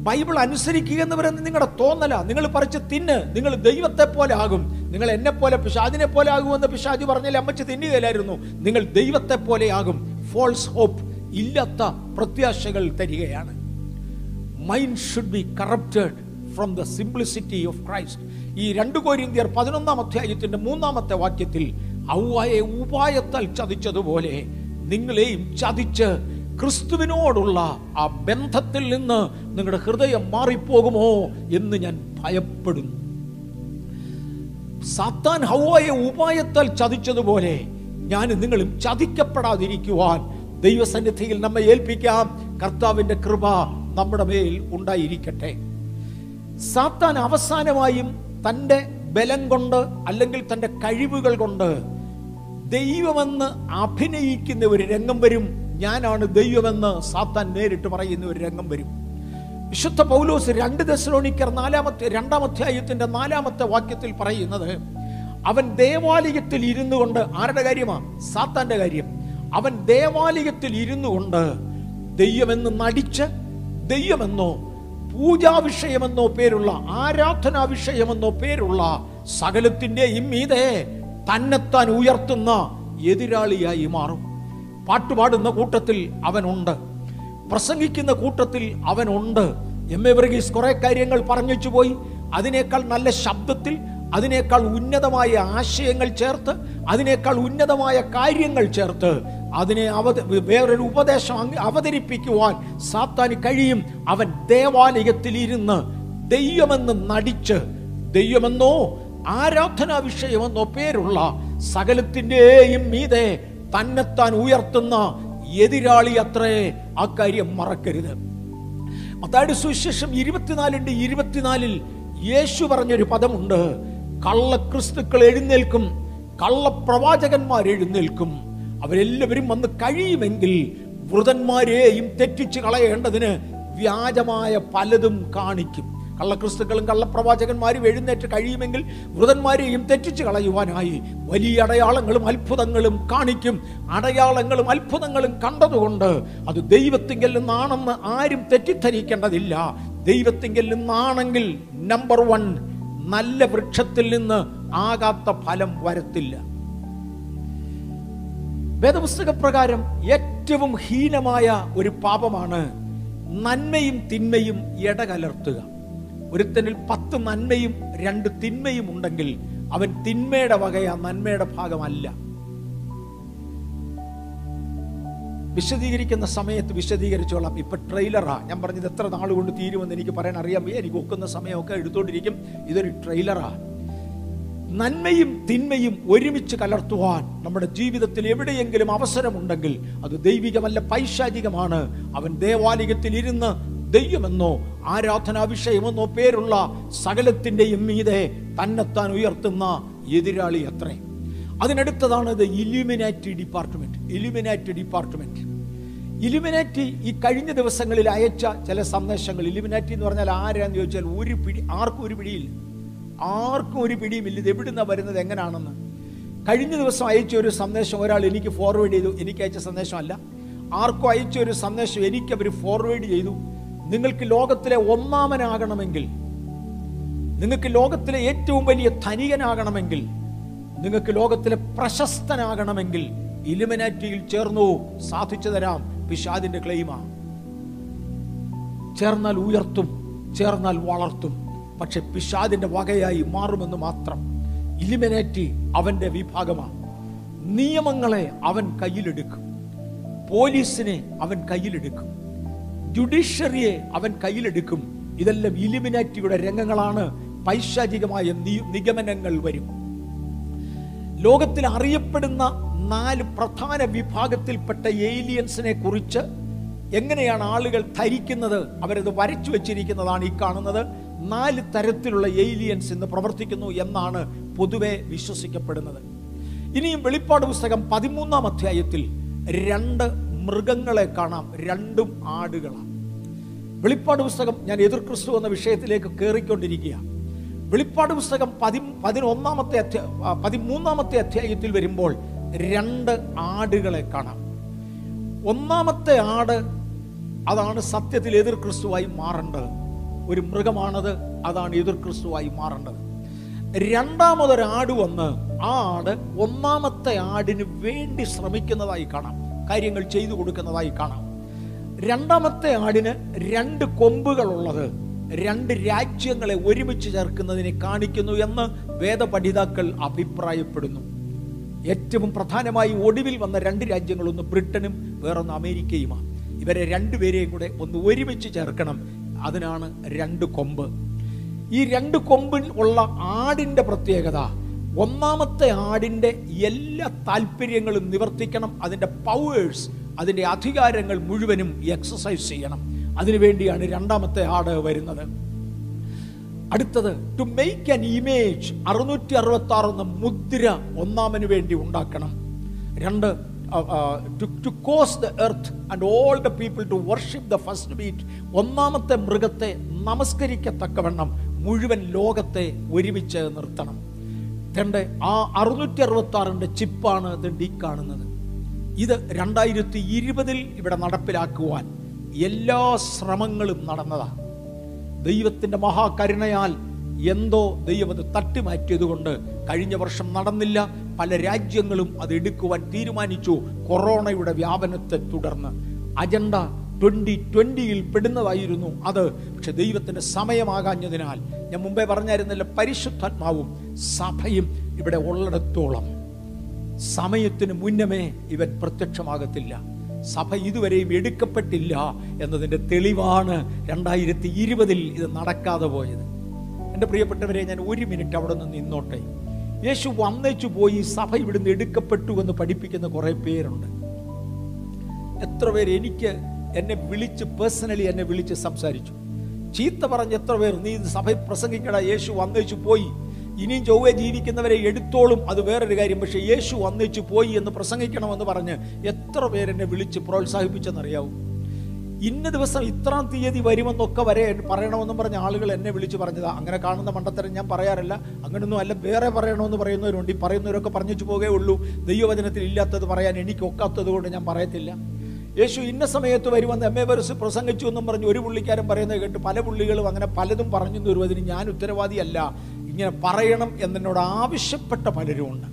ബൈബിൾ അനുസരിക്കുക എന്ന് പറയുന്നത് നിങ്ങളുടെ തോന്നല. നിങ്ങൾ പറിച്ച് തിന്ന് നിങ്ങൾ ദൈവത്തെ പോലെ ആകും നിങ്ങൾ എന്നെ പോലെ പിശാദിനെ പോലെ ആകുമെന്ന് പിശാജ് പറഞ്ഞാൽ അമ്മച്ച് തിന്നുകയില്ലായിരുന്നു. നിങ്ങൾ ദൈവത്തെ പോലെ ആകും. ഫോൾസ് ഹോപ്പ് ഇല്ലാത്ത പ്രത്യാശകൾ തരികയാണ്. Mind should be corrupted from the simplicity of Christ ഈ രണ്ട് കോരിന്ത്യർ പതിനൊന്നാം അധ്യായത്തിന്റെ മൂന്നാമത്തെ വാക്യത്തിൽ ഔവായെ ഉപായത്താൽ ചതിച്ചതുപോലെ നിങ്ങളെയും ചതിച്ച് ക്രിസ്തുവിനോടുള്ള ആ ബന്ധത്തിൽ നിന്ന് നിങ്ങളുടെ ഹൃദയം മാറിപ്പോകുമോ എന്ന് ഞാൻ ഭയപ്പെടുന്നു. സാത്താൻ ഹൗവായ ഉപായത്താൽ ചതിച്ചതുപോലെ ഞാൻ നിങ്ങളും ചതിക്കപ്പെടാതിരിക്കുവാൻ ദൈവസന്നിധിയിൽ നമ്മെ ഏൽപ്പിക്കാം. കർത്താവിന്റെ കൃപ നമ്മുടെ മേൽ ഉണ്ടായിരിക്കട്ടെ. സാത്താൻ അവസാനമായും തന്റെ ബലം കൊണ്ട് അല്ലെങ്കിൽ തന്റെ കഴിവുകൾ കൊണ്ട് ദൈവമെന്ന് അഭിനയിക്കുന്ന ഒരു രംഗം വരും. ഞാനാണ് ദൈവമെന്ന് സാത്താൻ നേരിട്ട് പറയുന്ന ഒരു രംഗം വരും. വിശുദ്ധ പൗലോസ് രണ്ട് ദശലോണിക്കർ നാലാമത്തെ രണ്ടാം അധ്യായത്തിന്റെ നാലാമത്തെ വാക്യത്തിൽ പറയുന്നത് അവൻ ദേവാലയത്തിൽ ഇരുന്നു കൊണ്ട് ആരുടെ കാര്യമാ? സാത്താന്റെ കാര്യം. അവൻ ദേവാലയത്തിൽ ഇരുന്നു കൊണ്ട് ദൈവമെന്ന് നടിച്ച് ദൈവമെന്നോ പൂജാവിഷയമെന്നോ പേരുള്ള ആരാധനാ വിഷയമെന്നോ പേരുള്ള സകലത്തിന്റെയും മീതെ തന്നെത്താൻ ഉയർത്തുന്ന എതിരാളിയായി മാറും. പാട്ടുപാടുന്ന കൂട്ടത്തിൽ അവനുണ്ട്. പ്രസംഗിക്കുന്ന കൂട്ടത്തിൽ അവനുണ്ട്. എം എ വർഗീസ് കുറെ കാര്യങ്ങൾ പറഞ്ഞു പോയി. അതിനേക്കാൾ നല്ല ശബ്ദത്തിൽ അതിനേക്കാൾ ഉന്നതമായ ആശയങ്ങൾ ചേർത്ത് അതിനേക്കാൾ ഉന്നതമായ കാര്യങ്ങൾ ചേർത്ത് അതിനെ അവത വേറൊരു ഉപദേശം അവതരിപ്പിക്കുവാൻ സാത്താന് കഴിയും. അവൻ ദേവാലയത്തിൽ ഇരുന്ന് ദൈവമെന്ന് നടിച്ച് ദൈവമെന്നോ ആരാധനാ വിഷയമെന്നോ പേരുള്ള സകലത്തിന്റെയും മീതെ തന്നെത്താൻ ഉയർത്തുന്ന എതിരാളി അത്രേ ആ കാര്യം മറക്കരുത്. മത്തായുടെ സുവിശേഷം ഇരുപത്തിനാലിന്റെ ഇരുപത്തിനാലിൽ യേശു പറഞ്ഞൊരു പദമുണ്ട് കള്ളക്രിസ്തുക്കൾ എഴുന്നേൽക്കും കള്ളപ്രവാചകന്മാർ എഴുന്നേൽക്കും. അവരെല്ലാവരും വന്ന് കഴിയുമെങ്കിൽ വൃതന്മാരെയും തെറ്റിച്ച് കളയേണ്ടതിന് വ്യാജമായ പലതും കാണിക്കും. കള്ളക്രിസ്തുക്കളും കള്ളപ്രവാചകന്മാരും എഴുന്നേറ്റ് കഴിയുമെങ്കിൽ വൃതന്മാരെയും തെറ്റിച്ച് കളയുവാനായി വലിയ അടയാളങ്ങളും അത്ഭുതങ്ങളും കാണിക്കും. അടയാളങ്ങളും അത്ഭുതങ്ങളും കണ്ടതുകൊണ്ട് അത് ദൈവത്തിങ്കൽ നിന്നാണെന്ന് ആരും തെറ്റിദ്ധരിക്കേണ്ടതില്ല. ദൈവത്തിങ്കൽ നിന്നാണെങ്കിൽ നമ്പർ വൺ നല്ല വൃക്ഷത്തിൽ നിന്ന് ആകാത്ത ഫലം വരത്തില്ല. വേദപുസ്തക പ്രകാരം ഏറ്റവും ഹീനമായ ഒരു പാപമാണ് നന്മയും തിന്മയും ഇടകലർത്തുക. ഒരുത്തനിൽ പത്ത് നന്മയും രണ്ട് തിന്മയും ഉണ്ടെങ്കിൽ അവൻ തിന്മയുടെ വകയാ നന്മയുടെ ഭാഗമല്ല. വിശദീകരിക്കുന്ന സമയത്ത് വിശദീകരിച്ചോളാം. ഇപ്പൊ ട്രെയിലറാ. ഞാൻ പറഞ്ഞത് എത്ര നാൾ കൊണ്ട് തീരുമെന്ന് എനിക്ക് പറയാൻ അറിയാൻ വയ്യ. എനിക്ക് ഒക്കുന്ന സമയമൊക്കെ എടുത്തോണ്ടിരിക്കും. ഇതൊരു ട്രെയിലറാ. നന്മയും തിന്മയും ഒരുമിച്ച് കലർത്തുവാൻ നമ്മുടെ ജീവിതത്തിൽ എവിടെയെങ്കിലും അവസരമുണ്ടെങ്കിൽ അത് ദൈവികമല്ല പൈശാചികമാണ്. അവൻ ദേവാലയത്തിൽ ഇരുന്ന് ദൈവമെന്നോ ആരാധനാ വിഷയമെന്നോ പേരുള്ള സകലത്തിന്റെയും മീതെ തന്നെത്താൻ ഉയർത്തുന്ന എതിരാളി അത്രേ അതിനടുത്തതാണ് ഇത് Illuminati department Illuminati department Illuminati ഈ കഴിഞ്ഞ ദിവസങ്ങളിൽ അയച്ച ചില സന്ദേശങ്ങൾ. ഇലുമിനാറ്റി എന്ന് പറഞ്ഞാൽ ആരാന്ന് ചോദിച്ചാൽ ഒരു പിടി ആർക്കും ഒരു പിടിയില്ല. ആർക്കും ഒരു പിടിയുമില്ല. ഇത് എവിടുന്ന വരുന്നത് എങ്ങനെയാണെന്ന് കഴിഞ്ഞ ദിവസം അയച്ച ഒരു സന്ദേശം ഒരാൾ എനിക്ക് ഫോർവേഡ് ചെയ്തു. എനിക്ക് അയച്ച സന്ദേശമല്ല. ആർക്കും അയച്ച ഒരു സന്ദേശം എനിക്ക് അവർ ഫോർവേഡ് ചെയ്തു. നിങ്ങൾക്ക് ലോകത്തിലെ ഒന്നാമനാകണമെങ്കിൽ നിങ്ങൾക്ക് ലോകത്തിലെ ഏറ്റവും വലിയ ധനികനാകണമെങ്കിൽ നിങ്ങൾക്ക് ലോകത്തിലെ പ്രശസ്തനാകണമെങ്കിൽ ഇലുമിനാറ്റിയിൽ ചേർന്നു സാധിച്ചു തരാം പിശാദിന്റെ ക്ലെയിമാ. ചേർന്നാൽ ഉയർത്തും ചേർന്നാൽ വളർത്തും പക്ഷെ പിശാദിന്റെ വകയായി മാറുമെന്ന് മാത്രം. ഇലിമിനേറ്റി അവന്റെ വിഭാഗമാണ് നിയമങ്ങളെ അവൻ കയ്യിലെടുക്കും. പോലീസിനെ അവൻ കയ്യിലെടുക്കും. ജുഡീഷ്യറിയെ അവൻ കയ്യിലെടുക്കും. ഇതെല്ലാം ഇലിമിനാറ്റിയുടെ രംഗങ്ങളാണ്. പൈശാചികമായ നിഗമനങ്ങൾ വരും. ലോകത്തിൽ അറിയപ്പെടുന്ന നാല് പ്രധാന വിഭാഗത്തിൽപ്പെട്ട ഏലിയൻസിനെ കുറിച്ച് എങ്ങനെയാണ് ആളുകൾ ധരിക്കുന്നത് അവരത് വരച്ചു വെച്ചിരിക്കുന്നതാണ് ഈ കാണുന്നത്. നാല് തരത്തിലുള്ള ഏലിയൻസ് ഇന്ന് പ്രവർത്തിക്കുന്നു എന്നാണ് പൊതുവെ വിശ്വസിക്കപ്പെടുന്നത്. ഇനിയും വെളിപ്പാട് പുസ്തകം പതിമൂന്നാം അധ്യായത്തിൽ രണ്ട് മൃഗങ്ങളെ കാണാം. രണ്ടും ആടുകളാണ്. വെളിപ്പാട് പുസ്തകം ഞാൻ എതിർ ക്രിസ്തു എന്ന വിഷയത്തിലേക്ക് കയറിക്കൊണ്ടിരിക്കുക വെളിപ്പാട് പുസ്തകം പതി പതിനൊന്നാമത്തെ അധ്യായ പതിമൂന്നാമത്തെ അധ്യായത്തിൽ വരുമ്പോൾ രണ്ട് ആടുകളെ കാണാം. ഒന്നാമത്തെ ആട് അതാണ് സത്യത്തിൽ എതിർ ക്രിസ്തുവായി മാറേണ്ടത്. ഒരു മൃഗമാണത് അതാണ് എതിർ ക്രിസ്തുവായി മാറേണ്ടത്. രണ്ടാമതൊരാട് വന്ന് ആ ആട് ഒന്നാമത്തെ ആടിന് വേണ്ടി ശ്രമിക്കുന്നതായി കാണാം. കാര്യങ്ങൾ ചെയ്തു കൊടുക്കുന്നതായി കാണാം. രണ്ടാമത്തെ ആടിന് രണ്ട് കൊമ്പുകളുള്ളത് രണ്ട് രാജ്യങ്ങളെ ഒരുമിച്ച് ചേർക്കുന്നതിനെ കാണിക്കുന്നു എന്ന് വേദപഠിതാക്കൾ അഭിപ്രായപ്പെടുന്നു. ഏറ്റവും പ്രധാനമായി ഒടുവിൽ വന്ന രണ്ട് രാജ്യങ്ങളൊന്ന് ബ്രിട്ടനും വേറൊന്ന് അമേരിക്കയുമാണ്. ഇവരെ രണ്ടുപേരെയും കൂടെ ഒന്ന് ഒരുമിച്ച് ചേർക്കണം. അതിനാണ് രണ്ട് കൊമ്പ്. ഈ രണ്ട് കൊമ്പിൽ ഉള്ള ആടിന്റെ പ്രത്യേകത ഒന്നാമത്തെ ആടിന്റെ എല്ലാ താല്പര്യങ്ങളും നിവർത്തിക്കണം. അതിന്റെ പവേഴ്സ് അതിന്റെ അധികാരങ്ങൾ മുഴുവനും എക്സസൈസ് ചെയ്യണം. അതിനുവേണ്ടിയാണ് രണ്ടാമത്തെ ആട് വരുന്നത്. അടുത്തത് ടു മേക്ക് ആൻ ഇമേജ് അറുന്നൂറ്റി അറുപത്തി ആറ് എന്ന മുദ്ര ഒന്നാമന് വേണ്ടി ഉണ്ടാക്കണം. രണ്ട് to cause the earth and all the people to worship the first beast ഒന്നാമത്തെ മൃഗത്തെ നമസ്കരിക്കത്തക്കവണ്ണം മുഴുവൻ ലോകത്തെ ഒരുമിച്ച് നിർത്തണം. രണ്ട് ആ അറുന്നൂറ്റി അറുപത്തി ആറിന്റെ ചിപ്പാണ് ഇത് കാണുന്നത്. ഇത് രണ്ടായിരത്തി ഇരുപതിൽ ഇവിടെ നടപ്പിലാക്കുവാൻ എല്ലാ ശ്രമങ്ങളും നടന്നതാണ് ദൈവത്തിന്റെ മഹാകരുണയാൽ എന്തോ ദൈവം അത് തട്ടിമാറ്റിയതുകൊണ്ട് കഴിഞ്ഞ വർഷം നടന്നില്ല. പല രാജ്യങ്ങളും അത് എടുക്കുവാൻ തീരുമാനിച്ചു. കൊറോണയുടെ വ്യാപനത്തെ തുടർന്ന്. അജണ്ട ട്വന്റി ട്വന്റിയിൽ പെടുന്നതായിരുന്നു അത്. പക്ഷെ ദൈവത്തിന്റെ സമയമാകാഞ്ഞതിനാൽ ഞാൻ മുമ്പേ പറഞ്ഞായിരുന്നില്ല പരിശുദ്ധാത്മാവും സഭയും ഇവിടെ ഉള്ളിടത്തോളം. സമയത്തിന് മുന്നമേ ഇവൻ പ്രത്യക്ഷമാകത്തില്ല. സഭ ഇതുവരെയും എടുക്കപ്പെട്ടില്ല എന്നതിന്റെ തെളിവാണ് രണ്ടായിരത്തി ഇരുപതിൽ ഇത് നടക്കാതെ പോയത്. എന്റെ പ്രിയപ്പെട്ടവരെ ഞാൻ ഒരു മിനിറ്റ് അവിടെ നിന്ന് നിന്നോട്ടെ. യേശു വന്നേച്ചു പോയി സഭ ഇവിടുന്ന് എടുക്കപ്പെട്ടു എന്ന് പഠിപ്പിക്കുന്ന കുറേ പേരുണ്ട്. എത്ര പേര് എനിക്ക് എന്നെ വിളിച്ച് പേഴ്സണലി എന്നെ വിളിച്ച് സംസാരിച്ചു. ചീത്ത പറഞ്ഞ് എത്ര പേർ നീ സഭയിൽ പ്രസംഗിക്കട യേശു വന്നേച്ചു പോയി. ഇനിയും ചൊവ്വെ ജീവിക്കുന്നവരെ എടുത്തോളും അത് വേറൊരു കാര്യം. പക്ഷേ യേശു വന്നേച്ചു പോയി എന്ന് പ്രസംഗിക്കണമെന്ന് പറഞ്ഞ് എത്ര പേരെന്നെ വിളിച്ച് പ്രോത്സാഹിപ്പിച്ചെന്നറിയാവും? ഇന്ന ദിവസം ഇത്രാം തീയതി വരുമെന്നൊക്കെ വരെ പറയണമെന്നും പറഞ്ഞ ആളുകൾ എന്നെ വിളിച്ച് പറഞ്ഞതാ. അങ്ങനെ കാണുന്ന മണ്ടത്തരം ഞാൻ പറയാറില്ല. അങ്ങനൊന്നും അല്ല വേറെ പറയണമെന്ന് പറയുന്നവരുണ്ട്. ഈ പറയുന്നവരൊക്കെ പറഞ്ഞു പോകേ ഉള്ളൂ. ദൈവവചനത്തിൽ ഇല്ലാത്തത് പറയാൻ എനിക്ക് കൊണ്ട് ഞാൻ പറയത്തില്ല. യേശു ഇന്ന സമയത്ത് വരുമെന്ന് എം എ വരസ് പ്രസംഗിച്ചു എന്നും പറഞ്ഞ്. ഒരു പുള്ളിക്കാരൻ പറയുന്നത് കേട്ട് പല പുള്ളികളും അങ്ങനെ പലതും പറഞ്ഞു തരും അതിന് ഞാൻ ഉത്തരവാദിയല്ല. ഇങ്ങനെ പറയണം എന്നോട് ആവശ്യപ്പെട്ട പലരും ഉണ്ട്.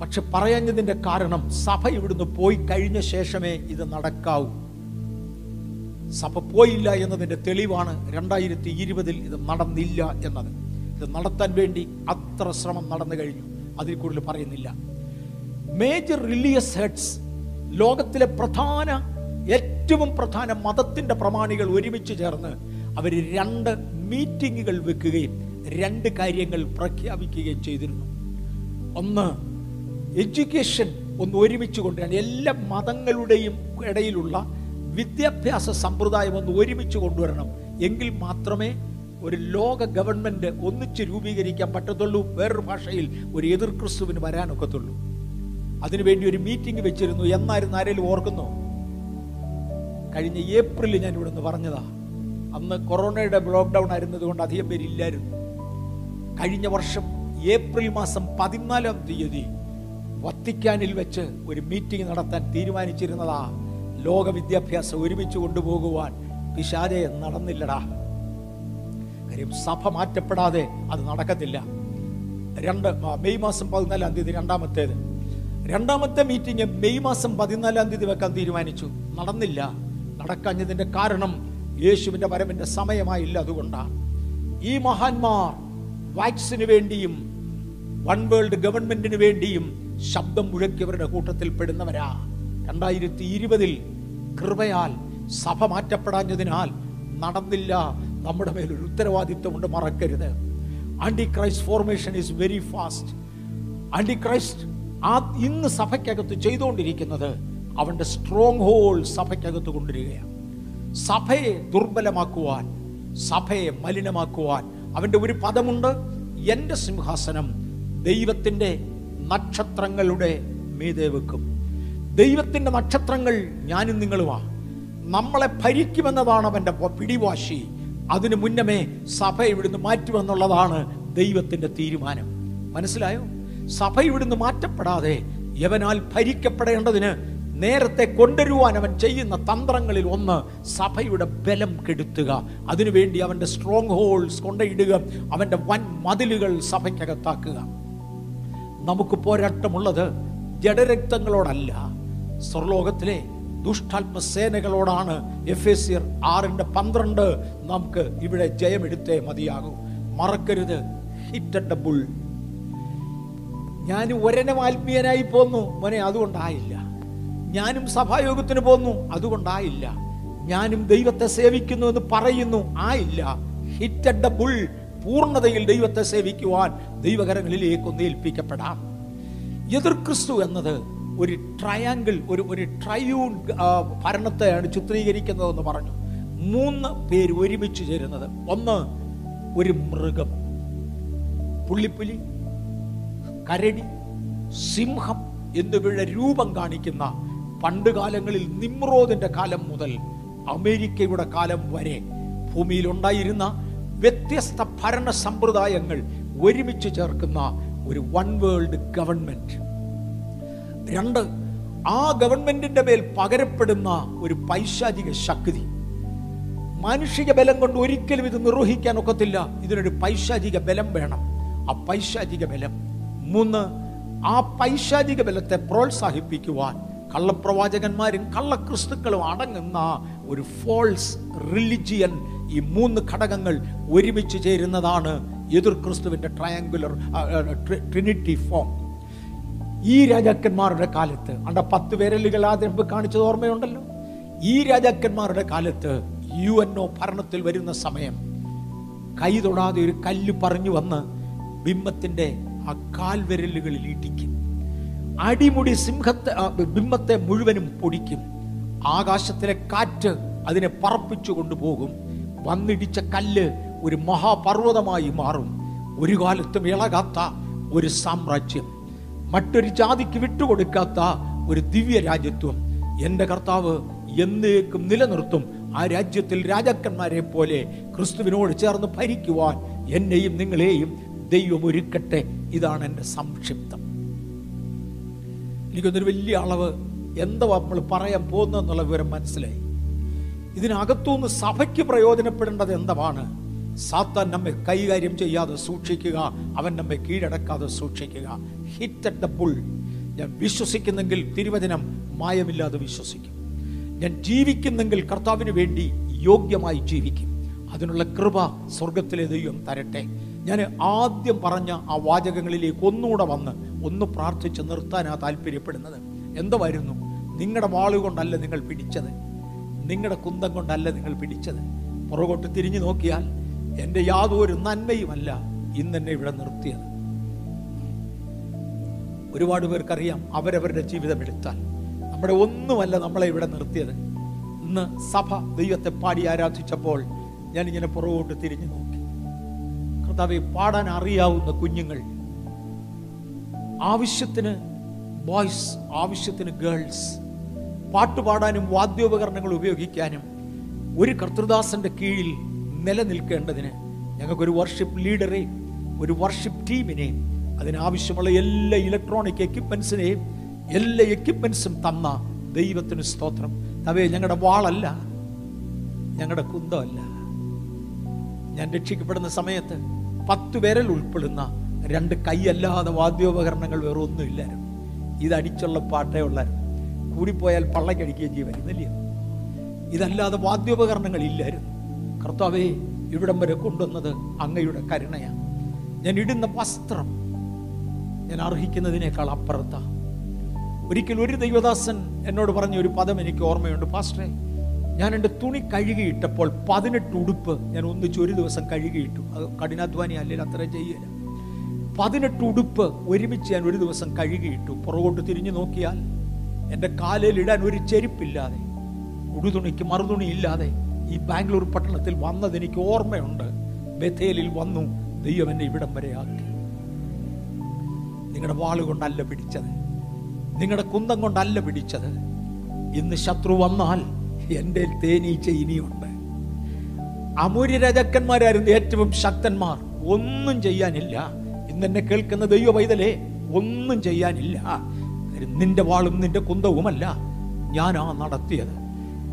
പക്ഷെ പറയഞ്ഞതിന്റെ കാരണം സഭ ഇവിടുന്ന് പോയി കഴിഞ്ഞ ശേഷമേ ഇത് നടക്കാവൂ. സഭ പോയില്ല എന്നതിന്റെ തെളിവാണ് രണ്ടായിരത്തി ഇരുപതിൽ ഇത് നടന്നില്ല എന്നത്. ഇത് നടത്താൻ വേണ്ടി അത്ര ശ്രമം നടന്നു കഴിഞ്ഞു. അതിൽ കൂടുതൽ പറയുന്നില്ല. മേജർ റിലീസ് ഹെഡ്സ് ലോകത്തിലെ പ്രധാന ഏറ്റവും പ്രധാന മതത്തിന്റെ പ്രമാണികൾ ഒരുമിച്ച് ചേർന്ന് അവർ രണ്ട് മീറ്റിങ്ങുകൾ വെക്കുകയും രണ്ട് കാര്യങ്ങൾ പ്രഖ്യാപിക്കുകയും ചെയ്തിരുന്നു. ഒന്ന് എഡ്യൂക്കേഷൻ ഒന്ന് ഒരുമിച്ച് കൊണ്ടുവരാൻ എല്ലാ മതങ്ങളുടെയും ഇടയിലുള്ള വിദ്യാഭ്യാസ സമ്പ്രദായം ഒന്ന് ഒരുമിച്ച് കൊണ്ടുവരണം. എങ്കിൽ മാത്രമേ ഒരു ലോക ഗവൺമെന്റ് ഒന്നിച്ച് രൂപീകരിക്കാൻ പറ്റത്തുള്ളൂ വേറൊരു ഭാഷയിൽ ഒരു എതിർ ക്രിസ്തുവിന് വരാനൊക്കത്തുള്ളൂ. അതിനുവേണ്ടി ഒരു മീറ്റിംഗ് വെച്ചിരുന്നു. എന്നായിരുന്നു ആരെങ്കിലും ഓർക്കുന്നു? കഴിഞ്ഞ ഏപ്രിലിൽ ഞാൻ ഇവിടുന്ന് പറഞ്ഞതാ. അന്ന് കൊറോണയുടെ ലോക്ക്ഡൗൺ ആയിരുന്നത് കൊണ്ട് അധികം പേരില്ലായിരുന്നു കഴിഞ്ഞ വർഷം ഏപ്രിൽ മാസം പതിനാലാം തീയതി വത്തിക്കാനിൽ വെച്ച് ഒരു മീറ്റിംഗ് നടത്താൻ തീരുമാനിച്ചിരുന്നതാ. ലോക വിദ്യാഭ്യാസം ഒരുമിച്ച് കൊണ്ടുപോകുവാൻ പിശാചെ നടന്നില്ലടാ. കാര്യം സഭ മാറ്റപ്പെടാതെ അത് നടക്കത്തില്ല. രണ്ട് മെയ് മാസം പതിനാലാം തീയതി രണ്ടാമത്തേത്. രണ്ടാമത്തെ മീറ്റിംഗ് മെയ് മാസം പതിനാലാം തീയതി വെക്കാൻ തീരുമാനിച്ചു. നടന്നില്ല. നടക്കാഞ്ഞതിന്റെ കാരണം യേശുവിന്റെ വരവിന്റെ സമയമായില്ല അതുകൊണ്ടാണ്. ഈ മഹാന്മാർ വാക്സിന് വേണ്ടിയും വൺ വേൾഡ് ഗവൺമെന്റിന് വേണ്ടിയും ശബ്ദം മുഴക്കിയവരുടെ കൂട്ടത്തിൽ പെടുന്നവരാ. രണ്ടായിരത്തി ഇരുപതിൽ കൃപയാൽ സഭ മാറ്റപ്പെടാഞ്ഞതിനാൽ നടന്നില്ല. നമ്മുടെ മേലൊരു ഉത്തരവാദിത്വമുണ്ട് മറക്കരുത് antichrist formation is very fast antichrist ആ ഇന്ന് സഭയ്ക്കകത്ത് ചെയ്തുകൊണ്ടിരിക്കുന്നത് അവന്റെ സ്ട്രോങ് ഹോൾ സഭയ്ക്കകത്ത് കൊണ്ടുവരികയാണ്. സഭയെ ദുർബലമാക്കുവാൻ സഭയെ മലിനമാക്കുവാൻ അവന്റെ ഒരു പദമുണ്ട്. എന്റെ സിംഹാസനം ദൈവത്തിന്റെ നക്ഷത്രങ്ങളുടെ മീതെ വെക്കും. ദൈവത്തിന്റെ നക്ഷത്രങ്ങൾ ഞാനും നിങ്ങളുമാണ് നമ്മളെ ഭരിക്കുമെന്നതാണ് അവന്റെ പിടിവാശി. അതിനു മുന്നമേ സഭ ഇവിടുന്ന് മാറ്റുമെന്നുള്ളതാണ് ദൈവത്തിന്റെ തീരുമാനം. മനസ്സിലായോ? സഭ ഇവിടുന്ന് മാറ്റപ്പെടാതെ യവനാൽ ഭരിക്കപ്പെടേണ്ടതിന് നേരത്തെ കൊണ്ടുവരുവാൻ അവൻ ചെയ്യുന്ന തന്ത്രങ്ങളിൽ ഒന്ന് സഭയുടെ ബലം കെടുത്തുക. അതിനുവേണ്ടി അവന്റെ സ്ട്രോങ് ഹോൾസ് കൊണ്ടയിടുക. അവന്റെ വൻ മതിലുകൾ സഭയ്ക്കകത്താക്കുക. നമുക്ക് പോരാട്ടമുള്ളത് ജഡരക്തങ്ങളോടല്ല. സ്വർലോകത്തിലെ ദുഷ്ടാത്മസേനകളോടാണ് എഫ് എസ് സിയർ ആറിന്റെ പന്ത്രണ്ട്. നമുക്ക് ഇവിടെ ജയമെടുത്തേ മതിയാകൂ. മറക്കരുത്. ഹിറ്റ് ബുൾ ഞാൻ ഒരനം ആത്മീയനായി പോന്നു. മോനെ അതുകൊണ്ടായില്ല. ഞാനും സഭായോഗത്തിന് പോന്നു. അതുകൊണ്ടായില്ല. ഞാനും ദൈവത്തെ സേവിക്കുന്നു എന്ന് പറയുന്നു. ആയില്ല. ഹിറ്റ് ദ ബുൾ പൂർണതയിൽ ദൈവത്തെ സേവിക്കുവാൻ ദൈവകരങ്ങളിലേക്ക് ഒന്ന് ഏൽപ്പിക്കപ്പെടാം. എതിർ ക്രിസ്തു എന്നത് ഒരു ട്രയാങ്കിൾ ഒരു ഒരു ട്രയൂൺ ഭരണത്തെയാണ് ചിത്രീകരിക്കുന്നതെന്ന് പറഞ്ഞു. മൂന്ന് പേര് ഒരുമിച്ച് ചേരുന്നത്. ഒന്ന് ഒരു മൃഗം. പുള്ളിപ്പുലി. കരടി സിംഹം എന്നിവയുടെ രൂപം കാണിക്കുന്ന പണ്ടുകാലങ്ങളിൽ നിമ്രോദിന്റെ കാലം മുതൽ അമേരിക്കയുടെ കാലം വരെ ഭൂമിയിൽ ഉണ്ടായിരുന്ന വ്യത്യസ്ത ഭരണ സമ്പ്രദായങ്ങൾ ഒരുമിച്ച് ചേർക്കുന്ന ഒരു വൺ വേൾഡ് ഗവൺമെന്റ് രണ്ട് ആ ഗവൺമെന്റിന്റെ മേൽ പകരപ്പെടുന്ന ഒരു പൈശാചിക ശക്തി. മാനുഷിക ബലം കൊണ്ട് ഒരിക്കലും ഇത് നിർവഹിക്കാൻ ഒക്കത്തില്ല. ഇതിനൊരു പൈശാചിക ബലം വേണം. ആ പൈശാചിക ബലം മൂന്ന് ആ പൈശാചിക ബലത്തെ പ്രോത്സാഹിപ്പിക്കുവാൻ കള്ളപ്രവാചകന്മാരും കള്ളക്രിസ്തുക്കളും അടങ്ങുന്ന ഒരു ഫോൾസ് റിലിജിയൻ ഈ മൂന്ന് ഘടകങ്ങൾ ഒരുമിച്ച് ചേരുന്നതാണ് എതിർ ക്രിസ്തുവിന്റെ ട്രയാങ്കുലർ ട്രിനിറ്റി ഫോം ഈ രാജാക്കന്മാരുടെ കാലത്ത് അണ്ട പത്ത് വിരലുകൾ ആദ്യം കാണിച്ചത് ഓർമ്മയുണ്ടല്ലോ? ഈ രാജാക്കന്മാരുടെ കാലത്ത് യു എൻ ഒ ഭരണത്തിൽ വരുന്ന സമയം കൈ തൊടാതെ ഒരു കല്ല് പറഞ്ഞു വന്ന് ബിംബത്തിന്റെ ആ കാൽവിരലുകളിൽ ഇടിക്കും. അടിമുടി സിംഹത്തെ ബിംബത്തെ മുഴുവനും പൊടിക്കും. ആകാശത്തിലെ കാറ്റ് അതിനെ പറപ്പിച്ചു കൊണ്ടുപോകും. വന്നിടിച്ച കല്ല് ഒരു മഹാപർവതമായി മാറും. ഒരു കാലത്തും ഇളകാത്ത ഒരു സാമ്രാജ്യം. മറ്റൊരു ജാതിക്ക് വിട്ടുകൊടുക്കാത്ത ഒരു ദിവ്യ രാജ്യത്വം. എന്റെ കർത്താവ് എന്നേക്കും നിലനിർത്തും. ആ രാജ്യത്തിൽ രാജാക്കന്മാരെ പോലെ ക്രിസ്തുവിനോട് ചേർന്ന് ഭരിക്കുവാൻ എന്നെയും നിങ്ങളെയും ദൈവം ഒരുക്കട്ടെ ഇതാണ് എന്റെ സംക്ഷിപ്തം. എനിക്കൊന്നൊരു വലിയ അളവ് എന്താ നമ്മൾ പറയാൻ പോകുന്നതെന്നുള്ള വിവരം മനസ്സിലായി. ഇതിനകത്തുനിന്ന് സഭയ്ക്ക് പ്രയോജനപ്പെടേണ്ടത് എന്താണ് സാത്താൻ നമ്മെ കൈകാര്യം ചെയ്യാതെ സൂക്ഷിക്കുക അവൻ നമ്മെ കീഴടക്കാതെ സൂക്ഷിക്കുക. ഹിറ്റ് അറ്റ് ദ പുൾ ഞാൻ വിശ്വസിക്കുന്നെങ്കിൽ തിരുവചനം മായമില്ലാതെ വിശ്വസിക്കും. ഞാൻ ജീവിക്കുന്നെങ്കിൽ കർത്താവിന് വേണ്ടി യോഗ്യമായി ജീവിക്കും. അതിനുള്ള കൃപ സ്വർഗത്തിലെ ദൈവം തരട്ടെ. ഞാൻ ആദ്യം പറഞ്ഞ ആ വാചകങ്ങളിലേക്ക് ഒന്നുകൂടെ വന്ന് ഒന്ന് പ്രാർത്ഥിച്ച് നിർത്താനാ താല്പര്യപ്പെടുന്നത്. എന്തായിരുന്നു നിങ്ങളുടെ വാളുകൊണ്ടല്ല നിങ്ങൾ പിടിച്ചത്. നിങ്ങളുടെ കുന്തം കൊണ്ടല്ല നിങ്ങൾ പിടിച്ചത്. പുറകോട്ട് തിരിഞ്ഞു നോക്കിയാൽ എന്റെ യാതൊരു നന്മയുമല്ല ഇന്ന് ഇന്നെന്നെ ഇവിടെ നിർത്തിയത്. ഒരുപാട് പേർക്കറിയാം അവരവരുടെ ജീവിതം എടുത്താൽ. നമ്മുടെ ഒന്നുമല്ല നമ്മളെ ഇവിടെ നിർത്തിയത്. ഇന്ന് സഭ ദൈവത്തെ പാടി ആരാധിച്ചപ്പോൾ ഞാൻ ഞാനിങ്ങനെ പുറകോട്ട് തിരിഞ്ഞു കർത്താവെ പാടാൻ അറിയാവുന്ന കുഞ്ഞുങ്ങൾ. ആവശ്യത്തിന് ബോയ്സ് ആവശ്യത്തിന് ഗേൾസ് പാട്ടുപാടാനും വാദ്യോപകരണങ്ങൾ ഉപയോഗിക്കാനും ഒരു കർത്തൃദാസന്റെ കീഴിൽ നിലനിൽക്കേണ്ടതിന് ഞങ്ങൾക്കൊരു വർഷിപ്പ് ലീഡറെ ഒരു വർഷിപ്പ് ടീമിനെ അതിനാവശ്യമുള്ള എല്ലാ ഇലക്ട്രോണിക് എക്യുപ്മെന്റ്സിനെയും എല്ലാ എക്യുപ്മെന്റ്സും തന്ന ദൈവത്തിന് സ്തോത്രം. തവേ ഞങ്ങളുടെ വാളല്ല ഞങ്ങളുടെ കുന്തമല്ല. ഞാൻ രക്ഷിക്കപ്പെടുന്ന സമയത്ത് പത്ത് പേരിൽ ഉൾപ്പെടുന്ന രണ്ട് കൈയല്ലാതെ വാദ്യോപകരണങ്ങൾ വേറെ ഒന്നുമില്ലായിരുന്നു. ഇതടിച്ചുള്ള പാട്ടേ ഉള്ളായിരുന്നു. കൂടിപ്പോയാൽ പള്ളക്കടിക്കുകയും ചെയ്യുമായിരുന്നില്ലയോ ഇതല്ലാതെ വാദ്യോപകരണങ്ങൾ ഇല്ലായിരുന്നു. കർത്താവേ ഇവിടം വരെ കൊണ്ടുവന്നത് അങ്ങയുടെ കരുണയാണ്. ഞാൻ ഇടുന്ന വസ്ത്രം ഞാൻ അർഹിക്കുന്നതിനേക്കാൾ അപ്പുറത്താണ് ഒരിക്കൽ ഒരു ദൈവദാസൻ എന്നോട് പറഞ്ഞ ഒരു പദം എനിക്ക് ഓർമ്മയുണ്ട് പാസ്റ്ററെ. ഞാൻ എന്റെ തുണി കഴുകിയിട്ടപ്പോൾ പതിനെട്ട് ഉടുപ്പ് ഞാൻ ഒന്നിച്ച് ഒരു ദിവസം കഴുകിയിട്ടു. അത് കഠിനാധ്വാനി അല്ലെങ്കിൽ അത്ര ചെയ്യില്ല പതിനെട്ട് ഉടുപ്പ് ഒരുമിച്ച് ഞാൻ ഒരു ദിവസം കഴുകിയിട്ടു. പുറകോട്ട് തിരിഞ്ഞു നോക്കിയാൽ എന്റെ കാലിൽ ഇടാൻ ഒരു ചെരുപ്പില്ലാതെ ഉടുതുണിക്ക് മറുതുണി ഇല്ലാതെ ഈ ബാംഗ്ലൂർ പട്ടണത്തിൽ വന്നത് എനിക്ക് ഓർമ്മയുണ്ട്. ബഥേലിൽ വന്നു ദൈവം എന്നെ ഇവിടം വരെ ആക്കി. നിങ്ങളുടെ വാളുകൊണ്ടല്ല പിടിച്ചത്. നിങ്ങളുടെ കുന്തം കൊണ്ടല്ല പിടിച്ചത്. ഇന്ന് ശത്രു വന്നാൽ എന്റെ തേനീച്ച ഇനിയുണ്ട്. അമൂര്യ രാജാക്കന്മാരായിരുന്നു ഏറ്റവും ശക്തന്മാർ. ഒന്നും ചെയ്യാനില്ല. ഇന്ന് എന്നെ കേൾക്കുന്ന ദൈവ പൈതലേ ഒന്നും ചെയ്യാനില്ല. നിന്റെ വാളും നിന്റെ കുന്തവുമല്ല. ഞാൻ ആ നടത്തിയത്.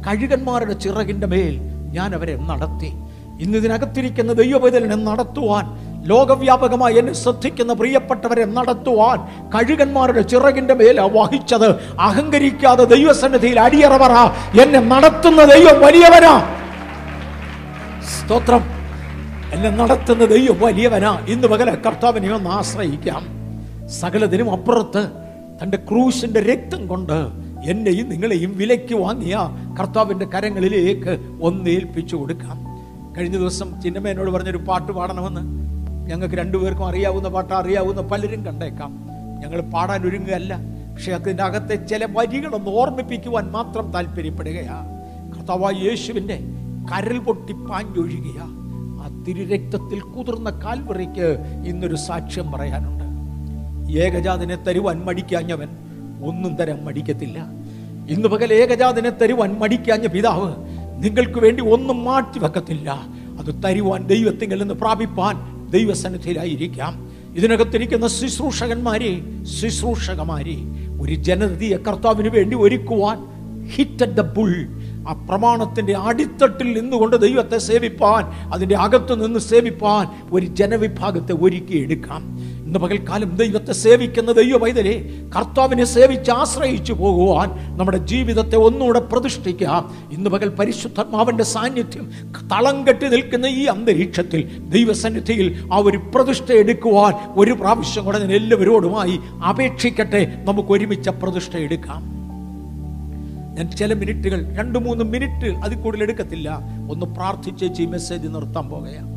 കഴുകന്മാരുടെ ചിറകിന്റെ മേൽ ഞാൻ അവരെ നടത്തി. ഇന്ന് ഇതിനകത്തിരിക്കുന്ന ദൈവ പൈതലിനെ നടത്തുവാൻ ലോകവ്യാപകമായി എന്നെ ശ്രദ്ധിക്കുന്ന പ്രിയപ്പെട്ടവരെ നടത്തുവാൻ കഴുകന്മാരുടെ ചിറകിന്റെ മേൽ വഹിച്ചത്. അഹങ്കരിക്കാതെ ദൈവസന്നിധിയിൽ അടിയറവറ. എന്നെ നടത്തുന്ന ദൈവം വലിയവനാ. സ്തോത്രം. എന്നെ നടത്തുന്ന ദൈവം വലിയവനാ. ഇന്ന് പകല കർത്താവിനെ ഒന്ന് ആശ്രയിക്കാം. സകലതിനും അപ്പുറത്ത് തന്റെ ക്രൂശിന്റെ രക്തം കൊണ്ട് എന്നെയും നിങ്ങളെയും വിലയ്ക്ക് വാങ്ങിയ കർത്താവിന്റെ കരങ്ങളിലേക്ക് ഒന്നേൽപ്പിച്ചു കൊടുക്കാം. കഴിഞ്ഞ ദിവസം ചിന്നമ്മ എന്നോട് പറഞ്ഞൊരു പാട്ട് പാടണമെന്ന്. ഞങ്ങൾക്ക് രണ്ടുപേർക്കും അറിയാവുന്ന പാട്ട് അറിയാവുന്ന പലരും കണ്ടേക്കാം. ഞങ്ങൾ പാടാൻ ഒരുങ്ങുകയല്ല. പക്ഷെ അതിന്റെ അകത്തെ ചില വരികളൊന്ന് ഓർമ്മിപ്പിക്കുവാൻ മാത്രം താല്പര്യപ്പെടുകയാ. കർത്താവായ യേശുവിന്റെ കരൽ പൊട്ടി പാഞ്ഞൊഴുകിയ. ആ തിരുരക്തത്തിൽ കുതിർന്ന കാൽവറിക്ക് ഇന്നൊരു സാക്ഷ്യം പറയാനുണ്ട്. ഏകജാതിനെ തരുവാൻ മടിക്കാഞ്ഞവൻ ഒന്നും തരാൻ മടിക്കത്തില്ല. ഇന്ന് പകൽ ഏകജാതിനെ തരുവാൻ മടിക്കാഞ്ഞ പിതാവ് നിങ്ങൾക്ക് വേണ്ടി ഒന്നും മാറ്റി വെക്കത്തില്ല. അത് തരുവാൻ ദൈവത്തിങ്കിൽ നിന്ന് പ്രാപിപ്പാൻ ദൈവസന്നിധിയിലായിരിക്കാം. ഇതിനകത്തിരിക്കുന്ന ശുശ്രൂഷകന്മാരെ ശുശ്രൂഷകമാരെ ഒരു ജനതയെ കർത്താവിന് വേണ്ടി ഒരുക്കുവാൻ ഹിറ്റ് അറ്റ് ദ ബുൾ ആ പ്രമാണത്തിന്റെ അടിത്തട്ടിൽ നിന്നുകൊണ്ട് ദൈവത്തെ സേവിപ്പാൻ അതിന്റെ അകത്തു നിന്ന് സേവിപ്പാൻ ഒരു ജനവിഭാഗത്തെ ഒരുക്കിയെടുക്കാം. ഇന്ന് പകൽക്കാലം ദൈവത്തെ സേവിക്കുന്ന ദൈവ കർത്താവിനെ സേവിച്ച് ആശ്രയിച്ചു പോകുവാൻ നമ്മുടെ ജീവിതത്തെ ഒന്നുകൂടെ പ്രതിഷ്ഠിക്കാം ഇന്ന് പകൽ പരിശുദ്ധാത്മാവിന്റെ സാന്നിധ്യം തളം കെട്ടി നിൽക്കുന്ന ഈ അന്തരീക്ഷത്തിൽ ദൈവസന്നിധിയിൽ ആ ഒരു പ്രതിഷ്ഠ എടുക്കുവാൻ ഒരു പ്രാവശ്യം കൂടെ ഞാൻ എല്ലാവരോടുമായി അപേക്ഷിക്കട്ടെ. നമുക്ക് ഒരുമിച്ച് പ്രതിഷ്ഠ എടുക്കാം. ഞാൻ ചില മിനിറ്റുകൾ രണ്ട് മൂന്ന് മിനിറ്റ് അതിൽ കൂടുതൽ എടുക്കത്തില്ല. ഒന്ന് പ്രാർത്ഥിച്ചേച്ച് ഈ മെസ്സേജ് നിർത്താൻ പോകുകയാണ്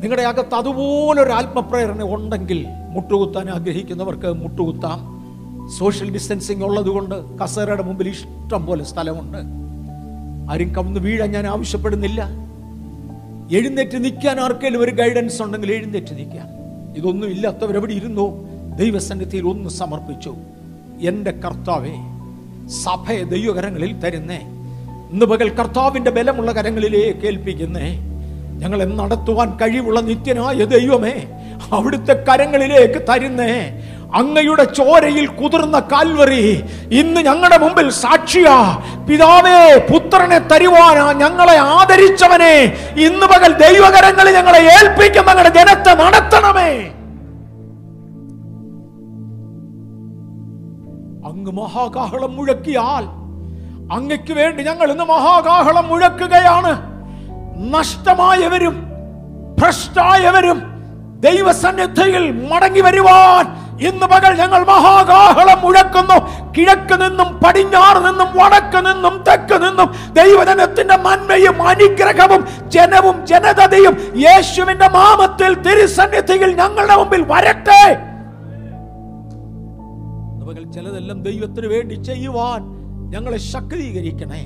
നിങ്ങളുടെ അകത്ത് അതുപോലൊരു ആത്മപ്രേരണ ഉണ്ടെങ്കിൽ മുട്ടുകുത്താൻ ആഗ്രഹിക്കുന്നവർക്ക് മുട്ടുകുത്താം. സോഷ്യൽ ഡിസ്റ്റൻസിങ് ഉള്ളതുകൊണ്ട് കസേരയുടെ മുമ്പിൽ ഇഷ്ടം പോലെ സ്ഥലമുണ്ട്. ആരും കവന്ന് വീഴാൻ ഞാൻ ആവശ്യപ്പെടുന്നില്ല. എഴുന്നേറ്റ് നിൽക്കാൻ ആർക്കെങ്കിലും ഒരു ഗൈഡൻസ് ഉണ്ടെങ്കിൽ എഴുന്നേറ്റ് നിൽക്കാം. ഇതൊന്നും ഇല്ലാത്തവർ എവിടെ ഇരുന്നോ? ദൈവസന്നിധിയിൽ ഒന്ന് സമർപ്പിച്ചു. എന്റെ കർത്താവേ സഭയെ ദൈവകരങ്ങളിൽ തരുന്നേ. ഇന്ന് പകൽ കർത്താവിന്റെ ബലമുള്ള കരങ്ങളിലേക്ക് ഏൽപ്പിക്കുന്നേ ഞങ്ങളെ നടത്തുവാൻ കഴിവുള്ള നിത്യനായ ദൈവമേ അവിടുത്തെ കരങ്ങളിലേക്ക് തരുന്നേ. അങ്ങയുടെ ചോരയിൽ കുതിർന്ന കാൽവറി ഇന്ന് ഞങ്ങളുടെ മുമ്പിൽ സാക്ഷിയാ. പിതാവേ പുത്രനെ തരുവാനാ ഞങ്ങളെ ആദരിച്ചവനെ. ഇന്ന് പകൽ ദൈവകരങ്ങളിൽ ഞങ്ങളെ ഏൽപ്പിക്കും ഞങ്ങളുടെ ജനത്തെ നടത്തണമേ. അങ്ങ് മഹാകാഹളം മുഴക്കിയാൽ അങ്ങയ്ക്ക് വേണ്ടി ഞങ്ങൾ ഇന്ന് മഹാകാഹളം മുഴക്കുകയാണ്. നഷ്ടമായവരും ഭ്രഷ്ടായവരും ദൈവസന്നിധിയിൽ മടങ്ങി വരുവാൻ ഇന്ന് പകൽ ഞങ്ങൾ മഹാകാഹളം മുഴക്കുന്നു കിഴക്ക് നിന്നും പടിഞ്ഞാറ് നിന്നും വടക്ക് നിന്നും തെക്ക് നിന്നും ദൈവജനത്തിന്റെ നന്മയും അനുഗ്രഹവും ജനവും ജനതയും യേശുവിന്റെ മാമത്തിൽ തിരുസന്നിധിയിൽ ഞങ്ങളുടെ മുമ്പിൽ വരട്ടെ. ചിലതെല്ലാം ദൈവത്തിന് വേണ്ടി ചെയ്യുവാൻ ഞങ്ങളെ ശക്തീകരിക്കണേ.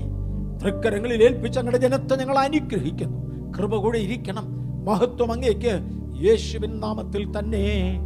തൃക്കരങ്ങളിൽ ഏൽപ്പിച്ച ഞങ്ങളുടെ ജനത്തെ ഞങ്ങൾ അനുഗ്രഹിക്കുന്നു. കൃപ കൂടെ ഇരിക്കണം. മഹത്വം അങ്ങേക്ക്. യേശുവിൻ നാമത്തിൽ തന്നെ.